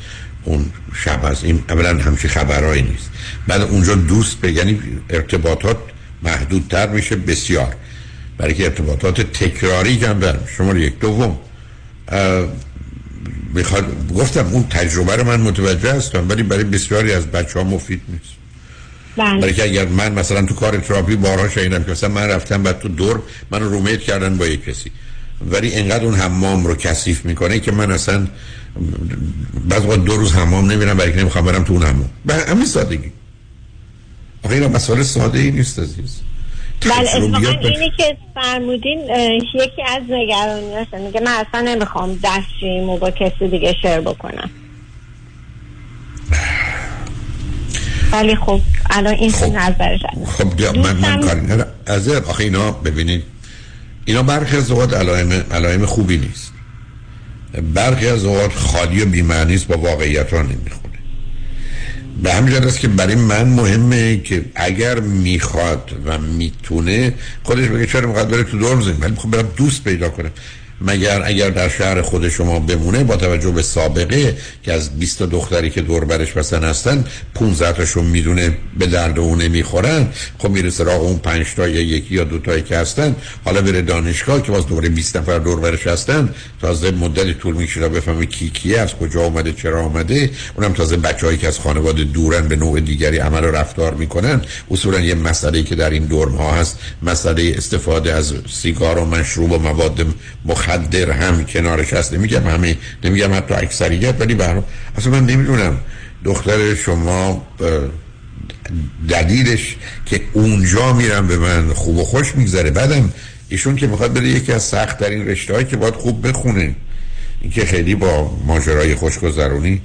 اون شب هست. این اولا همچی خبرهایی نیست. بعد اونجا دوست به یعنی ارتباطات محدودتر میشه بسیار. برای که ارتباطات تکراری میشه. شما یک. دوم. می‌خواد گفتم اون تجربه رو من متوجه هستم ولی برای بسیاری از بچه ها مفید نیست. برای بله که اگر من مثلا تو کار تراپی بارها شنیدم که مثلا من رفتم بعد تو دور من رومیت کردن با یک کسی ولی انقدر اون حمام رو کثیف می‌کنه که من اصلا بعض وقت دو روز حمام نمیرم برای که نمی‌خوام برم تو اون حمام. به همین سادگی. آخه اینا مسئله ساده ای نیست عزیز. بله اینی که فرمودین یکی از نگرانیاشه میگه من اصلا نمی‌خوام دستشوییمو با کسی دیگه شیر بکنم. ولی خب الان این نظرش هست. خب بیا من من کاری ندارم. از آخه اینا ببینید اینا برخی از اوقات علائم علائم خوبی نیست. برخی از اوقات خالی و بی‌معنی است با واقعیت ها نمی‌خونه. به همین است که برای من مهمه که اگر می‌خواد و می‌تونه خودش بگه چرا می‌خواد بره تو دورم زندگی ولی خب برم دوست پیدا کنه مگر اگر در شهر خود شما بمونه با توجه به سابقه که از 20 دختری که دور برش بسن هستن 15 تاشون می‌دونه به درد اون نمی‌خورن. خب میره سراغ اون 5 تا یا یکی یا دو تایی که هستن. حالا بره دانشگاه که باز دوباره 20 نفر دور برش هستن تازه مدت طول می‌کشه بفهمه کی کیه از کجا آمده چرا آمده اونم تازه بچه‌هایی که از خانواده دورن به نوع دیگری عمل و رفتار می‌کنن. اصولا یه مسئله که در این دورم ها هست مسئله استفاده از سیگار و مشروب و مواد مخدر هم کنارش هست نمیگم همه نمیگم حتی اکثریت ولی حال اصلا من نمی‌دونم. دختر شما دلیلش که اونجا میرم به من خوب و خوش میگذره. بعدم ایشون که می‌خواد بره یکی از سخت در رشته هایی که باید خوب بخونه. این که خیلی با ماجرای خوشگذرونی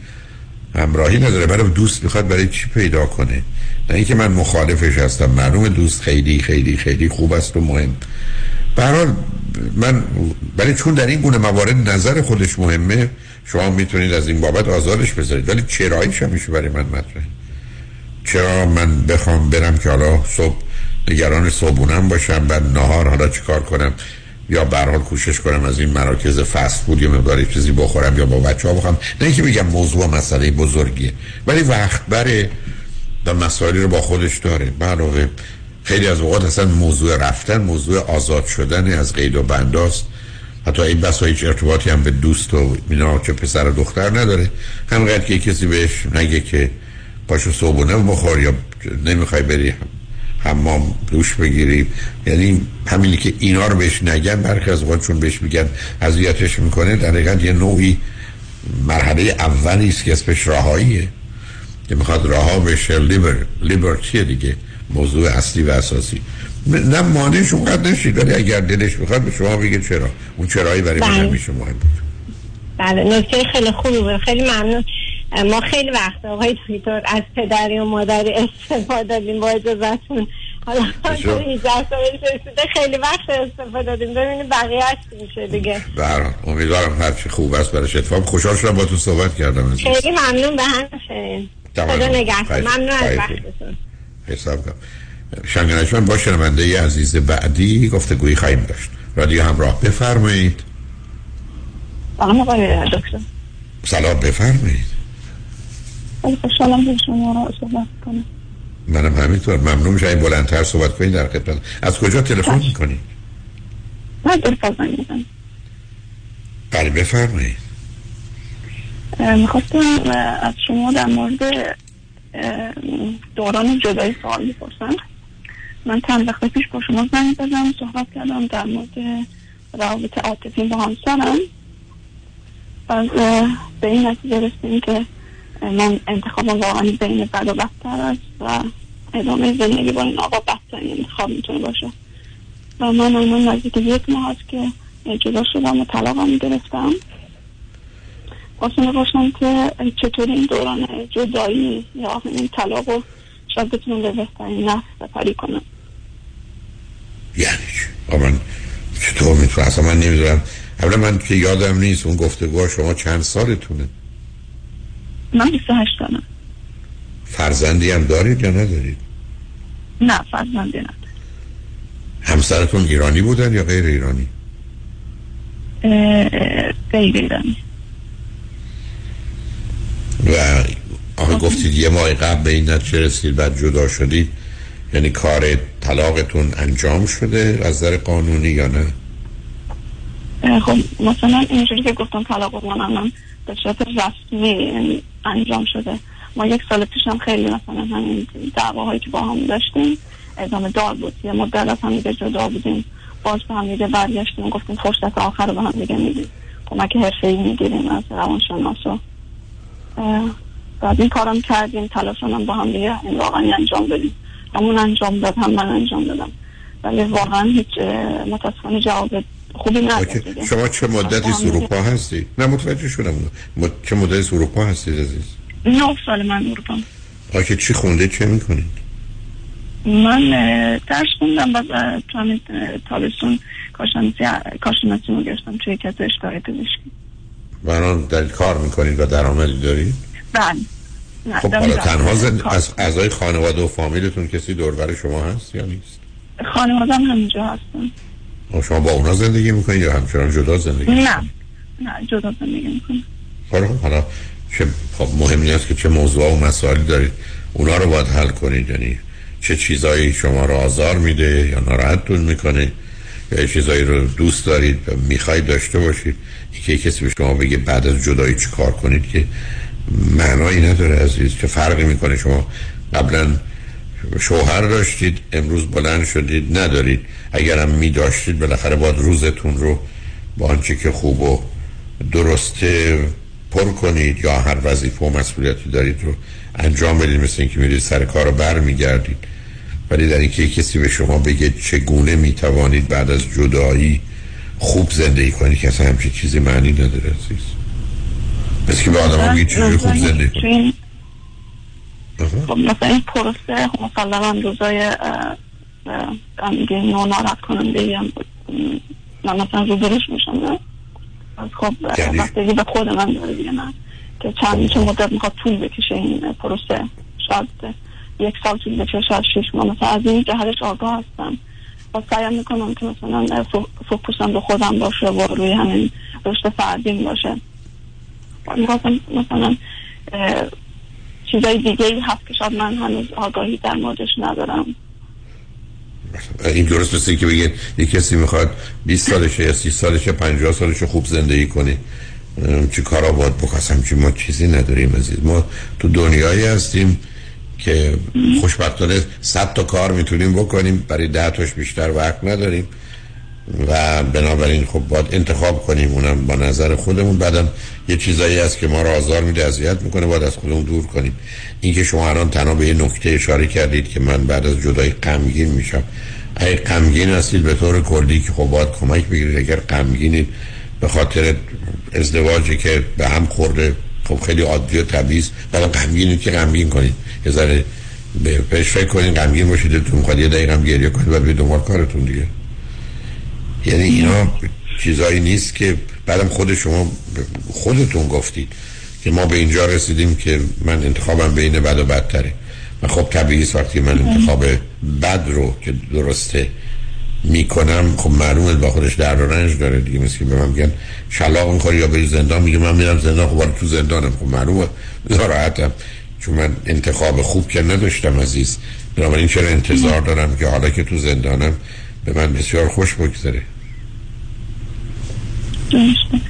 همراهی نداره. برای دوست می‌خواد برای چی پیدا کنه؟ نه اینکه من مخالفش هستم. معلوم دوست خیلی خیلی خیلی خوب است و مهم. به هر حال من برای چون در این گونه موارد نظر خودش مهمه شما می‌تونید از این بابت آزادش بذارید. ولی چراییش همیشه برای من مطرحه. چرا من بخوام برم که حالا صبح نگران صبحونم باشم بعد نهار حالا چیکار کنم؟ یا به حال کوشش کنم از این مراکز فست فود یا مقداری چیزی بخورم یا با بچه ها بخوام نه اینکه میگم موضوع مسئله بزرگیه. ولی وقت بره و مسائلی رو با خودش داره. علاوه خیلی از اوقات اصلا موضوع رفتن موضوع آزاد شدن از قید و بنداست حتی این بسا هیچ ارتباطی هم به دوست و اینا چه پسر و دختر نداره. همینقدر که کسی بهش نگه که پاشو صبحونه بخور یا نمی‌خوای بری حمام دوش بگیری. یعنی همینی که اینا رو بهش نگن برخی از اوقات چون بهش میگن اذیتش می‌کنه در حقیقت یه نوعی مرحله اولی است که اسمش رهاییه که می‌خواد رها بشه لیبر لیبرتیه دیگه. موضوع اصلی و اساسی. نه مانعش اونقدر نشید ولی اگر دلش می‌خواد به شما بگه چرا؟ اون چرایی برای من بله. همیشه مهم بود. بله نکته خیلی خوبی بود. خیلی ممنون. ما خیلی وقت آقای تویتر از پدری و مادری استفاده دادیم با اجازتون حالا بسیار. 18 سالش رسیده خیلی وقت استفاده دادیم. ببینیم بقیه میشه دیگه. برحال. امیدوارم هرچی خوب است براش اتفاق خوشحال شدم با تو صحبت کردم. خیلی ممنون به همشین تمام. خدا نگهدار. ممنون از. وقتتون. حساب کنم. شنگنشمن با شنونده عزیز بعدی گفتگویی خواهیم داشت. رادیو همراه بفرمایید. سلام آقای دکتر. سلام بفرمایید. خوشحالم که شما صحبت کنم منم همینطور. ممنون میشه این بلندتر صحبت کنید در خدمت. از کجا تلفن می‌کنید؟ من در فضا میدم بله بفرمایید. می‌خواستم از شما در مورد دوران جدایی سوال بپرسم من چند وقت پیش با شما زنگ زدم صحبت کردم در مورد روابط عاطفی با همسرم. از اه، به این نتیجه رسیدیم که من انتخابم واقعا بین بد و بدتر است و ادامه زندگی با این آقا بدترین انتخاب می‌تونه باشه. و من الان نزدیک یک ماه هست که جدا شدم و طلاقم گرفتم. خواستم باشم که چطور این دوران جدایی یا این طلاق رو شاید بتونم به بهترین نفس سپری کنم. یعنی چی؟ من چطور می‌تونم؟ اصلا من نمی‌دونم. اولا من که یادم نیست اون گفتگوها شما چند سالتونه؟ من 28 سالم. فرزندی هم دارید یا ندارید؟ نه فرزندی نه همسرتون ایرانی بودن یا غیر ایرانی؟ غیر ایرانی. و آخه گفتید یه ماه قبل به این نتیجه رسید بعد جدا شدید. یعنی کار طلاقتون انجام شده از نظر قانونی یا نه؟ خب مثلا اینجوری که گفتم طلاق من به صورت رسمی انجام شده. ما یک سال پیش هم خیلی مثلا همین دعواهایی که با هم داشتیم ادامه دار بود. یه مدت از هم دیگه جدا بودیم. باز به هم دیگه برگشتیم گفتیم فرصت آخر رو به هم دیگه میدیم. کمک حرفه ای می‌گیریم از روانشناس و بعد این کارم کردیم تلاشم هم با هم دیگه این واقعا انجام بدیم همون انجام داد هم من انجام دادم. ولی واقعا هیچ متاسفانه جواب خوبی نداد شما چه مدتی اروپا هستید نه متوجه شدم. مد... چه مدتی اروپا هستید عزیز؟ نه سال من اروپا. آکه چی خونده چه می‌کنید من درس خوندم بعد تو همین تابستون کارشناسی رو گرفتم توی کت اشتهای پزشکی. بران در کار می‌کنید و درآمدی دارید؟ بله. خب حالا تنها زند... کار. از اعضای خانواده و فامیلتون کسی دوربر شما هست یا نیست؟ خانوادم همینجا هستن. و شما با اونا زندگی می‌کنید یا همچنان جدا زندگی نه نه جدا زندگی می‌کنم حالا حالا چه خب مهم نیست که چه موضوع و مسائلی دارید. اونا رو باید حل کنید. یعنی چه چیزایی شما رو آزار میده یا ناراحتتون می‌کنه یا چیزایی رو دوست دارید و می‌خواید داشته باشید. یکی کسی به شما بگه بعد از جدایی چی کار کنید که معنایی نداره عزیز چه فرقی می‌کنه؟ شما قبلا شوهر داشتید امروز بلند شدید ندارید. اگرم می داشتید بالاخره باید روزتون رو با آنچه که خوب و درسته پر کنید یا هر وظیفه و مسئولیتی دارید رو انجام بدید. مثل اینکه میرید سر کار رو بر میگردید ولی در اینکه کسی به شما بگه چگونه می‌توانید بعد از جدایی خوب زندگی کنید که اصلا همچین چیزی معنی نداره عزیز. مثل که به آدم ها بگید چجوری خوب زندگی این خب مثلا این پروسه خب مسلما روزای و ناراحت کننده من مثلا روبروش میشم نه از خب یعنی؟ بستگی به خود من داره دیگه نه. که چند چه مدت می‌خواد طول بکشه این پروسه. شاید یک سال طول بکشه شاید شش ماه. مثلا از این جهتش آگاه هستم. و سعیم می‌کنم که مثلا فو- فوکوسم به خودم باشه و روی همین رشد فردیم باشه. می‌خواستم مثلا چیزای دیگه هست که شاید من هنوز آگاهی در موردش ندارم. این درست مثل که بگید یک کسی می‌خواد 20 سالشه یا 30 سالشه 50 سالشه خوب زندگی کنه ام، چه کارا باید بکنم چی ما چیزی نداریم عزیز. ما تو دنیایی هستیم. که خوشبختانه 100 تا کار می‌تونیم بکنیم. برای 10 تاش بیشتر وقت نداریم. و بنابراین خب باید انتخاب کنیم. اونم با نظر خودمون. بعدم یه چیزایی هست که ما رو آزار میده اذیت می‌کنه. باید از خودمون دور کنیم. اینکه شما الان تنها به یه نکته اشاره کردید که من بعد از جدایی غمگین میشم. اگه غمگین هستید به طور کلی که خب باید کمک بگیرید. اگر غمگینید به خاطر ازدواجی که به هم خورده خب خیلی عادی و طبیعی است. غمگینید که غمگین کنید. یه ذره به- بهش فکر کنید غمگین باشید دلتون می‌خواد یه دقیقه هم گریه کنید بعد به دنبال کارتون دیگه. یعنی اینا چیزایی نیست که بعدم خود شما خودتون گفتید که ما به اینجا رسیدیم که من انتخابم بین بد و بدتره. و خب طبیعی وقتی من انتخاب بد رو که درسته می‌کنم خب معلومه با خودش درد و رنج داره دیگه. مثل که به من میگن شلاق می‌خوری یا بری زندان؟ میگه من میرم زندان خب تو زندانم خب معلومه. ناراحتم چون من انتخاب خوب که نداشتم عزیز. بنابراین چرا انتظار دارم که حالا که تو زندانم به من بسیار خوش بگذره؟ درسته.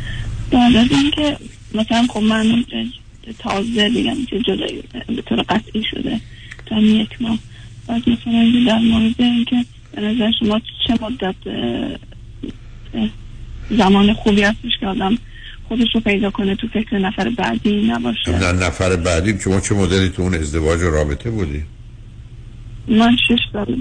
بعد اینکه مثلا خب من تازه دیگم که جدایی به طور قطعی شده. تا یک ماه. بعد مثلا در مورد اینکه به نظر شما چه مدت زمان خوبی هستش که آدم خودش رو پیدا کنه تو فکر نفر بعدی نباشه. نه نفر بعدی. شما چه مدلی تو اون ازدواج و رابطه بودی؟ من شش سال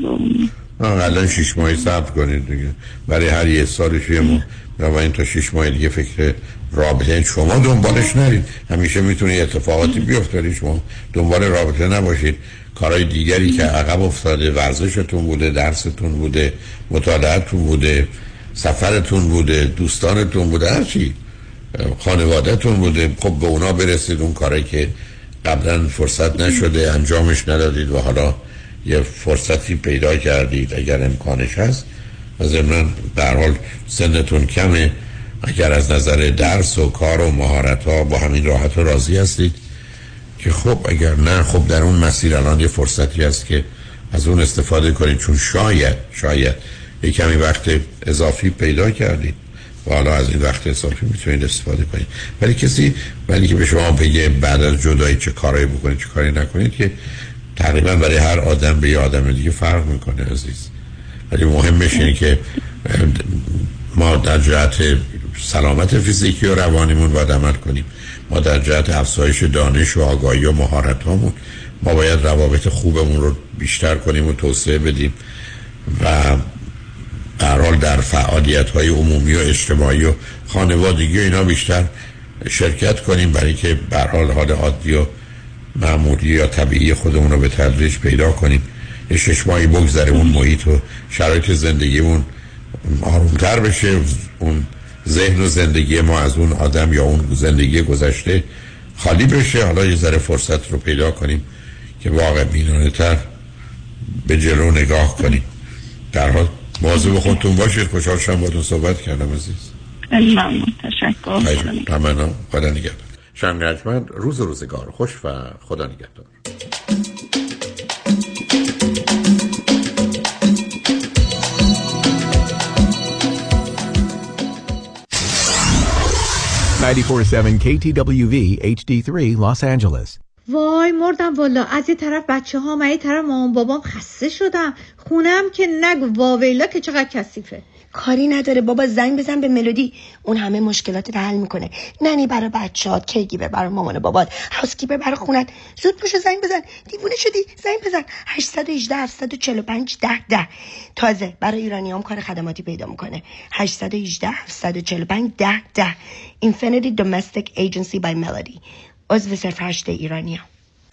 آه، الان شیش ماهی صبر کنید دیگه. برای هر یه سالش یه ماه. و این تا شیش ماه دیگه فکر رابطه. شما دنبالش نرید. همیشه می‌تونه اتفاقاتی بیفته. ولی شما دنبال رابطه نباشید. کارهای دیگری که عقب افتاده ورزشتون بوده درستون بوده مطالعتون بوده سفرتون بوده دوستانتون بوده هرچی خانوادهتون بوده. خب به اونا برسید اون کاری که قبلا فرصت نشده انجامش ندادید و حالا یه فرصتی پیدا کردید اگر امکانش هست. و ضمن در حال سنتون کمه. اگر از نظر درس و کار و مهارت ها با همین راحت و راضی هستید که خب اگر نه خب در اون مسیر الان یه فرصتی هست که از اون استفاده کنید. چون شاید شاید یه کمی وقت اضافی پیدا کردید. و حالا از این وقت اضافی می‌تونید استفاده کنید. ولی کسی ولی که به شما بگه بعد از جدایی چه کارایی بکنید چه کاری نکنید که تقریبا برای هر آدم به یه آدم دیگه فرق می‌کنه عزیز. ولی مهمش اینه که ما در جهت سلامت فیزیکی و روانیمون باید عمل کنیم. ما در جهت افزایش دانش و آگاهی و مهارت هامون ما باید روابط خوبمون رو بیشتر کنیم و توسعه بدیم. و حال در فعالیت های عمومی و اجتماعی و خانوادگی و اینا بیشتر شرکت کنیم برای که به هر حال حال عادی و معمولی یا طبیعی خودمون رو به تدریج پیدا کنیم. یه شش ماهی بگذره اون محیط و شرایط زندگیمون آرومتر بشه. اون ذهن و زندگی ما از اون آدم یا اون زندگی گذشته خالی بشه. حالا یه ذره فرصت رو پیدا کنیم که واقع بینانه تر به جلو نگاه کنیم. در حال مواظب خودتون باشید. خوشحال شدم باهاتون صحبت کردم عزیز. خیلی ممنون. تشکر. خیلی تمنا. خدا نگهدار. شنگرجمند روز روزگار. خوش و خدا نگهدار. KTWV HD3 Los Angeles. وای مردم والا از یه طرف بچه ها من یه طرف مامان بابام خسته شدم. خونم که نگو واویلا که چقدر کثیفه. کاری نداره بابا زنگ بزن به ملودی. اون همه مشکلات رو حل می‌کنه. ننی برای بچهات کیگیبر برای مامان و بابات. هاوسکیپر برای خونت. زود پوشو زنگ بزن. دیوونه شدی. زنگ بزن. 818 745 10 10 تازه برای ایرانیام کار خدماتی پیدا می‌کنه. 818 745 10 10 Infinity Domestic Agency by Melody. عضو صفر هشت ایرانیان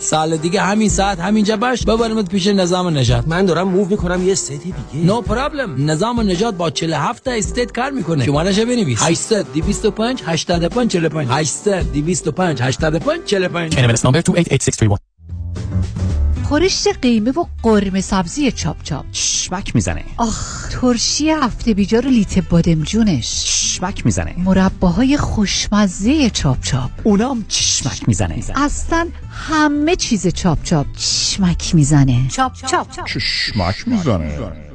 سال دیگه همین ساعت همینجا باش ببرمت پیش نظام نجات من دارم move می‌کنم یه state دیگه. no no problem نظام نجات با 47 تا state کار می‌کنه. شمارش بنویس؟ 800 225 85 45 800 225 85 45 NMLS number 288631 خورشت قیمه و قرمه سبزی چاپ چاپ. شمک می‌زنه. آخ ترشی هفت بیجار و لیت بادمجونش چشمک می‌زنه. مرباهای خوشمزه چاپ چاپ. اونام چشمک می‌زنه. اصلا همه چیز چاپ چاپ. چشمک می‌زنه. چاپ چاپ. چشمک می‌زنه.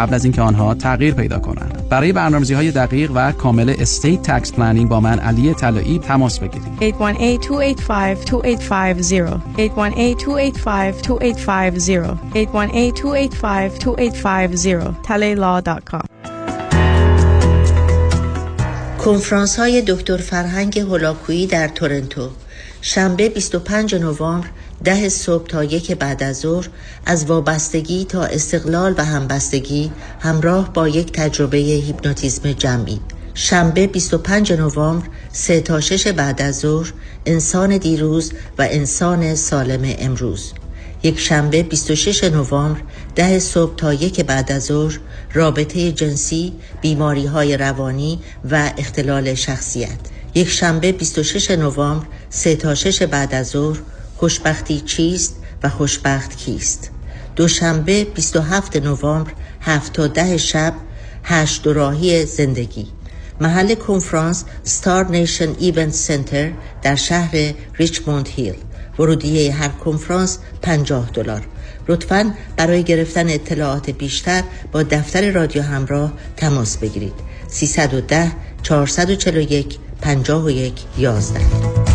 قبل از اینکه آنها تغییر پیدا کنند. برای برنامه‌ریزی های دقیق و کامل estate tax planning با من علی طلایی تماس بگیرید. 818-285-2850 818-285-2850 818-285-2850 talaylaw.com کنفرانس های دکتر فرهنگ هولاکویی در تورنتو. شنبه 25 نوامبر ده صبح تا یک بعد از ظهر از وابستگی تا استقلال و همبستگی همراه با یک تجربه هیپنوتیزم جمعی. شنبه 25 نوامبر 3 تا 6 بعد از ظهر انسان دیروز و انسان سالم امروز. یک شنبه 26 نوامبر ده صبح تا یک بعد از ظهر رابطه جنسی بیماری های روانی و اختلال شخصیت. یک شنبه 26 نوامبر 3 تا 6 بعد از ظهر خوشبختی چیست و خوشبخت کیست؟ دوشنبه 27 نوامبر 7 تا 10 شب هشت راهی زندگی. محل کنفرانس ستار نیشن ایونت سنتر در شهر ریچموند هیل ورودیه هر کنفرانس 50 دلار. لطفا برای گرفتن اطلاعات بیشتر با دفتر رادیو همراه تماس بگیرید. 310 441 51 11